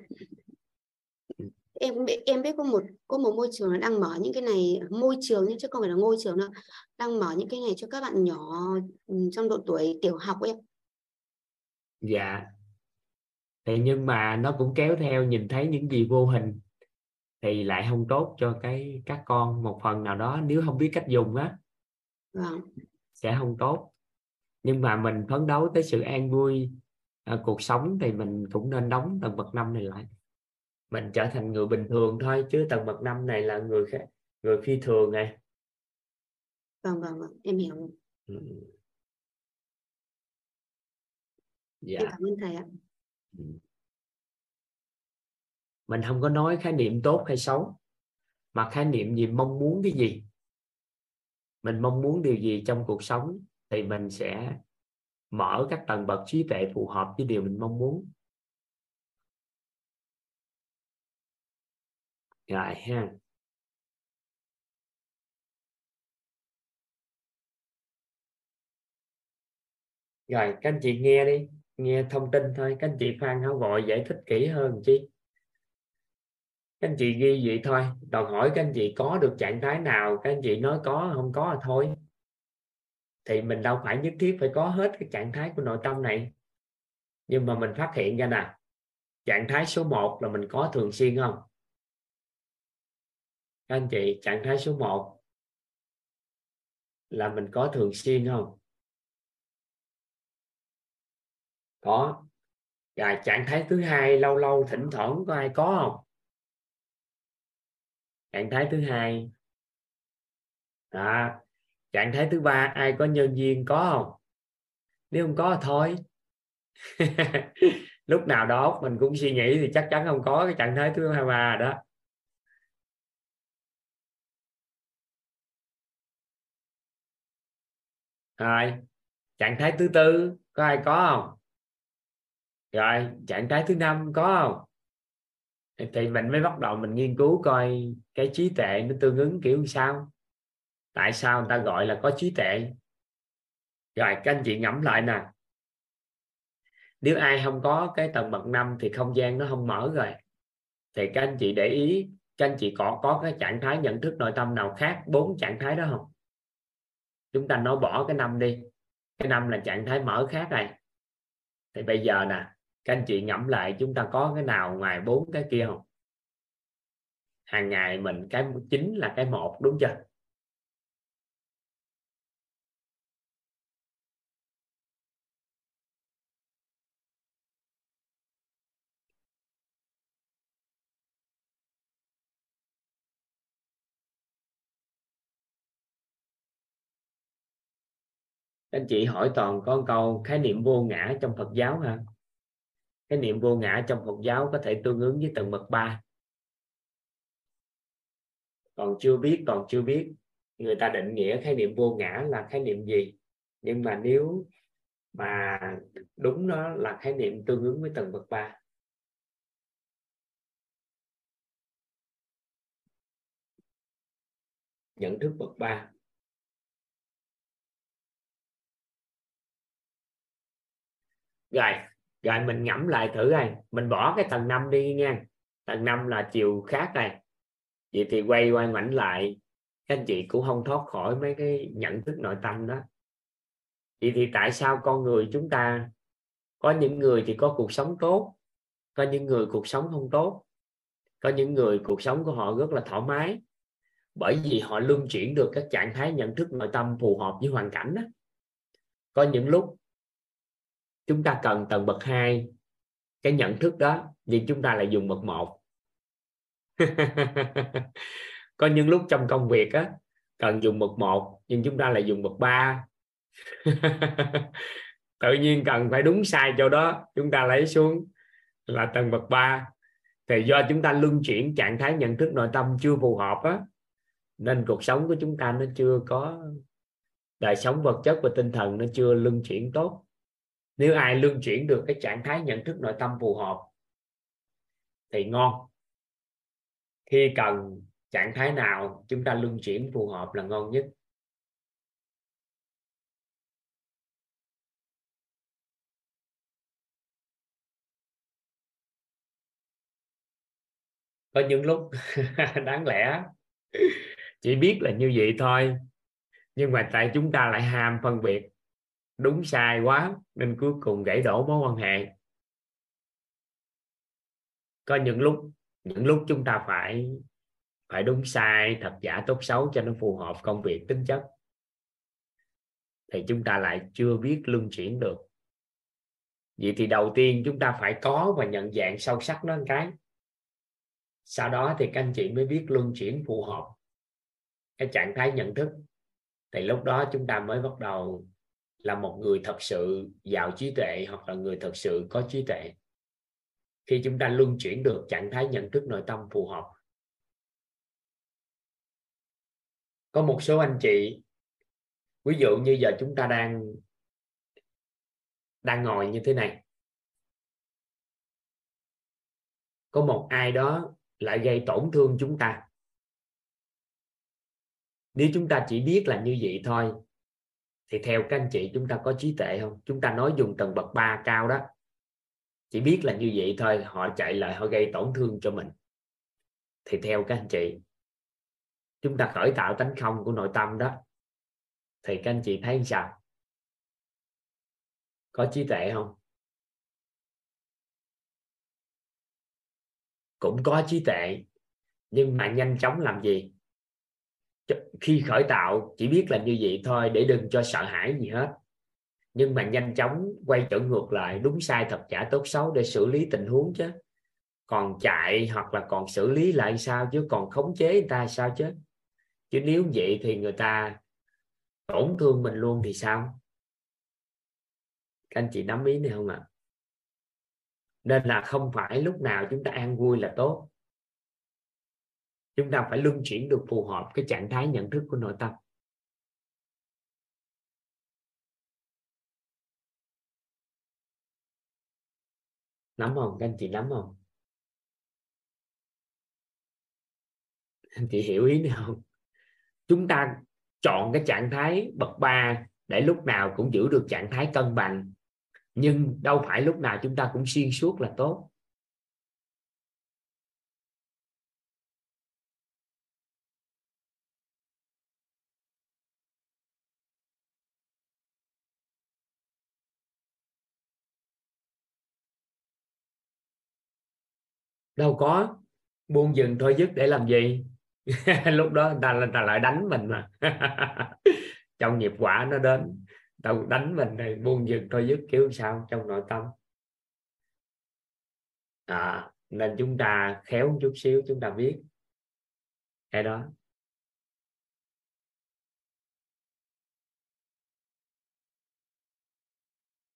em em biết có một có một môi trường đang mở những cái này môi trường chứ không phải là ngôi trường đâu đang mở những cái này cho các bạn nhỏ ừ, trong độ tuổi tiểu học em. Dạ. Thì nhưng mà nó cũng kéo theo nhìn thấy những gì vô hình thì lại không tốt cho cái các con một phần nào đó nếu không biết cách dùng á. Vâng. sẽ không tốt. Nhưng mà mình phấn đấu tới sự an vui à, cuộc sống thì mình cũng nên đóng tầng bậc năm này lại mình trở thành người bình thường thôi chứ tầng bậc năm này là người khác người phi thường này vâng vâng vâng em hiểu ừ. dạ. em cảm ơn thầy ạ ừ. mình không có nói khái niệm tốt hay xấu mà khái niệm gì mong muốn cái gì mình mong muốn điều gì trong cuộc sống thì mình sẽ mở các tầng bậc trí tuệ phù hợp với điều mình mong muốn rồi ha. Rồi, các anh chị nghe đi, nghe thông tin thôi. Các anh chị phan hảo vội giải thích kỹ hơn chi. Các anh chị ghi vậy thôi. Đòi hỏi các anh chị có được trạng thái nào? Các anh chị nói có, không có là thôi. Thì mình đâu phải nhất thiết phải có hết cái trạng thái của nội tâm này. Nhưng mà mình phát hiện ra nè, trạng thái số 1 là mình có thường xuyên không? Các anh chị, trạng thái số 1 là mình có thường xuyên không? Có. Và trạng thái thứ hai, lâu lâu thỉnh thoảng có ai có không? Trạng thái thứ hai. Đó. trạng thái thứ ba, ai có nhân viên có không? Nếu không có thì thôi. [laughs] Lúc nào đó mình cũng suy nghĩ thì chắc chắn không có cái trạng thái thứ hai ba đó. Rồi, trạng thái thứ tư có ai có không? Rồi, trạng thái thứ năm có không? Thì mình mới bắt đầu mình nghiên cứu coi cái trí tuệ nó tương ứng kiểu sao. Tại sao người ta gọi là có trí tuệ? Rồi, các anh chị ngẫm lại nè. Nếu ai không có cái tầng bậc năm thì không gian nó không mở rồi. Thì các anh chị để ý, các anh chị có có cái trạng thái nhận thức nội tâm nào khác, bốn trạng thái đó không? Chúng ta nói bỏ cái năm đi. Cái năm là trạng thái mở khác này. Thì bây giờ nè, các anh chị ngẫm lại chúng ta có cái nào ngoài bốn cái kia không? Hàng ngày mình cái chính là cái một, đúng chưa? Anh chị hỏi toàn có câu, khái niệm vô ngã trong Phật giáo ha? Khái niệm vô ngã trong Phật giáo có thể tương ứng với tầng bậc ba. Còn chưa biết, còn chưa biết. Người ta định nghĩa khái niệm vô ngã là khái niệm gì? Nhưng mà nếu mà đúng nó là khái niệm tương ứng với tầng bậc ba. Nhận thức bậc ba. Rồi rồi mình ngẫm lại thử này, mình bỏ cái tầng 5 đi nha. Tầng 5 là chiều khác này. Vậy thì quay quay ngoảnh lại. Các anh chị cũng không thoát khỏi mấy cái nhận thức nội tâm đó. Vậy thì tại sao con người chúng ta có những người thì có cuộc sống tốt có những người cuộc sống không tốt có những người cuộc sống của họ rất là thoải mái? Bởi vì họ luân chuyển được các trạng thái nhận thức nội tâm phù hợp với hoàn cảnh đó. có những lúc chúng ta cần tầng bậc 2 cái nhận thức đó nhưng chúng ta lại dùng bậc một. [laughs] Có những lúc trong công việc á, cần dùng bậc một, nhưng chúng ta lại dùng bậc ba. [laughs] Tự nhiên cần phải đúng sai chỗ đó, chúng ta lấy xuống là tầng bậc 3 thì do chúng ta luân chuyển trạng thái nhận thức nội tâm chưa phù hợp á, nên cuộc sống của chúng ta nó chưa có, đời sống vật chất và tinh thần nó chưa luân chuyển tốt nếu ai luân chuyển được cái trạng thái nhận thức nội tâm phù hợp, thì ngon. Khi cần trạng thái nào chúng ta luân chuyển phù hợp là ngon nhất. Có những lúc [laughs] đáng lẽ chỉ biết là như vậy thôi, nhưng mà tại chúng ta lại ham phân biệt đúng sai quá, nên cuối cùng gãy đổ mối quan hệ. Có những lúc những lúc chúng ta phải phải đúng sai, thật giả tốt xấu cho nó phù hợp công việc tính chất. Thì chúng ta lại chưa biết luân chuyển được. Vậy thì đầu tiên chúng ta phải có và nhận dạng sâu sắc nó một cái. Sau đó thì các anh chị mới biết luân chuyển phù hợp cái trạng thái nhận thức. Thì lúc đó chúng ta mới bắt đầu là một người thật sự giàu trí tuệ hoặc là người thật sự có trí tuệ. Khi chúng ta luân chuyển được trạng thái nhận thức nội tâm phù hợp. Có một số anh chị, ví dụ như giờ chúng ta đang đang ngồi như thế này. Có một ai đó lại gây tổn thương chúng ta. Nếu chúng ta chỉ biết là như vậy thôi thì theo các anh chị, chúng ta có trí tuệ không? Chúng ta nói dùng tầng bậc 3 cao đó. Chỉ biết là như vậy thôi, họ chạy lại, họ gây tổn thương cho mình. Thì theo các anh chị, chúng ta khởi tạo tánh không của nội tâm đó. Thì các anh chị thấy sao? Có trí tuệ không? Cũng có trí tuệ, nhưng mà nhanh chóng làm gì? Khi khởi tạo, chỉ biết là như vậy thôi, để đừng cho sợ hãi gì hết. Nhưng mà nhanh chóng quay trở ngược lại, đúng sai thật giả tốt xấu để xử lý tình huống chứ. Còn chạy hoặc là còn xử lý lại sao chứ, còn khống chế người ta sao chứ? Chứ nếu vậy thì người ta tổn thương mình luôn thì sao? Các anh chị nắm ý này không ạ? À? nên là không phải lúc nào chúng ta an vui là tốt chúng ta phải luân chuyển được phù hợp cái trạng thái nhận thức của nội tâm. Nắm không? Các anh chị nắm không? Anh chị hiểu ý này không? Chúng ta chọn cái trạng thái bậc ba để lúc nào cũng giữ được trạng thái cân bằng. Nhưng đâu phải lúc nào chúng ta cũng xuyên suốt là tốt. Đâu có buông dừng thôi dứt để làm gì? [laughs] Lúc đó người ta, người ta lại đánh mình mà. [laughs] Trong nghiệp quả nó đến đâu đánh mình này buông dừng thôi dứt kiểu sao trong nội tâm. À, nên chúng ta khéo một chút xíu chúng ta biết cái đó.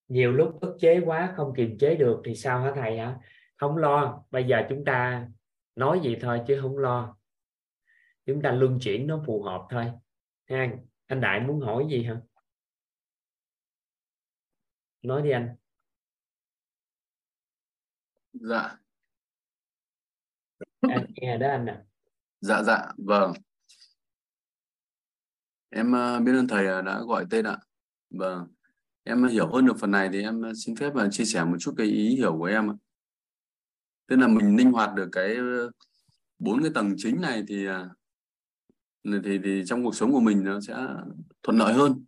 Nhiều lúc ức chế quá không kiềm chế được thì sao hả thầy hả? Không lo bây giờ chúng ta nói gì thôi chứ không lo. Chúng ta luân chuyển nó phù hợp thôi. Ha anh đại muốn hỏi gì hả? Nói đi anh. Dạ. Anh nghe đó anh ạ. À. dạ dạ vâng. Em uh, biết ơn thầy đã gọi tên ạ. Vâng. Em hiểu hơn được phần này thì em xin phép chia sẻ một chút cái ý hiểu của em ạ tức là mình linh hoạt được cái ờ, bốn cái tầng chính này thì à, thì thì trong cuộc sống của mình nó sẽ thuận lợi hơn.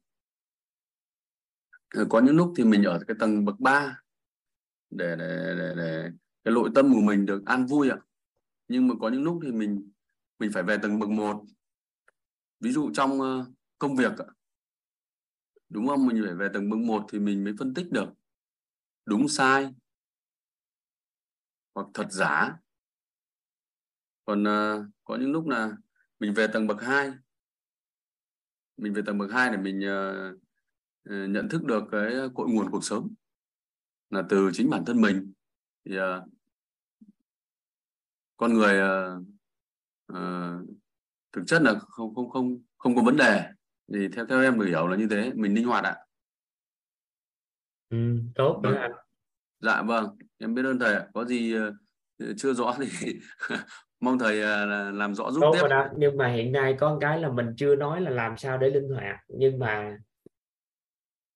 Ờ, có những lúc thì mình ở cái tầng bậc 3 để để, để, để cái nội tâm của mình được an vui ạ. Nhưng mà có những lúc thì mình mình phải về tầng bậc 1 ví dụ trong ờ, công việc đúng không? Mình phải về tầng bậc 1 thì mình mới phân tích được đúng sai hoặc thật giả. Còn uh, có những lúc là mình về tầng bậc 2 mình về tầng bậc 2 để mình uh, nhận thức được cái cội nguồn cuộc sống là từ chính bản thân mình. Thì uh, con người uh, uh, thực chất là không không không không có vấn đề. Thì theo theo em hiểu là như thế. Mình linh hoạt ạ. Ừ, tốt vâng. anh dạ vâng em biết ơn thầy có gì uh, chưa rõ thì [laughs] mong thầy uh, làm rõ giúp tiếp. đó nhưng mà hiện nay có một cái là mình chưa nói là làm sao để linh hoạt nhưng mà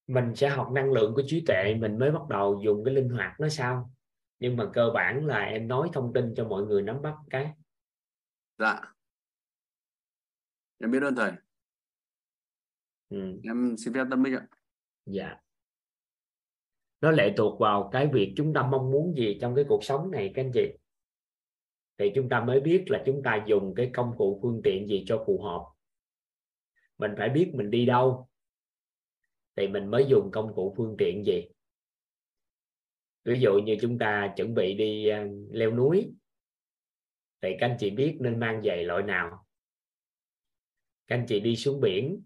mình sẽ học năng lượng của trí tuệ mình mới bắt đầu dùng cái linh hoạt nó sao nhưng mà cơ bản là em nói thông tin cho mọi người nắm bắt cái. Dạ. Em biết ơn thầy. Ừ. em xin phép tâm minh ạ. Dạ nó lệ thuộc vào cái việc chúng ta mong muốn gì trong cái cuộc sống này, các anh chị. Thì chúng ta mới biết là chúng ta dùng cái công cụ phương tiện gì cho phù hợp. Mình phải biết mình đi đâu thì mình mới dùng công cụ phương tiện gì. Ví dụ như chúng ta chuẩn bị đi ờ, leo núi thì các anh chị biết nên mang giày loại nào. Các anh chị đi xuống biển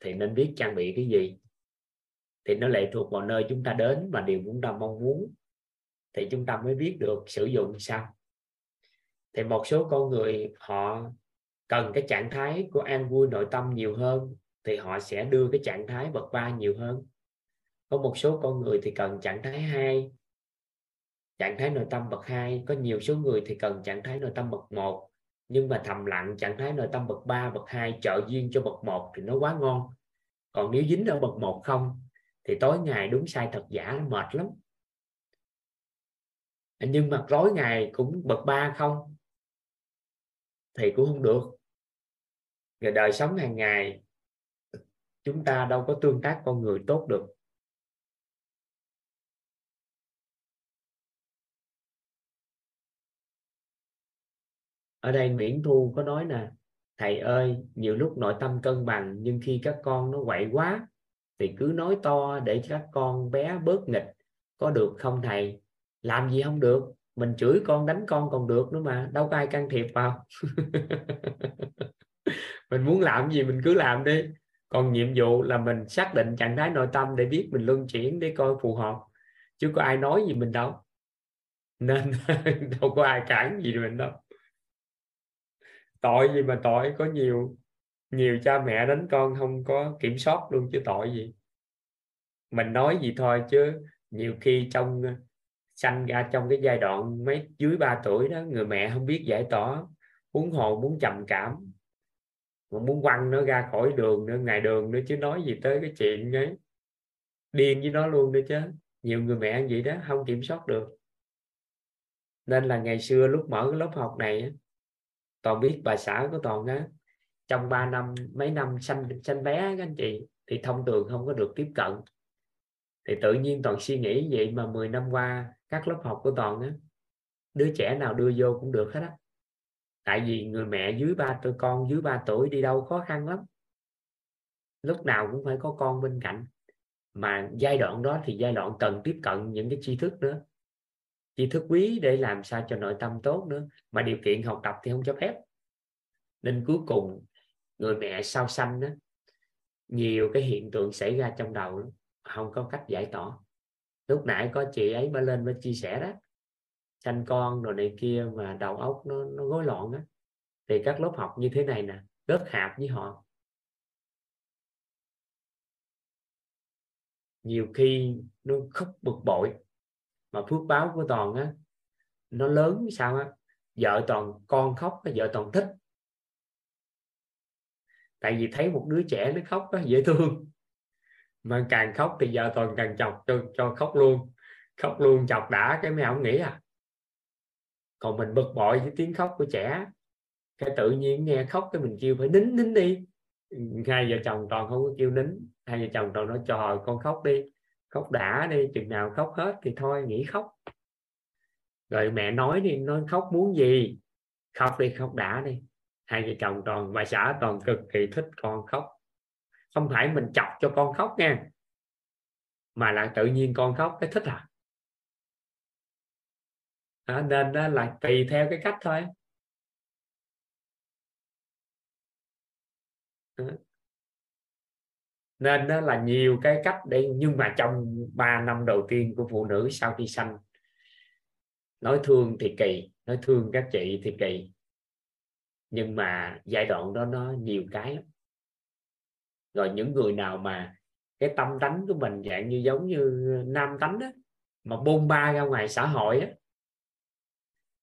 thì nên biết trang bị cái gì thì nó lệ thuộc vào nơi chúng ta đến và điều chúng ta mong muốn. Thì chúng ta mới biết được sử dụng sao. Thì một số con người họ cần cái trạng thái của an vui nội tâm nhiều hơn, thì họ sẽ đưa cái trạng thái bậc ba nhiều hơn. Có một số con người thì cần trạng thái hai, trạng thái nội tâm bậc 2 có nhiều số người thì cần trạng thái nội tâm bậc 1 nhưng mà thầm lặng, trạng thái nội tâm bậc 3 bậc 2 trợ duyên cho bậc 1 thì nó quá ngon. Còn nếu dính ở bậc 1 không thì tối ngày đúng sai thật giả nó mệt lắm. Nhưng mà tối ngày cũng bậc ba không, thì cũng không được. Rồi đời sống hàng ngày, chúng ta đâu có tương tác con người tốt được. Ở đây Nguyễn Thu có nói nè, thầy ơi, nhiều lúc nội tâm cân bằng, nhưng khi các con nó quậy quá thì cứ nói to để các con bé bớt nghịch. Có được không thầy? Làm gì không được? Mình chửi con, đánh con còn được nữa mà. Đâu có ai can thiệp vào. [laughs] Mình muốn làm gì mình cứ làm đi. Còn nhiệm vụ là mình xác định trạng thái nội tâm để biết mình luân chuyển để coi phù hợp. Chứ có ai nói gì mình đâu. Nên [laughs] đâu có ai cản gì mình đâu. Tội gì mà tội, có nhiều nhiều cha mẹ đánh con không có kiểm soát luôn chứ tội gì. Mình nói gì thôi chứ nhiều khi trong ờ, sanh ra trong cái giai đoạn mấy dưới 3 tuổi đó, người mẹ không biết giải tỏa muốn hồn muốn trầm cảm. Mà muốn quăng nó ra khỏi đường nữa ngày đường nữa chứ nói gì tới cái chuyện ấy. Điên với nó luôn nữa chứ. Nhiều người mẹ vậy đó, không kiểm soát được. Nên là ngày xưa lúc mở cái lớp học này toàn biết bà xã của toàn á trong 3 năm, mấy năm sanh sanh bé các anh chị, thì thông thường không có được tiếp cận. Thì tự nhiên toàn suy nghĩ vậy mà 10 năm qua, các lớp học của toàn á, đứa trẻ nào đưa vô cũng được hết á. Tại vì người mẹ dưới ba tuổi, con dưới 3 tuổi đi đâu khó khăn lắm. Lúc nào cũng phải có con bên cạnh. Mà giai đoạn đó thì giai đoạn cần tiếp cận những cái tri thức nữa. Tri thức quý để làm sao cho nội tâm tốt nữa. Mà điều kiện học tập thì không cho phép. Nên cuối cùng người mẹ sau sanh đó nhiều cái hiện tượng xảy ra trong đầu đó, không có cách giải tỏa. Lúc nãy có chị ấy mới lên mới chia sẻ đó sanh con rồi này kia mà đầu óc nó nó rối loạn á. Thì các lớp học như thế này nè rất hạp với họ. Nhiều khi nó khóc bực bội mà phước báo của toàn á nó lớn sao á vợ toàn con khóc vợ toàn thích tại vì thấy một đứa trẻ nó khóc đó, dễ thương. Mà càng khóc thì giờ toàn càng chọc cho cho khóc luôn. Khóc luôn chọc đã cái mấy ông nghĩ à. Còn mình bực bội với tiếng khóc của trẻ. Cái tự nhiên nghe khóc cái mình kêu phải nín nín đi. Hai vợ chồng toàn không có kêu nín. Hai vợ chồng toàn nói trời con khóc đi. Khóc đã đi chừng nào khóc hết thì thôi nghỉ khóc. Rồi mẹ nói đi nó khóc muốn gì? Khóc đi khóc đã đi hai vợ chồng toàn bà xã toàn cực kỳ thích con khóc. Không phải mình chọc cho con khóc nha mà là tự nhiên con khóc cái thích à. À, nên đó là tùy theo cái cách thôi. Nên đó là nhiều cái cách để nhưng mà trong 3 năm đầu tiên của phụ nữ sau khi sanh nói thương thì kỳ nói thương các chị thì kỳ nhưng mà giai đoạn đó nó nhiều cái lắm. Rồi những người nào mà cái tâm tánh của mình dạng như giống như nam tánh đó mà bôn ba ra ngoài xã hội á,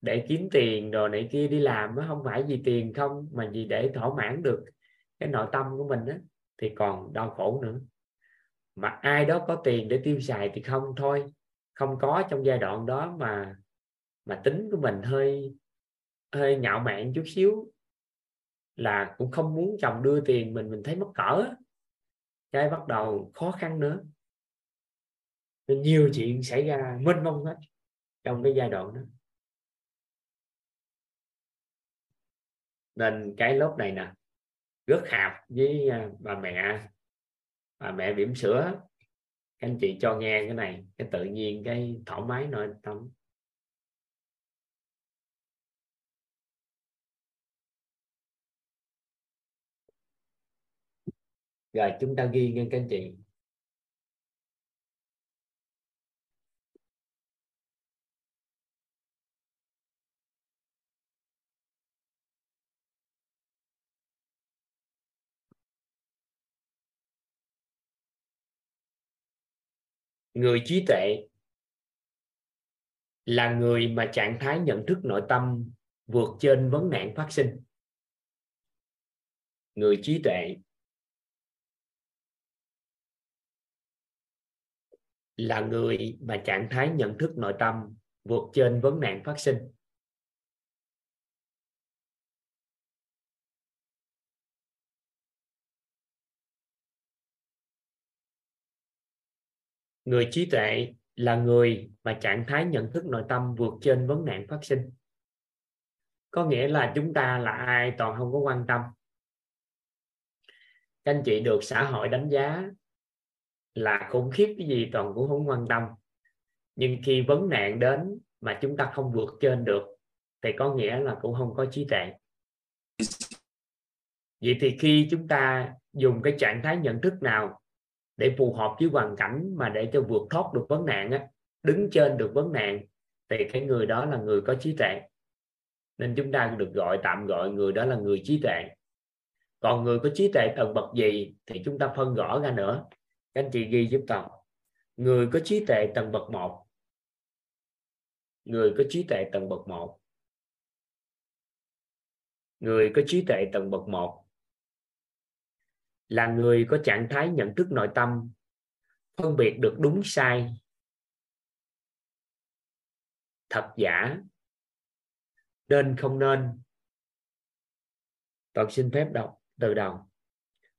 để kiếm tiền rồi này kia đi làm nó không phải vì tiền không, mà vì để thỏa mãn được cái nội tâm của mình á, thì còn đau khổ nữa. Mà ai đó có tiền để tiêu xài thì không thôi, không có trong giai đoạn đó mà mà tính của mình hơi hơi ngạo mạn chút xíu là cũng không muốn chồng đưa tiền mình mình thấy mất cỡ. Cái bắt đầu khó khăn nữa. Nên nhiều chuyện xảy ra, mênh mông hết trong cái giai đoạn đó. Nên cái lớp này nè rất hạp với à, bà mẹ. Bà mẹ bỉm sữa. Các anh chị cho nghe cái này, cái tự nhiên, cái thoải mái nội tâm. Rồi, chúng ta ghi nghe các anh chị. Người trí tuệ là người mà trạng thái nhận thức nội tâm vượt trên vấn nạn phát sinh. Người trí tuệ là người mà trạng thái nhận thức nội tâm vượt trên vấn nạn phát sinh. Người trí tuệ là người mà trạng thái nhận thức nội tâm vượt trên vấn nạn phát sinh. Có nghĩa là chúng ta là ai toàn không có quan tâm. Các anh chị được xã hội đánh giá là khủng khiếp cái gì toàn cũng không quan tâm. Nhưng khi vấn nạn đến mà chúng ta không vượt trên được thì có nghĩa là cũng không có trí tuệ. Vậy thì khi chúng ta dùng cái trạng thái nhận thức nào để phù hợp với hoàn cảnh mà để cho vượt thoát được vấn nạn á, đứng trên được vấn nạn thì cái người đó là người có trí tuệ. Nên chúng ta được gọi tạm gọi người đó là người trí tuệ. Còn người có trí tuệ tầng bậc gì thì chúng ta phân rõ ra nữa các anh chị ghi giúp toàn người có trí tuệ tầng bậc một. Người có trí tuệ tầng bậc một. Người có trí tuệ tầng bậc một là người có trạng thái nhận thức nội tâm, phân biệt được đúng, sai, thật, giả, nên, không nên. Toàn xin phép đọc từ đầu.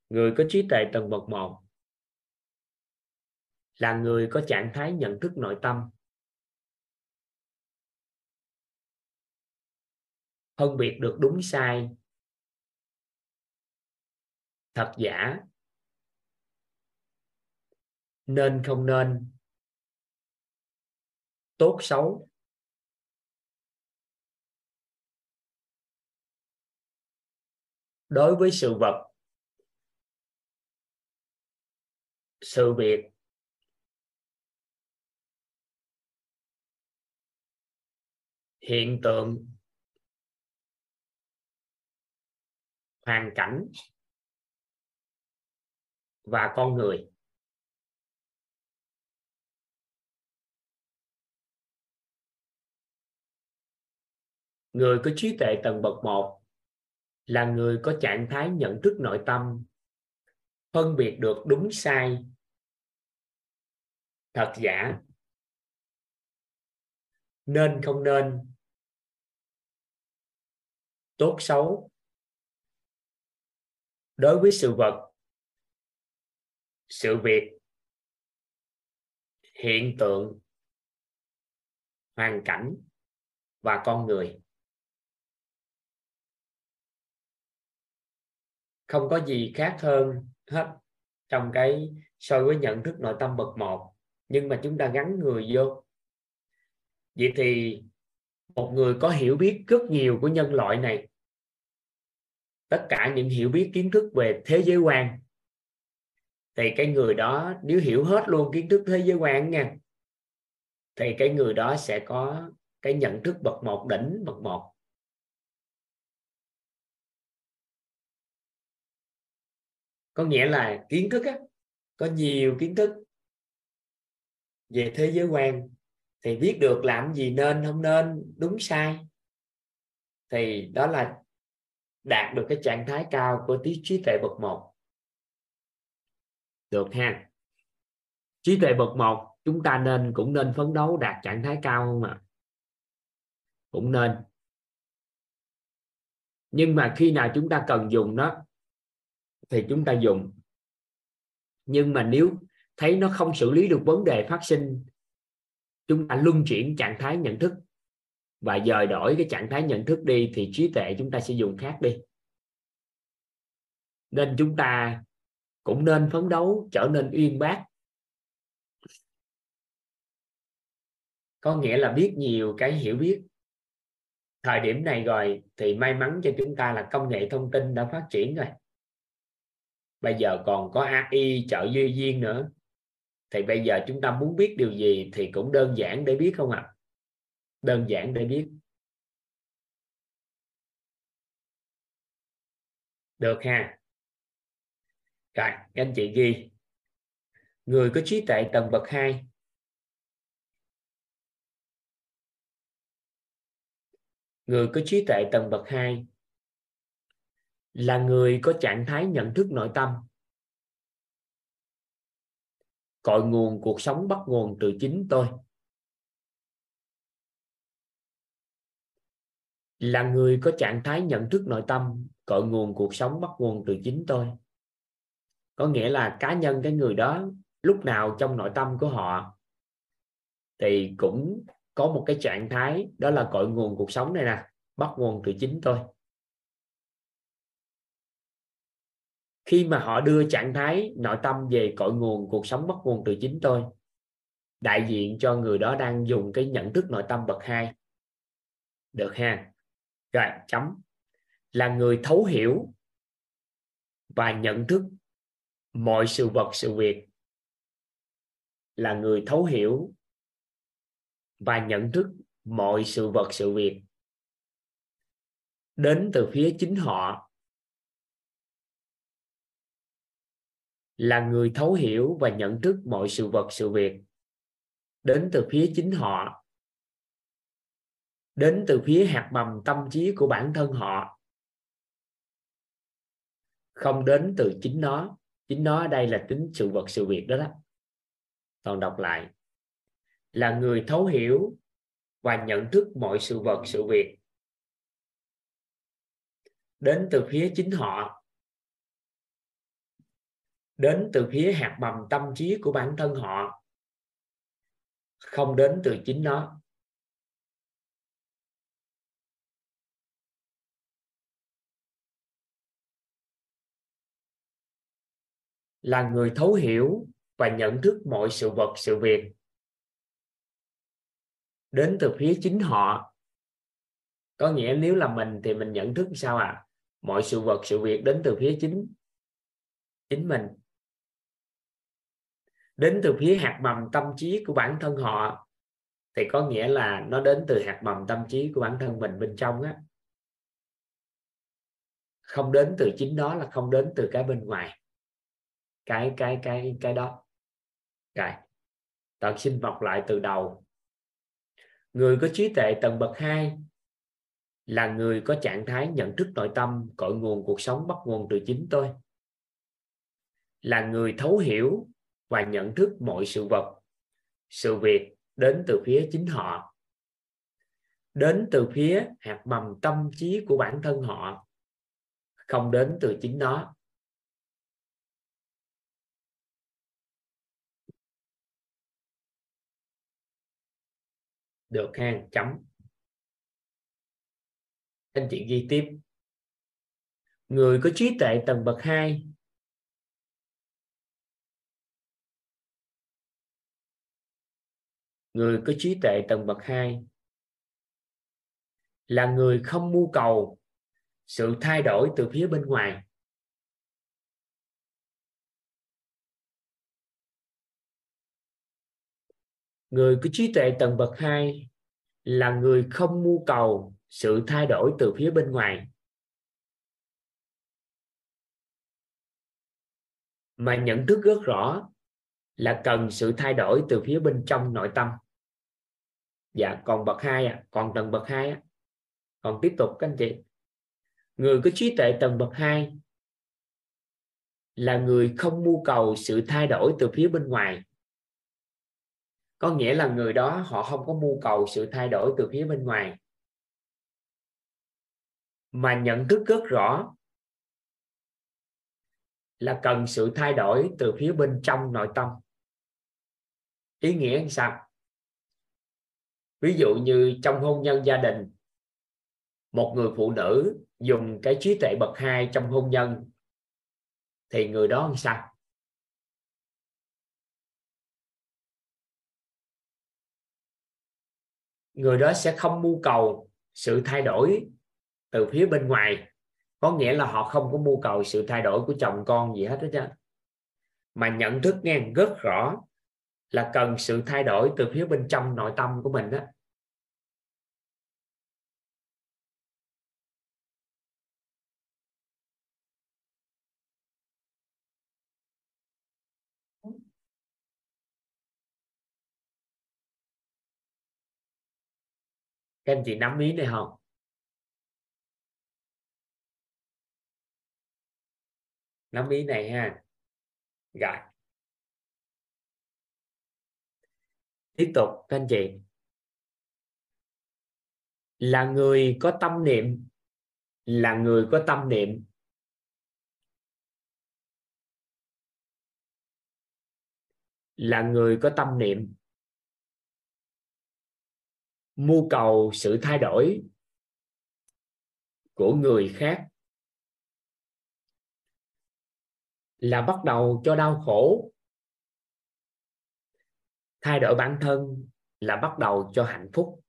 Người có trí tuệ tầng bậc một là người có trạng thái nhận thức nội tâm. Phân biệt được đúng sai. Thật giả. Nên không nên. Tốt xấu. Đối với sự vật. Sự việc. Hiện tượng hoàn cảnh và con người. Người có trí tuệ tầng bậc một là người có trạng thái nhận thức nội tâm, phân biệt được đúng sai, thật giả. Nên không nên tốt xấu. Đối với sự vật, sự việc, hiện tượng, hoàn cảnh và con người. Không có gì khác hơn hết trong cái so với nhận thức nội tâm bậc một, nhưng mà chúng ta gắn người vô. Vậy thì một người có hiểu biết rất nhiều của nhân loại này. Tất cả những hiểu biết kiến thức về thế giới quan. Thì cái người đó nếu hiểu hết luôn kiến thức thế giới quan nha thì cái người đó sẽ có cái nhận thức bậc một đỉnh bậc một. Có nghĩa là kiến thức á, có nhiều kiến thức về thế giới quan thì biết được làm gì nên, không nên, đúng sai. Thì đó là đạt được cái trạng thái cao của tí trí tuệ bậc một. Được ha. Trí tuệ bậc một, chúng ta nên, cũng nên phấn đấu đạt trạng thái cao không ạ? Cũng nên. Nhưng mà khi nào chúng ta cần dùng nó, thì chúng ta dùng. Nhưng mà nếu thấy nó không xử lý được vấn đề phát sinh chúng ta luân chuyển trạng thái nhận thức và dời đổi cái trạng thái nhận thức đi thì trí tuệ chúng ta sẽ dùng khác đi. Nên chúng ta cũng nên phấn đấu trở nên uyên bác. Có nghĩa là biết nhiều cái hiểu biết. Thời điểm này rồi thì may mắn cho chúng ta là công nghệ thông tin đã phát triển rồi. Bây giờ còn có AI trợ duy duyên nữa thì bây giờ chúng ta muốn biết điều gì thì cũng đơn giản để biết không ạ? À? đơn giản để biết. Được ha. Rồi, các anh chị ghi. Người có trí tuệ tầng bậc 2 người có trí tuệ tầng bậc 2 là người có trạng thái nhận thức nội tâm cội nguồn cuộc sống bắt nguồn từ chính tôi. Là người có trạng thái nhận thức nội tâm, cội nguồn cuộc sống bắt nguồn từ chính tôi. Có nghĩa là cá nhân cái người đó, lúc nào trong nội tâm của họ, thì cũng có một cái trạng thái, đó là cội nguồn cuộc sống này nè, bắt nguồn từ chính tôi. Khi mà họ đưa trạng thái nội tâm về cội nguồn, cuộc sống bắt nguồn từ chính tôi, đại diện cho người đó đang dùng cái nhận thức nội tâm bậc hai. Được ha? Rồi, chấm. Là người thấu hiểu và nhận thức mọi sự vật, sự việc. Là người thấu hiểu và nhận thức mọi sự vật, sự việc. Đến từ phía chính họ. Là người thấu hiểu và nhận thức mọi sự vật, sự việc. Đến từ phía chính họ. Đến từ phía hạt mầm tâm trí của bản thân họ. Không đến từ chính nó. Chính nó ở đây là tính sự vật, sự việc đó đó. Toàn đọc lại. Là người thấu hiểu và nhận thức mọi sự vật, sự việc. Đến từ phía chính họ đến từ phía hạt mầm tâm trí của bản thân họ, không đến từ chính nó. Là người thấu hiểu và nhận thức mọi sự vật, sự việc. Đến từ phía chính họ. Có nghĩa nếu là mình thì mình nhận thức sao ạ? À? mọi sự vật, sự việc đến từ phía chính chính mình đến từ phía hạt mầm tâm trí của bản thân họ, thì có nghĩa là nó đến từ hạt mầm tâm trí của bản thân mình bên trong á. Không đến từ chính nó là không đến từ cái bên ngoài. Cái cái cái cái đó. Rồi tận xin vọc lại từ đầu. Người có trí tuệ tầng bậc 2 là người có trạng thái nhận thức nội tâm, cội nguồn cuộc sống bắt nguồn từ chính tôi. Là người thấu hiểu và nhận thức mọi sự vật, sự việc đến từ phía chính họ. Đến từ phía hạt mầm tâm trí của bản thân họ, không đến từ chính nó. Được ha chấm. Anh chị ghi tiếp. Người có trí tuệ tầng bậc 2 người có trí tuệ tầng bậc 2 là người không mưu cầu sự thay đổi từ phía bên ngoài. Người có trí tuệ tầng bậc 2 là người không mưu cầu sự thay đổi từ phía bên ngoài. Mà nhận thức rất rõ là cần sự thay đổi từ phía bên trong nội tâm dạ còn bậc hai à còn tầng bậc hai à. còn tiếp tục, các anh chị. Người có trí tuệ tầng bậc hai là người không mưu cầu sự thay đổi từ phía bên ngoài. Có nghĩa là người đó, họ không có mưu cầu sự thay đổi từ phía bên ngoài. Mà nhận thức rất rõ là cần sự thay đổi từ phía bên trong nội tâm. Ý nghĩa là sao? Ví dụ như trong hôn nhân gia đình, một người phụ nữ dùng cái trí tuệ bậc hai trong hôn nhân, thì người đó làm sao? Người đó sẽ không mưu cầu sự thay đổi từ phía bên ngoài. Có nghĩa là họ không có mưu cầu sự thay đổi của chồng con gì hết đó chứ mà nhận thức nghe rất rõ là cần sự thay đổi từ phía bên trong nội tâm của mình đó. Các anh chị nắm ý này không? Nắm ý này ha. Rồi. Tiếp tục, các anh chị. Là người có tâm niệm, là người có tâm niệm. Là người có tâm niệm. Mưu cầu sự thay đổi của người khác. Là bắt đầu cho đau khổ thay đổi bản thân là bắt đầu cho hạnh phúc.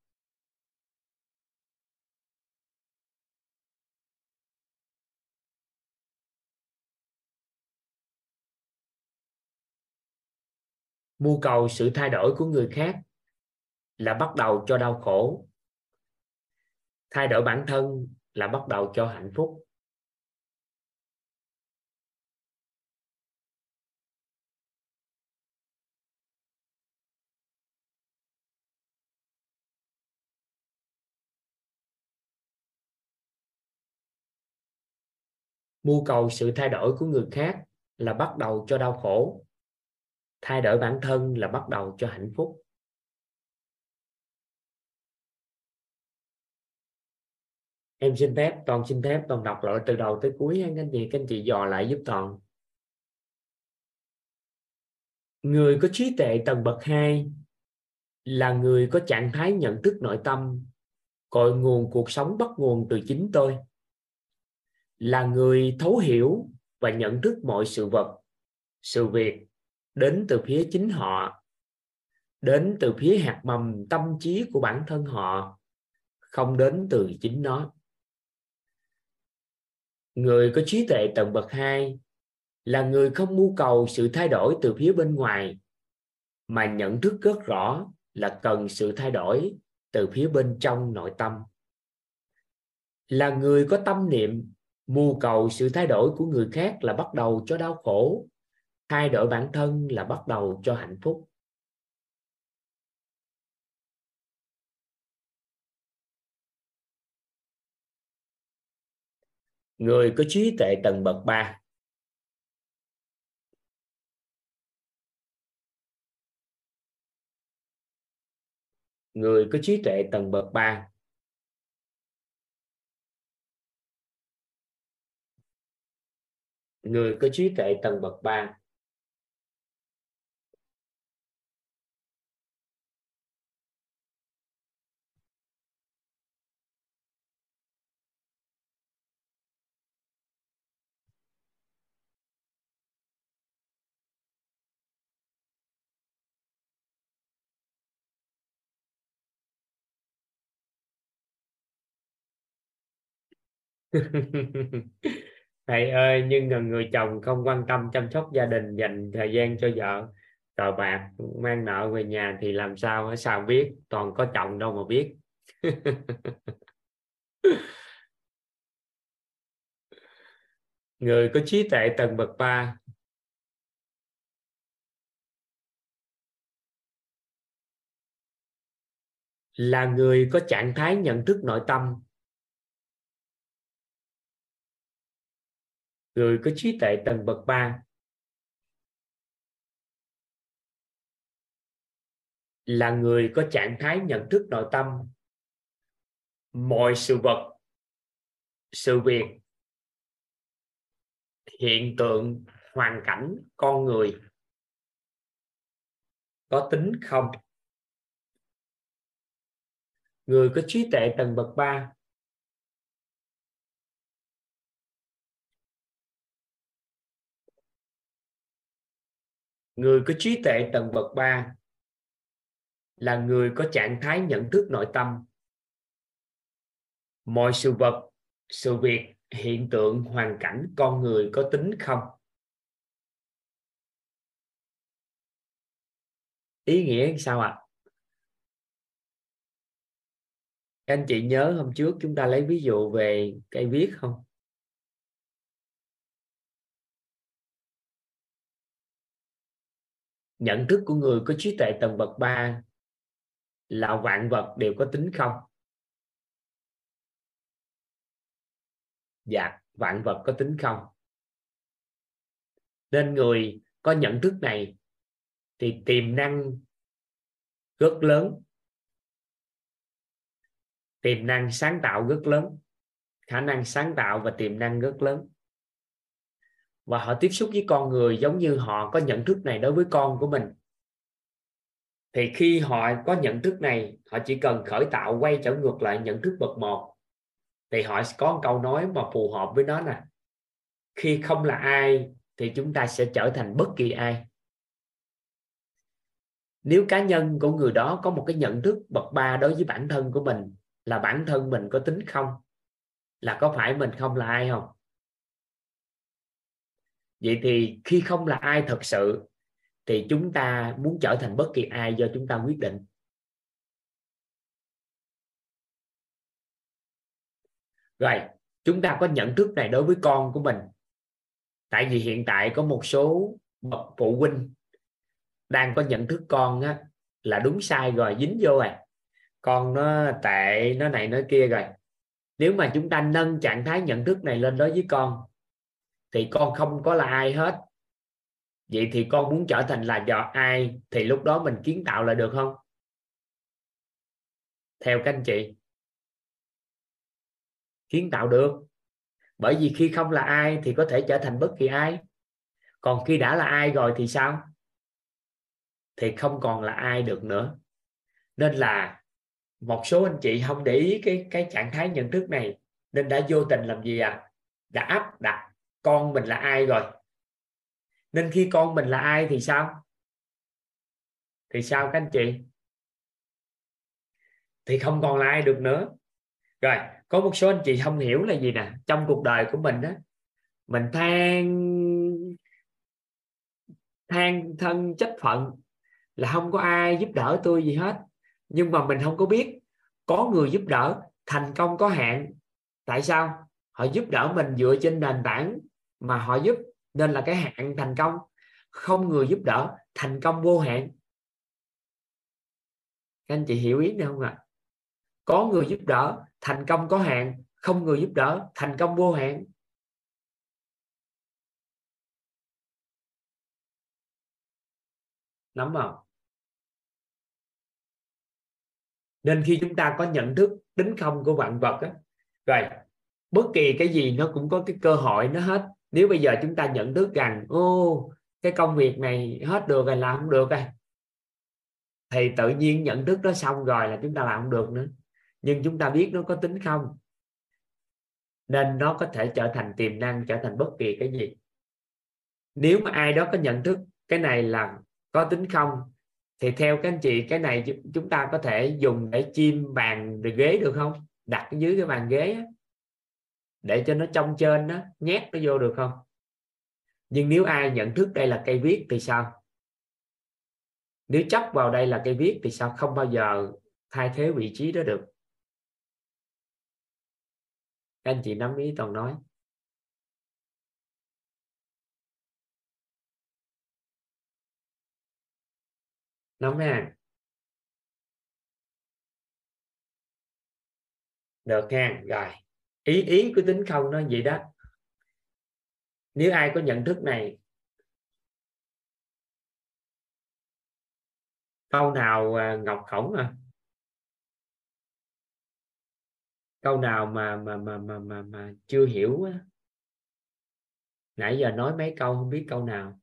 Mưu cầu sự thay đổi của người khác là bắt đầu cho đau khổ. Thay đổi bản thân là bắt đầu cho hạnh phúc. Mưu cầu sự thay đổi của người khác là bắt đầu cho đau khổ. Thay đổi bản thân là bắt đầu cho hạnh phúc. Em xin phép toàn xin phép toàn đọc lại từ đầu tới cuối anh chị. Các anh chị dò lại giúp toàn người có trí tuệ tầng bậc 2 là người có trạng thái nhận thức nội tâm, cội nguồn cuộc sống bắt nguồn từ chính tôi là người thấu hiểu và nhận thức mọi sự vật, sự việc đến từ phía chính họ, đến từ phía hạt mầm tâm trí của bản thân họ, không đến từ chính nó. Người có trí tuệ tầng bậc 2 là người không mưu cầu sự thay đổi từ phía bên ngoài, mà nhận thức rất rõ là cần sự thay đổi từ phía bên trong nội tâm. Là người có tâm niệm mưu cầu sự thay đổi của người khác là bắt đầu cho đau khổ. Thay đổi bản thân là bắt đầu cho hạnh phúc. Người có trí tuệ tầng bậc 3 người có trí tuệ tầng bậc 3 người có trí tuệ tầng bậc 3 [laughs] thầy ơi, nhưng người chồng không quan tâm chăm sóc gia đình dành thời gian cho vợ. Cờ bạc mang nợ về nhà thì làm sao sao biết? Toàn có chồng đâu mà biết. [laughs] Người có trí tuệ tầng bậc ba. Là người có trạng thái nhận thức nội tâm. Người có trí tuệ tầng bậc ba. Là người có trạng thái nhận thức nội tâm. Mọi sự vật, sự việc, hiện tượng, hoàn cảnh, con người có tính không? Người có trí tuệ tầng bậc ba. Người có trí tuệ tầng bậc 3 là người có trạng thái nhận thức nội tâm. Mọi sự vật, sự việc, hiện tượng, hoàn cảnh con người có tính không? Ý nghĩa sao ạ? À? các anh chị nhớ hôm trước chúng ta lấy ví dụ về cây viết không? Nhận thức của người có trí tuệ tầng bậc 3 là vạn vật đều có tính không? Dạ vạn vật có tính không? Nên người có nhận thức này thì tiềm năng rất lớn. Tiềm năng sáng tạo rất lớn, khả năng sáng tạo và tiềm năng rất lớn và họ tiếp xúc với con người giống như họ có nhận thức này đối với con của mình. Thì khi họ có nhận thức này, họ chỉ cần khởi tạo, quay trở ngược lại nhận thức bậc một, thì họ có một câu nói mà phù hợp với nó nè. Khi không là ai, thì chúng ta sẽ trở thành bất kỳ ai. Nếu cá nhân của người đó có một cái nhận thức bậc ba đối với bản thân của mình, là bản thân mình có tính không? Là có phải mình không là ai không? Vậy thì khi không là ai thật sự thì chúng ta muốn trở thành bất kỳ ai do chúng ta quyết định. Rồi chúng ta có nhận thức này đối với con của mình. Tại vì hiện tại có một số bậc phụ huynh đang có nhận thức con á, là đúng sai rồi dính vô rồi con nó tệ nó này nó kia rồi. Nếu mà chúng ta nâng trạng thái nhận thức này lên đối với con thì con không có là ai hết. Vậy thì con muốn trở thành là do ai? Thì lúc đó mình kiến tạo là được không? Theo các anh chị. Kiến tạo được. Bởi vì khi không là ai thì có thể trở thành bất kỳ ai. Còn khi đã là ai rồi thì sao? Thì không còn là ai được nữa. Nên là một số anh chị không để ý cái cái trạng thái nhận thức này. Nên đã vô tình làm gì à? Đã áp đặt con mình là ai rồi? Nên khi con mình là ai thì sao? Thì sao các anh chị? Thì không còn là ai được nữa. Rồi, có một số anh chị không hiểu là gì nè. Trong cuộc đời của mình đó mình than than thân trách phận là không có ai giúp đỡ tôi gì hết. Nhưng mà mình không có biết có người giúp đỡ thành công có hạn. Tại sao? Họ giúp đỡ mình dựa trên nền tảng mà họ giúp nên là cái hạn thành công. Không người giúp đỡ thành công vô hạn. Các anh chị hiểu ý này không ạ? À? có người giúp đỡ thành công có hạn. Không người giúp đỡ thành công vô hạn. Nắm không? Nên khi chúng ta có nhận thức tính không của vạn vật á, rồi bất kỳ cái gì nó cũng có cái cơ hội nó hết nếu bây giờ chúng ta nhận thức rằng ô cái công việc này hết được rồi làm không được rồi thì tự nhiên nhận thức đó xong rồi là chúng ta làm không được nữa. Nhưng chúng ta biết nó có tính không? Nên nó có thể trở thành tiềm năng trở thành bất kỳ cái gì. Nếu mà ai đó có nhận thức cái này là có tính không thì theo các anh chị cái này chúng ta có thể dùng để chim bàn ghế được không? Đặt dưới cái bàn ghế á, để cho nó trong trên đó, nhét nó vô được không? Nhưng nếu ai nhận thức đây là cây viết thì sao? Nếu chấp vào đây là cây viết thì sao? Không bao giờ thay thế vị trí đó được. Anh chị nắm ý toàn nói. Nắm ha được ha rồi ý ý của tính không nó vậy đó. Nếu ai có nhận thức này câu nào à, ngọc khổng à? Câu nào mà mà mà mà mà, mà chưa hiểu á? Nãy giờ nói mấy câu không biết câu nào.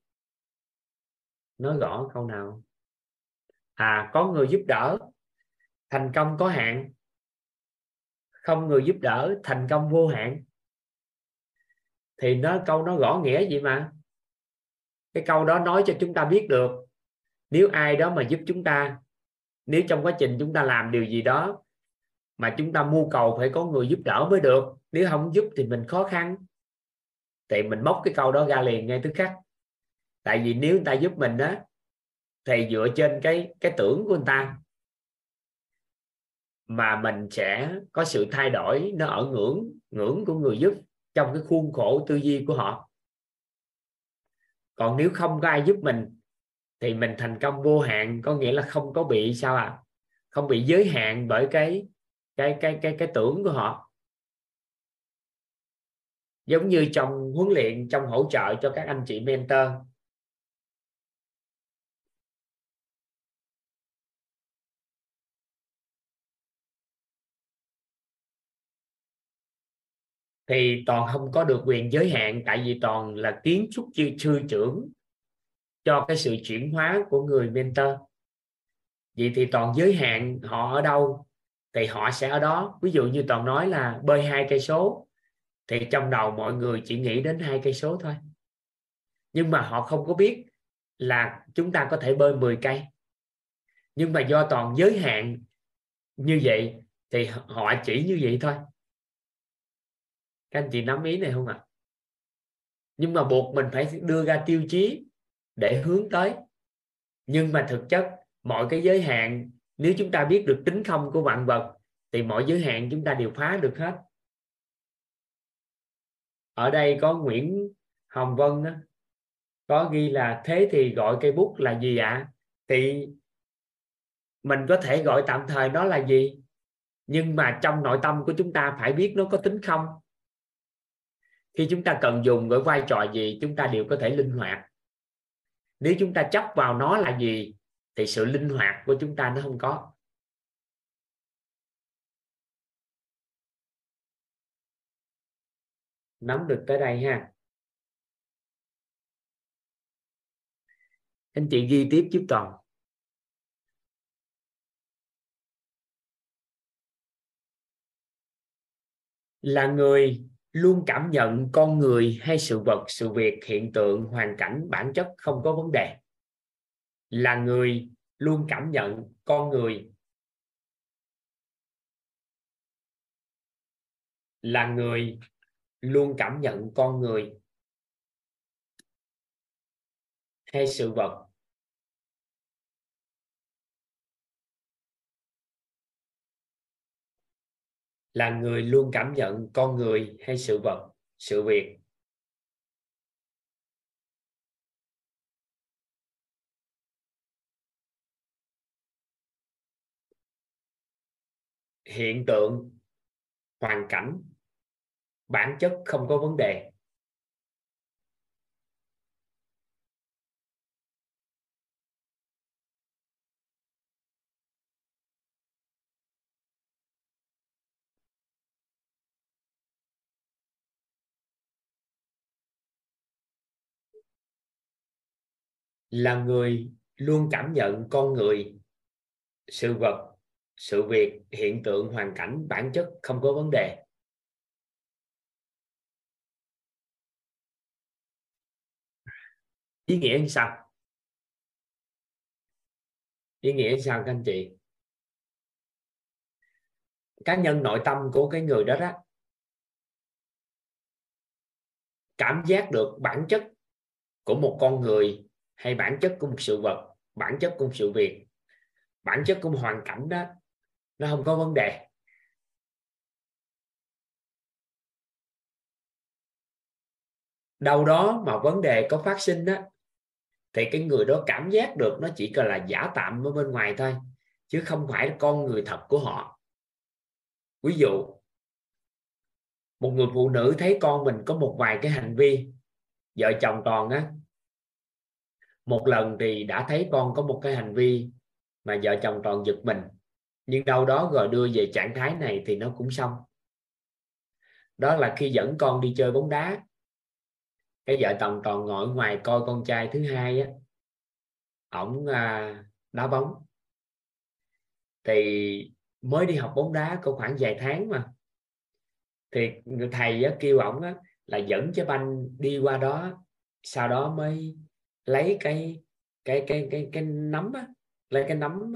Nói rõ câu nào? À có người giúp đỡ thành công có hạn không người giúp đỡ thành công vô hạn. Thì nó câu nó rõ nghĩa vậy mà. Cái câu đó nói cho chúng ta biết được, nếu ai đó mà giúp chúng ta, nếu trong quá trình chúng ta làm điều gì đó mà chúng ta mưu cầu phải có người giúp đỡ mới được, nếu không giúp thì mình khó khăn. Thì mình móc cái câu đó ra liền ngay tức khắc. Tại vì nếu người ta giúp mình đó thì dựa trên cái cái tưởng của người ta mà mình sẽ có sự thay đổi, nó ở ngưỡng ngưỡng của người giúp trong cái khuôn khổ tư duy của họ. Còn nếu không có ai giúp mình, thì mình thành công vô hạn, có nghĩa là không có bị sao à không bị giới hạn bởi cái cái cái cái cái tưởng của họ. Giống như trong huấn luyện, trong hỗ trợ cho các anh chị mentor thì toàn không có được quyền giới hạn tại vì toàn là kiến trúc sư, sư trưởng cho cái sự chuyển hóa của người mentor. Vậy thì toàn giới hạn họ ở đâu thì họ sẽ ở đó. Ví dụ như toàn nói là bơi hai cây số thì trong đầu mọi người chỉ nghĩ đến hai cây số thôi. Nhưng mà họ không có biết là chúng ta có thể bơi 10 cây. Nhưng mà do toàn giới hạn như vậy thì họ chỉ như vậy thôi các anh chị nắm ý này không ạ à? nhưng mà buộc mình phải đưa ra tiêu chí để hướng tới nhưng mà thực chất mọi cái giới hạn nếu chúng ta biết được tính không của vạn vật thì mọi giới hạn chúng ta đều phá được hết ở đây có Nguyễn Hồng Vân đó, có ghi là thế thì gọi cây bút là gì ạ à? thì mình có thể gọi tạm thời nó là gì nhưng mà trong nội tâm của chúng ta phải biết nó có tính không khi chúng ta cần dùng với vai trò gì, chúng ta đều có thể linh hoạt. Nếu chúng ta chấp vào nó là gì, thì sự linh hoạt của chúng ta nó không có. Nắm được tới đây ha. Anh chị ghi tiếp giúp toàn. Là người luôn cảm nhận con người hay sự vật, sự việc, hiện tượng, hoàn cảnh, bản chất không có vấn đề. Là người luôn cảm nhận con người. Là người luôn cảm nhận con người. Hay sự vật. Là người luôn cảm nhận con người hay sự vật, sự việc. Hiện tượng, hoàn cảnh, bản chất không có vấn đề. Là người luôn cảm nhận con người, sự vật, sự việc, hiện tượng, hoàn cảnh, bản chất không có vấn đề. Ý nghĩa như sao ý nghĩa như sao các anh chị. Cá nhân nội tâm của cái người đó đó, cảm giác được bản chất của một con người hay bản chất của một sự vật, bản chất của một sự việc, bản chất của một hoàn cảnh đó, nó không có vấn đề. Đâu đó mà vấn đề có phát sinh đó thì cái người đó cảm giác được nó chỉ là giả tạm ở bên ngoài thôi, chứ không phải là con người thật của họ. Ví dụ, một người phụ nữ thấy con mình có một vài cái hành vi, vợ chồng toàn á một lần thì đã thấy con có một cái hành vi mà vợ chồng toàn giật mình nhưng đâu đó rồi đưa về trạng thái này thì nó cũng xong. Đó là khi dẫn con đi chơi bóng đá. Cái vợ chồng toàn ngồi ngoài coi con trai thứ hai á. Ổng à, đá bóng. Thì mới đi học bóng đá có khoảng vài tháng mà. Thì người thầy á, kêu ổng á, là dẫn trái banh đi qua đó sau đó mới lấy cái cái cái cái cái nấm á, lấy cái nấm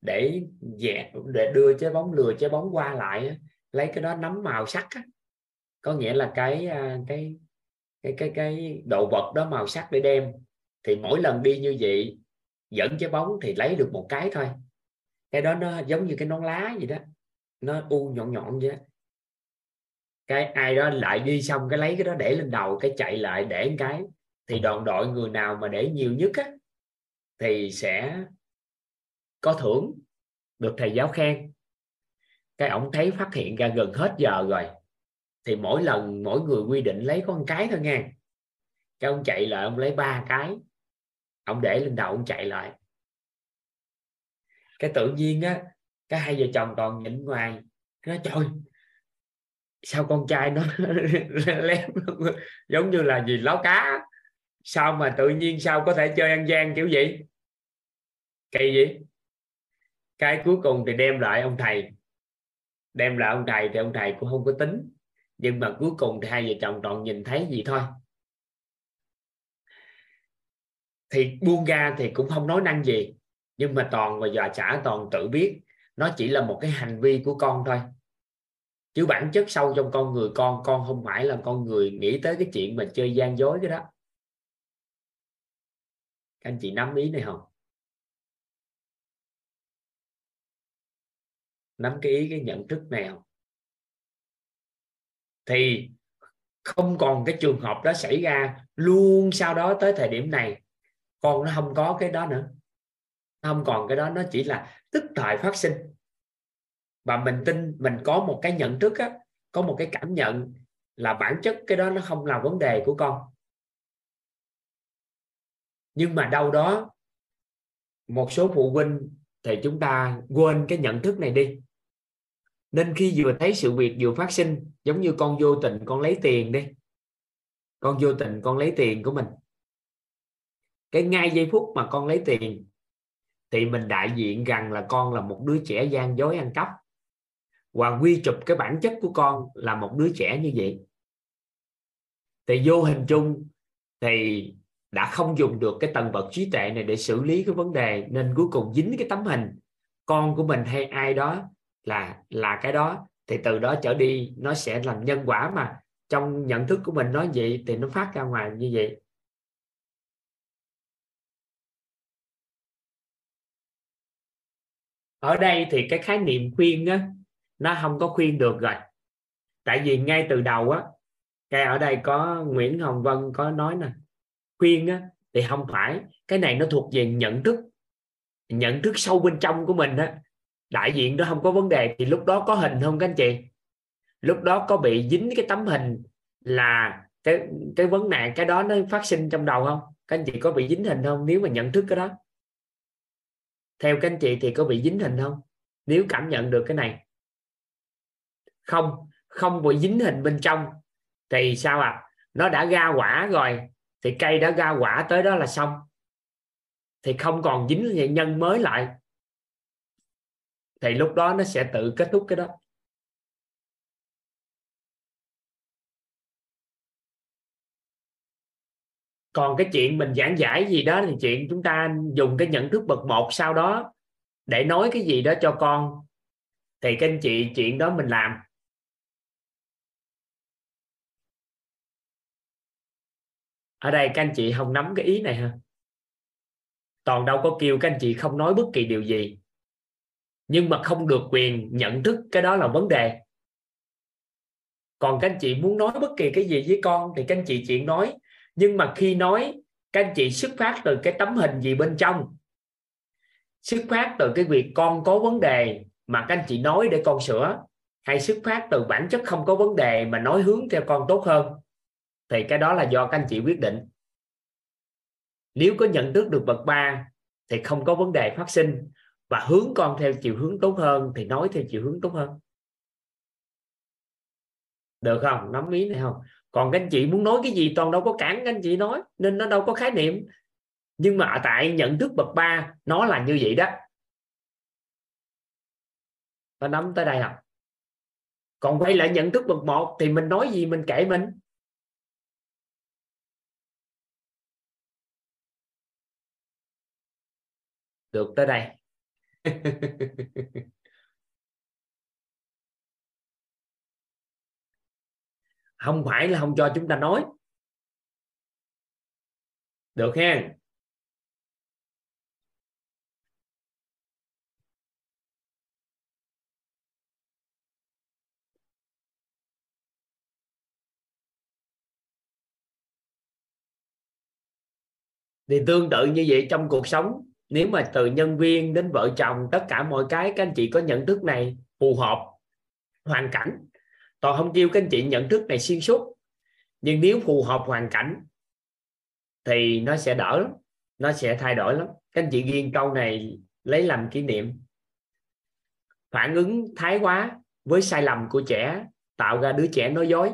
để dẹp để đưa trái bóng lừa trái bóng qua lại á, lấy cái đó nắm màu sắc á. có nghĩa là cái à, cái cái cái cái đồ vật đó màu sắc để đem thì mỗi lần đi như vậy dẫn trái bóng thì lấy được một cái thôi cái đó nó giống như cái nón lá gì đó nó u nhọn nhọn vậy đó. cái ai đó lại đi xong cái lấy cái đó để lên đầu cái chạy lại để một cái thì đoàn đội người nào mà để nhiều nhất á, thì sẽ có thưởng được thầy giáo khen cái ông thấy phát hiện ra gần hết giờ rồi thì mỗi lần mỗi người quy định lấy có một cái thôi nha cái ông chạy lại ông lấy ba cái ông để lên đầu ông chạy lại cái tự nhiên á cái hai vợ chồng còn nhìn ngoài nó trời sao con trai nó lém giống như là gì láo cá sao mà tự nhiên sao có thể chơi ăn gian kiểu gì kỳ gì cái cuối cùng thì đem lại ông thầy. Đem lại ông thầy thì ông thầy cũng không có tính. Nhưng mà cuối cùng thì hai vợ chồng toàn nhìn thấy gì thôi. Thì buông ra thì cũng không nói năng gì. Nhưng mà toàn và dọa trả toàn tự biết. Nó chỉ là một cái hành vi của con thôi. Chứ bản chất sâu trong con người, con con không phải là con người nghĩ tới cái chuyện mà chơi gian dối cái đó các anh chị nắm ý này không? Nắm cái ý cái nhận thức này không? Thì không còn cái trường hợp đó xảy ra luôn sau đó tới thời điểm này. Con nó không có cái đó nữa. Không còn cái đó nó chỉ là tức thời phát sinh. Và mình tin mình có một cái nhận thức á, có một cái cảm nhận là bản chất cái đó nó không là vấn đề của con nhưng mà đâu đó một số phụ huynh thì chúng ta quên cái nhận thức này đi. Nên khi vừa thấy sự việc vừa phát sinh, giống như con vô tình con lấy tiền đi. Con vô tình con lấy tiền của mình. Cái ngay giây phút mà con lấy tiền, thì mình đại diện rằng là con là một đứa trẻ gian dối ăn cắp. Và quy chụp cái bản chất của con là một đứa trẻ như vậy. Thì vô hình chung thì đã không dùng được cái tầng bậc trí tuệ này để xử lý cái vấn đề nên cuối cùng dính cái tấm hình con của mình hay ai đó là là cái đó. Thì từ đó trở đi, nó sẽ làm nhân quả mà. Trong nhận thức của mình nói vậy thì nó phát ra ngoài như vậy. Ở đây thì cái khái niệm khuyên á, nó không có khuyên được rồi. Tại vì ngay từ đầu á, cái ở đây có Nguyễn Hồng Vân có nói nè khuyên á, thì không phải, cái này nó thuộc về nhận thức nhận thức sâu bên trong của mình á. Đại diện đó không có vấn đề thì lúc đó có hình không các anh chị? Lúc đó có bị dính cái tấm hình là cái cái vấn nạn, cái đó nó phát sinh trong đầu không? Các anh chị có bị dính hình không nếu mà nhận thức cái đó? Theo các anh chị thì có bị dính hình không? Nếu cảm nhận được cái này. Không không bị dính hình bên trong thì sao à? Nó đã ra quả rồi thì cây đã ra quả tới đó là xong. Thì không còn dính nhân mới lại. Thì lúc đó nó sẽ tự kết thúc cái đó. Còn cái chuyện mình giảng giải gì đó thì chuyện chúng ta dùng cái nhận thức bậc một sau đó để nói cái gì đó cho con. Thì các anh chị chuyện đó mình làm. Ở đây các anh chị không nắm cái ý này ha. Toàn đâu có kêu các anh chị không nói bất kỳ điều gì. Nhưng mà không được quyền nhận thức cái đó là vấn đề. Còn các anh chị muốn nói bất kỳ cái gì với con thì các anh chị chuyện nói. Nhưng mà khi nói, các anh chị xuất phát từ cái tấm hình gì bên trong. Xuất phát từ cái việc con có vấn đề mà các anh chị nói để con sửa, hay xuất phát từ bản chất không có vấn đề mà nói hướng theo con tốt hơn thì cái đó là do các anh chị quyết định. Nếu có nhận thức được bậc ba thì không có vấn đề phát sinh và hướng con theo chiều hướng tốt hơn thì nói theo chiều hướng tốt hơn. Được không? Nắm ý này không? Còn các anh chị muốn nói cái gì, toàn đâu có cản các anh chị nói, nên nó đâu có khái niệm. Nhưng mà tại nhận thức bậc ba, nó là như vậy đó. Có nắm tới đây không? Còn quay lại nhận thức bậc một thì mình nói gì mình kể mình? Được tới đây. [laughs] Không phải là không cho chúng ta nói. Được ha. Thì tương tự như vậy trong cuộc sống nếu mà từ nhân viên đến vợ chồng, tất cả mọi cái, các anh chị có nhận thức này phù hợp, hoàn cảnh. Tôi không kêu các anh chị nhận thức này xuyên suốt, nhưng nếu phù hợp hoàn cảnh thì nó sẽ đỡ lắm, nó sẽ thay đổi lắm. Các anh chị ghi câu này lấy làm kỷ niệm. Phản ứng thái quá với sai lầm của trẻ, tạo ra đứa trẻ nói dối.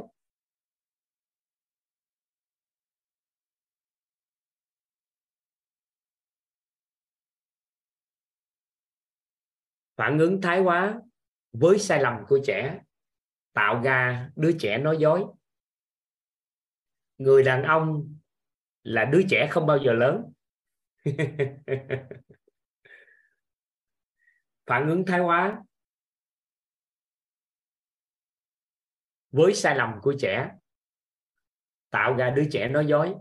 Phản ứng thái quá với sai lầm của trẻ, tạo ra đứa trẻ nói dối. Người đàn ông là đứa trẻ không bao giờ lớn. [laughs] Phản ứng thái quá với sai lầm của trẻ, tạo ra đứa trẻ nói dối.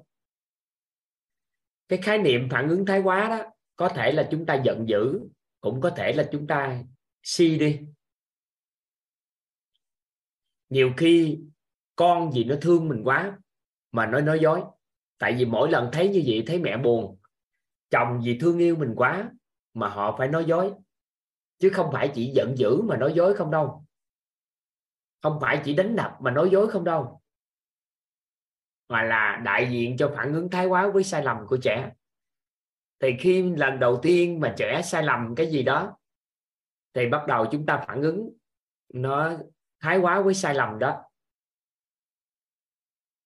Cái khái niệm phản ứng thái quá đó, có thể là chúng ta giận dữ cũng có thể là chúng ta si đi. Nhiều khi con gì nó thương mình quá mà nó nói dối. Tại vì mỗi lần thấy như vậy, thấy mẹ buồn. Chồng gì thương yêu mình quá mà họ phải nói dối. Chứ không phải chỉ giận dữ mà nói dối không đâu. Không phải chỉ đánh đập mà nói dối không đâu. Mà là đại diện cho phản ứng thái quá với sai lầm của trẻ thì khi lần đầu tiên mà trẻ sai lầm cái gì đó, thì bắt đầu chúng ta phản ứng nó thái quá với sai lầm đó.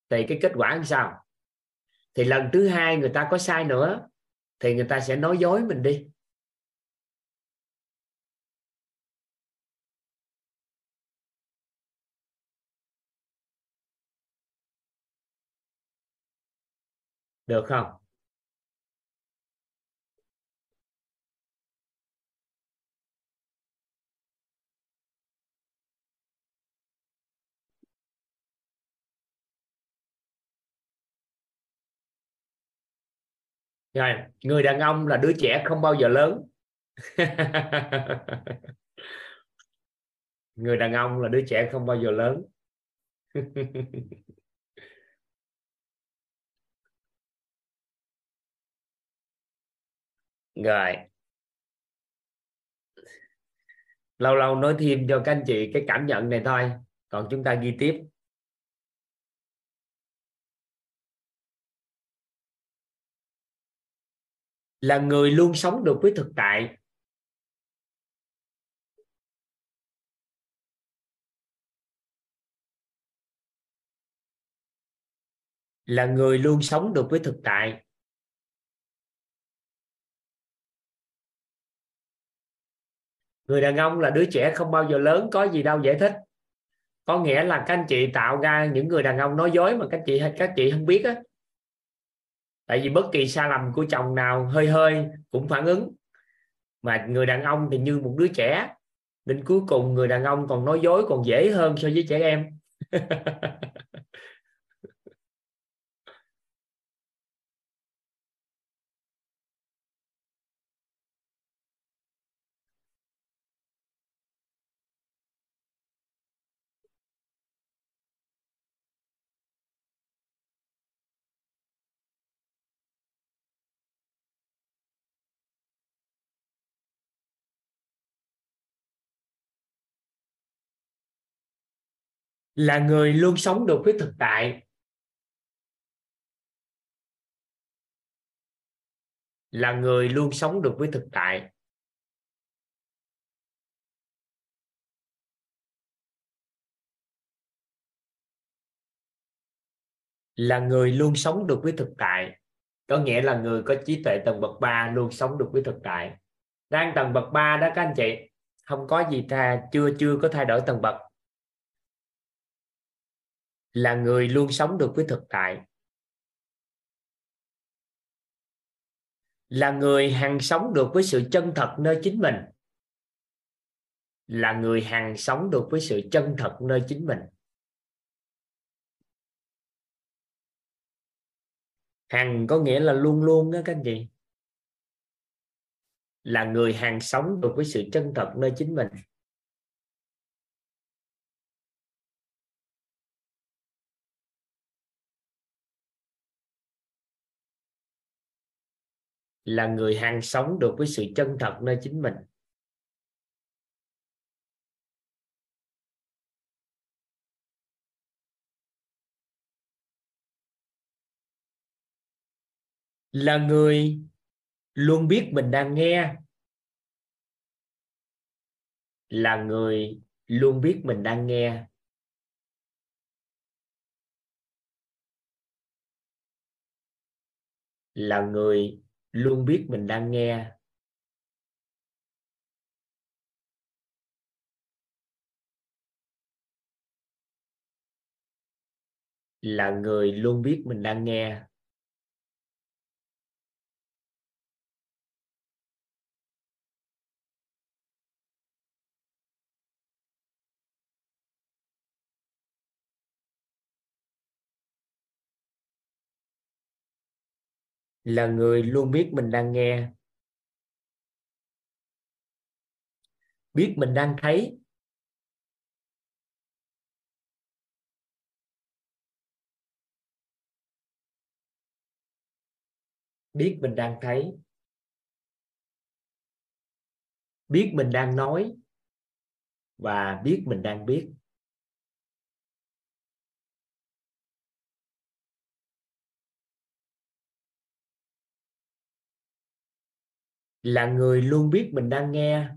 Thì cái kết quả làm sao? Thì lần thứ hai người ta có sai nữa, thì người ta sẽ nói dối mình đi. Được không? Rồi, người đàn ông là đứa trẻ không bao giờ lớn. [laughs] Người đàn ông là đứa trẻ không bao giờ lớn. [laughs] Rồi. Lâu lâu nói thêm cho các anh chị cái cảm nhận này thôi. Còn chúng ta ghi tiếp. Là người luôn sống được với thực tại. Là người luôn sống được với thực tại. Người đàn ông là đứa trẻ không bao giờ lớn, có gì đâu giải thích. Có nghĩa là các anh chị tạo ra những người đàn ông nói dối mà các chị các chị không biết á tại vì bất kỳ sai lầm của chồng nào hơi hơi cũng phản ứng. Mà người đàn ông thì như một đứa trẻ. Nên cuối cùng người đàn ông còn nói dối còn dễ hơn so với trẻ em. [laughs] là người luôn sống được với thực tại. Là người luôn sống được với thực tại. Là người luôn sống được với thực tại. Có nghĩa là người có trí tuệ tầng bậc 3 luôn sống được với thực tại. Đang tầng bậc 3 đó các anh chị, không có gì tha, chưa chưa có thay đổi tầng bậc là người luôn sống được với thực tại. Là người hằng sống được với sự chân thật nơi chính mình. Là người hằng sống được với sự chân thật nơi chính mình. Hằng có nghĩa là luôn luôn đó các anh chị. Là người hàng sống được với sự chân thật nơi chính mình. Là người hàng sống được với sự chân thật nơi chính mình. Là người luôn biết mình đang nghe. Là người luôn biết mình đang nghe. Là người luôn biết mình đang nghe. Là người luôn biết mình đang nghe. Là người luôn biết mình đang nghe. Biết mình đang thấy. Biết mình đang thấy. Biết mình đang nói. Và biết mình đang biết. Là người luôn biết mình đang nghe,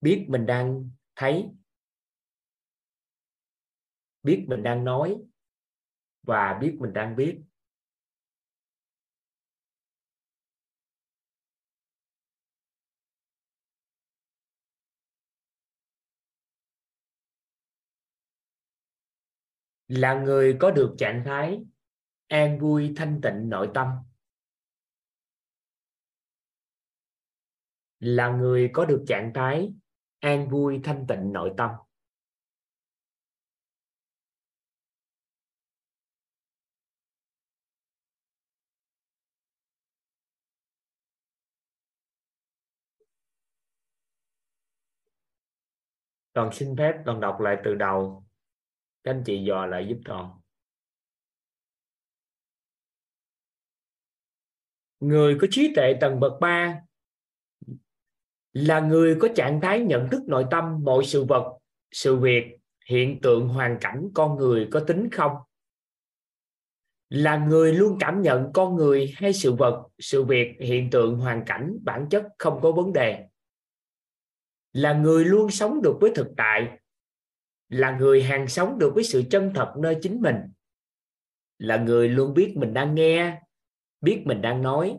biết mình đang thấy, biết mình đang nói và biết mình đang biết là người có được trạng thái an vui thanh tịnh nội tâm. Là người có được trạng thái an vui thanh tịnh nội tâm. Toàn xin phép toàn đọc lại từ đầu. Các anh chị dò lại giúp toàn người có trí tuệ tầng bậc 3 là người có trạng thái nhận thức nội tâm mọi sự vật, sự việc, hiện tượng, hoàn cảnh con người có tính không? Là người luôn cảm nhận con người hay sự vật, sự việc, hiện tượng, hoàn cảnh, bản chất không có vấn đề? Là người luôn sống được với thực tại? Là người hàng sống được với sự chân thật nơi chính mình? Là người luôn biết mình đang nghe, biết mình đang nói?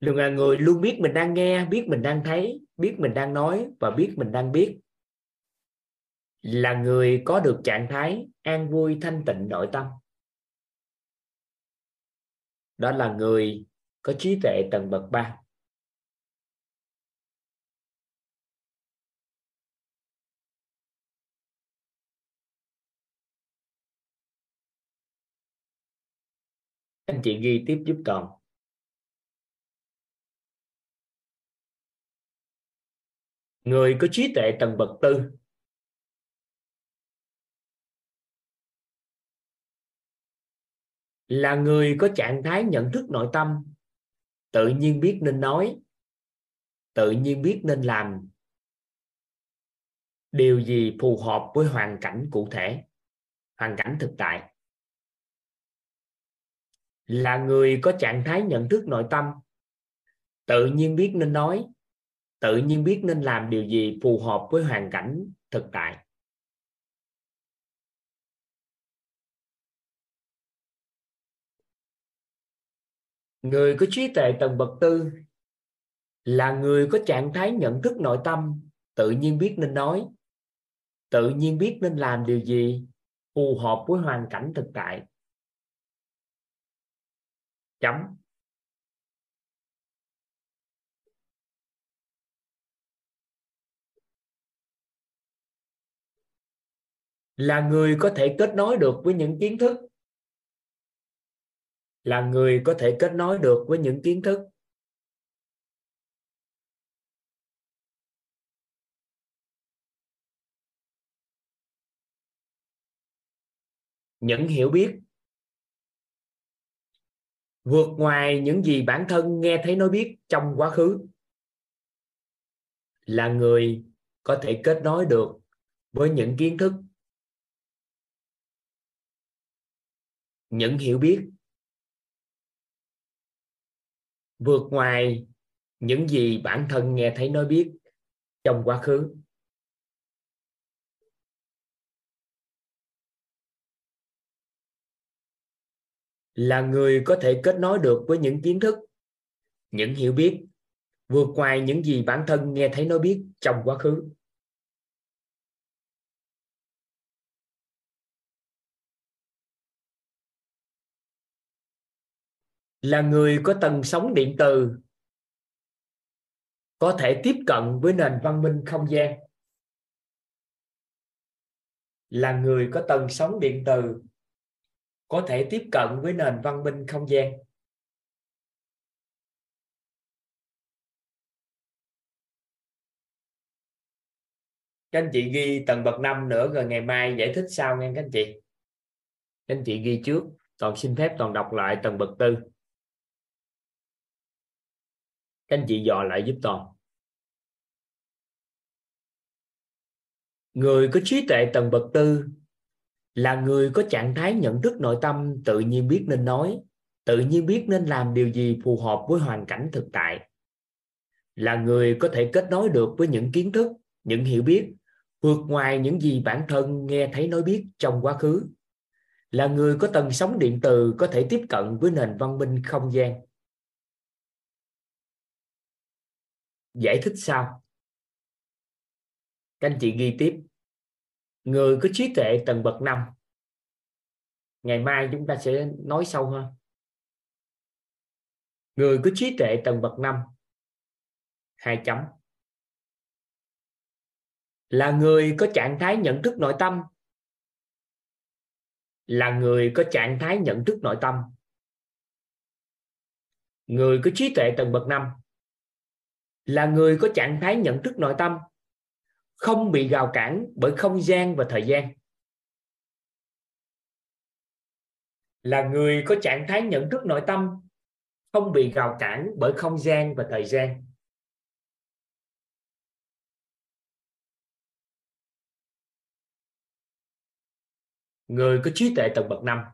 Là người, luôn biết mình đang nghe, biết mình đang thấy, biết mình đang nói và biết mình đang biết. Là người có được trạng thái an vui, thanh tịnh, nội tâm. Đó là người có trí tuệ tầng bậc ba. Anh chị ghi tiếp giúp toàn người có trí tuệ tầng bậc tư. Là người có trạng thái nhận thức nội tâm. Tự nhiên biết nên nói. Tự nhiên biết nên làm. Điều gì phù hợp với hoàn cảnh cụ thể? Hoàn cảnh thực tại. Là người có trạng thái nhận thức nội tâm. Tự nhiên biết nên nói tự nhiên biết nên làm điều gì phù hợp với hoàn cảnh thực tại. Người có trí tuệ tầng bậc tư là người có trạng thái nhận thức nội tâm, tự nhiên biết nên nói, tự nhiên biết nên làm điều gì phù hợp với hoàn cảnh thực tại. Chấm. Là người có thể kết nối được với những kiến thức. Là người có thể kết nối được với những kiến thức. Những hiểu biết. Vượt ngoài những gì bản thân nghe thấy nói biết trong quá khứ. Là người có thể kết nối được với những kiến thức. Những hiểu biết. Vượt ngoài những gì bản thân nghe thấy nói biết trong quá khứ. Là người có thể kết nối được với những kiến thức, những hiểu biết, vượt ngoài những gì bản thân nghe thấy nói biết trong quá khứ. Là người có tần sóng điện từ, có thể tiếp cận với nền văn minh không gian. Là người có tần sóng điện từ, có thể tiếp cận với nền văn minh không gian. Các anh chị ghi tầng bậc 5 nữa rồi ngày mai giải thích sau nghe các anh chị. Các anh chị ghi trước, toàn xin phép toàn đọc lại tầng bậc tư các anh chị dò lại giúp toàn. Người có trí tuệ tầng bậc tư là người có trạng thái nhận thức nội tâm, tự nhiên biết nên nói, tự nhiên biết nên làm điều gì phù hợp với hoàn cảnh thực tại. Là người có thể kết nối được với những kiến thức, những hiểu biết, vượt ngoài những gì bản thân nghe thấy nói biết trong quá khứ. Là người có tần sóng điện từ có thể tiếp cận với nền văn minh không gian. Giải thích sao? Các anh chị ghi tiếp. Người có trí tuệ tầng bậc 5 ngày mai chúng ta sẽ nói sâu hơn người có trí tuệ tầng bậc 5 hai chấm. Là người có trạng thái nhận thức nội tâm. Là người có trạng thái nhận thức nội tâm. Người có trí tuệ tầng bậc 5 là người có trạng thái nhận thức nội tâm, không bị gào cản bởi không gian và thời gian. Là người có trạng thái nhận thức nội tâm, không bị gào cản bởi không gian và thời gian. Người có trí tuệ tầng bậc năm.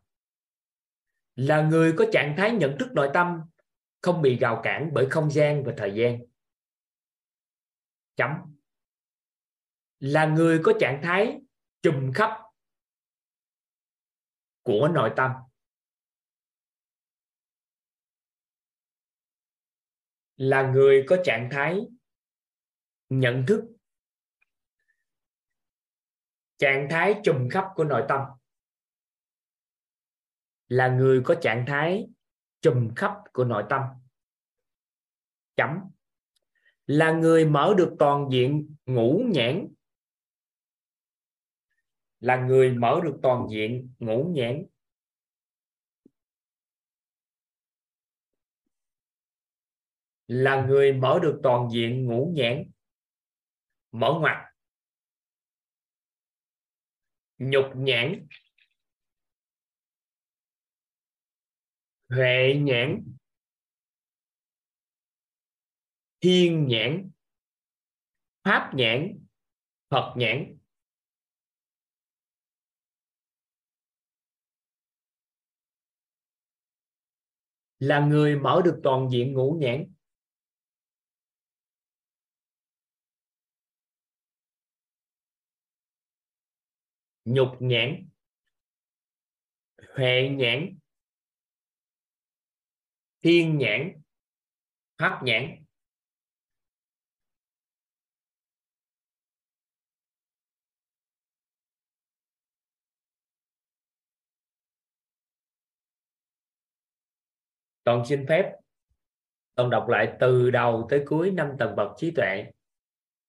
Là người có trạng thái nhận thức nội tâm, không bị gào cản bởi không gian và thời gian chấm. Là người có trạng thái trùm khắp của nội tâm. Là người có trạng thái nhận thức. Trạng thái trùm khắp của nội tâm. Là người có trạng thái trùm khắp của nội tâm. Chấm là người mở được toàn diện ngũ nhãn. Là người mở được toàn diện ngũ nhãn. Là người mở được toàn diện ngũ nhãn. Mở ngoặt nhục nhãn. Huệ nhãn thiên nhãn, pháp nhãn, phật nhãn. Là người mở được toàn diện ngũ nhãn. Nhục nhãn, huệ nhãn. Thiên nhãn, pháp nhãn. Toàn xin phép. Toàn đọc lại từ đầu tới cuối năm tầng bậc trí tuệ.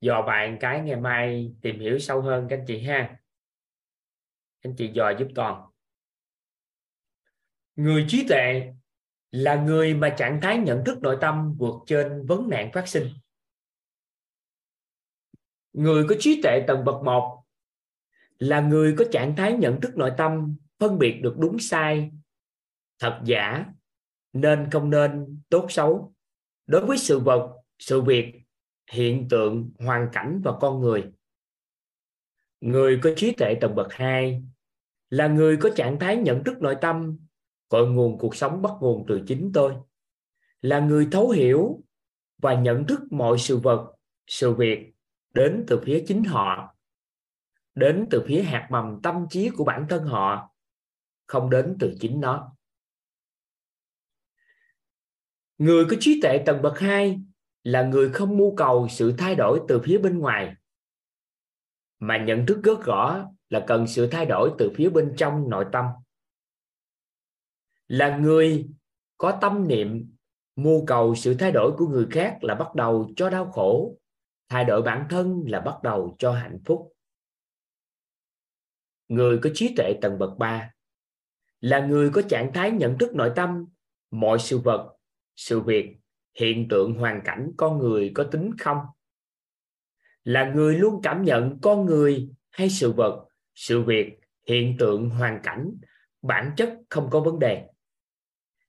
Dò bạn cái ngày mai tìm hiểu sâu hơn các anh chị ha. Anh chị dò giúp toàn người trí tuệ là người mà trạng thái nhận thức nội tâm vượt trên vấn nạn phát sinh. Người có trí tuệ tầng bậc một là người có trạng thái nhận thức nội tâm phân biệt được đúng sai, thật giả nên không nên tốt xấu. Đối với sự vật, sự việc, hiện tượng, hoàn cảnh và con người. Người có trí tuệ tầng bậc 2 là người có trạng thái nhận thức nội tâm, cội nguồn cuộc sống bắt nguồn từ chính tôi. Là người thấu hiểu và nhận thức mọi sự vật, sự việc đến từ phía chính họ, đến từ phía hạt mầm tâm trí của bản thân họ, không đến từ chính nó người có trí tuệ tầng bậc 2 là người không mưu cầu sự thay đổi từ phía bên ngoài, mà nhận thức rất rõ là cần sự thay đổi từ phía bên trong nội tâm. Là người có tâm niệm mưu cầu sự thay đổi của người khác là bắt đầu cho đau khổ, thay đổi bản thân là bắt đầu cho hạnh phúc. Người có trí tuệ tầng bậc 3 là người có trạng thái nhận thức nội tâm, mọi sự vật sự việc, hiện tượng hoàn cảnh con người có tính không? Là người luôn cảm nhận con người hay sự vật, sự việc, hiện tượng hoàn cảnh, bản chất không có vấn đề?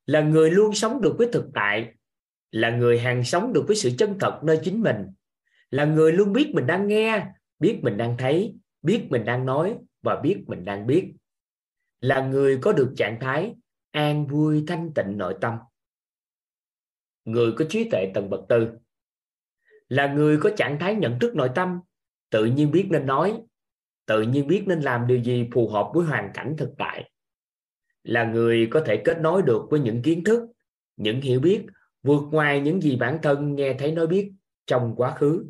Là người luôn sống được với thực tại, là người hàng sống được với sự chân thật nơi chính mình, là người luôn biết mình đang nghe, biết mình đang thấy, biết mình đang nói và biết mình đang biết. Là người có được trạng thái an vui thanh tịnh nội tâm người có trí tuệ tầng bậc tư. Là người có trạng thái nhận thức nội tâm, tự nhiên biết nên nói, tự nhiên biết nên làm điều gì phù hợp với hoàn cảnh thực tại. Là người có thể kết nối được với những kiến thức, những hiểu biết, vượt ngoài những gì bản thân nghe thấy nói biết trong quá khứ.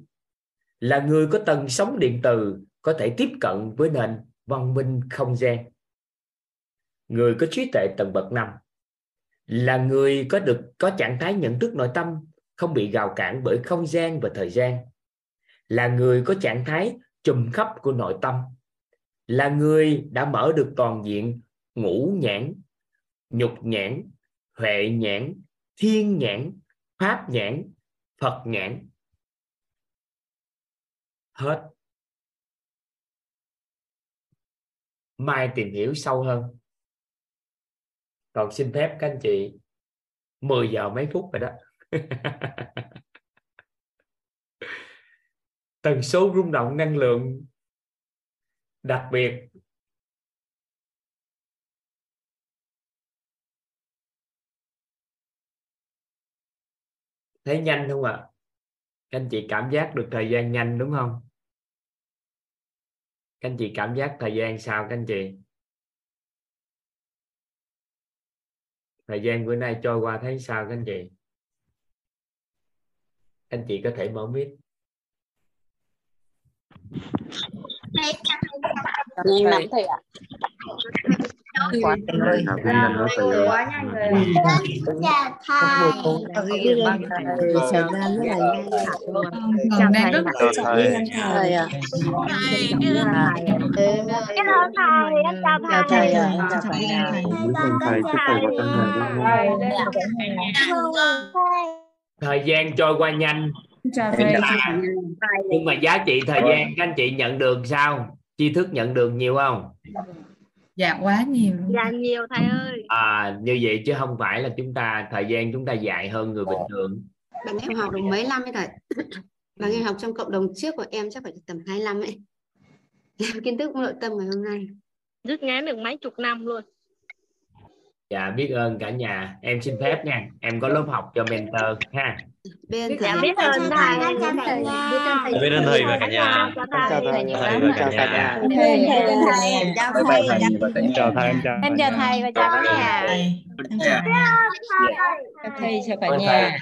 Là người có tầng sóng điện từ, có thể tiếp cận với nền văn minh không gian. Người có trí tuệ tầng bậc năm là người có được, có trạng thái nhận thức nội tâm, không bị gào cản bởi không gian và thời gian. Là người có trạng thái trùm khắp của nội tâm. Là người đã mở được toàn diện ngũ nhãn, nhục nhãn, huệ nhãn, thiên nhãn, pháp nhãn, phật nhãn. Hết. Mai tìm hiểu sâu hơn còn xin phép các anh chị 10 giờ mấy phút rồi đó. [laughs] Tần số rung động năng lượng đặc biệt. Thấy nhanh không ạ? Các anh chị cảm giác được thời gian nhanh đúng không? Các anh chị cảm giác thời gian sao các anh chị? Thời gian bữa nay trôi qua thấy sao các anh chị? Anh chị có thể mở mic. Lắm thầy ạ. Quá nhanh rồi quá nhanh rồi chào thầy thời gian rất là nhanh chào thầy thầy em chào thầy chào thầy thời gian trôi qua nhanh nhưng mà, giá trị thời gian các anh chị nhận được sao tri thức nhận được nhiều không dạ quá nhiều luôn. Dạ nhiều thầy ơi. À như vậy chứ không phải là chúng ta thời gian chúng ta dài hơn người bình thường. Bạn em học được mấy năm ấy thầy bạn em học trong cộng đồng trước của em chắc phải tầm 2 năm ấy. Em kiến thức nội tâm ngày hôm nay. Rút ngắn được mấy chục năm luôn. Dạ biết ơn cả nhà. Em xin phép nha. Em có lớp học cho mentor ha bên dạ biết ơn thầy. biết ơn thầy và cả nhà. Chào thầy chào thầy cả nhà. thầy thầy chào thầy. chào thầy em chào em thầy. và chào cả nhà chào thầy. Chào cả nhà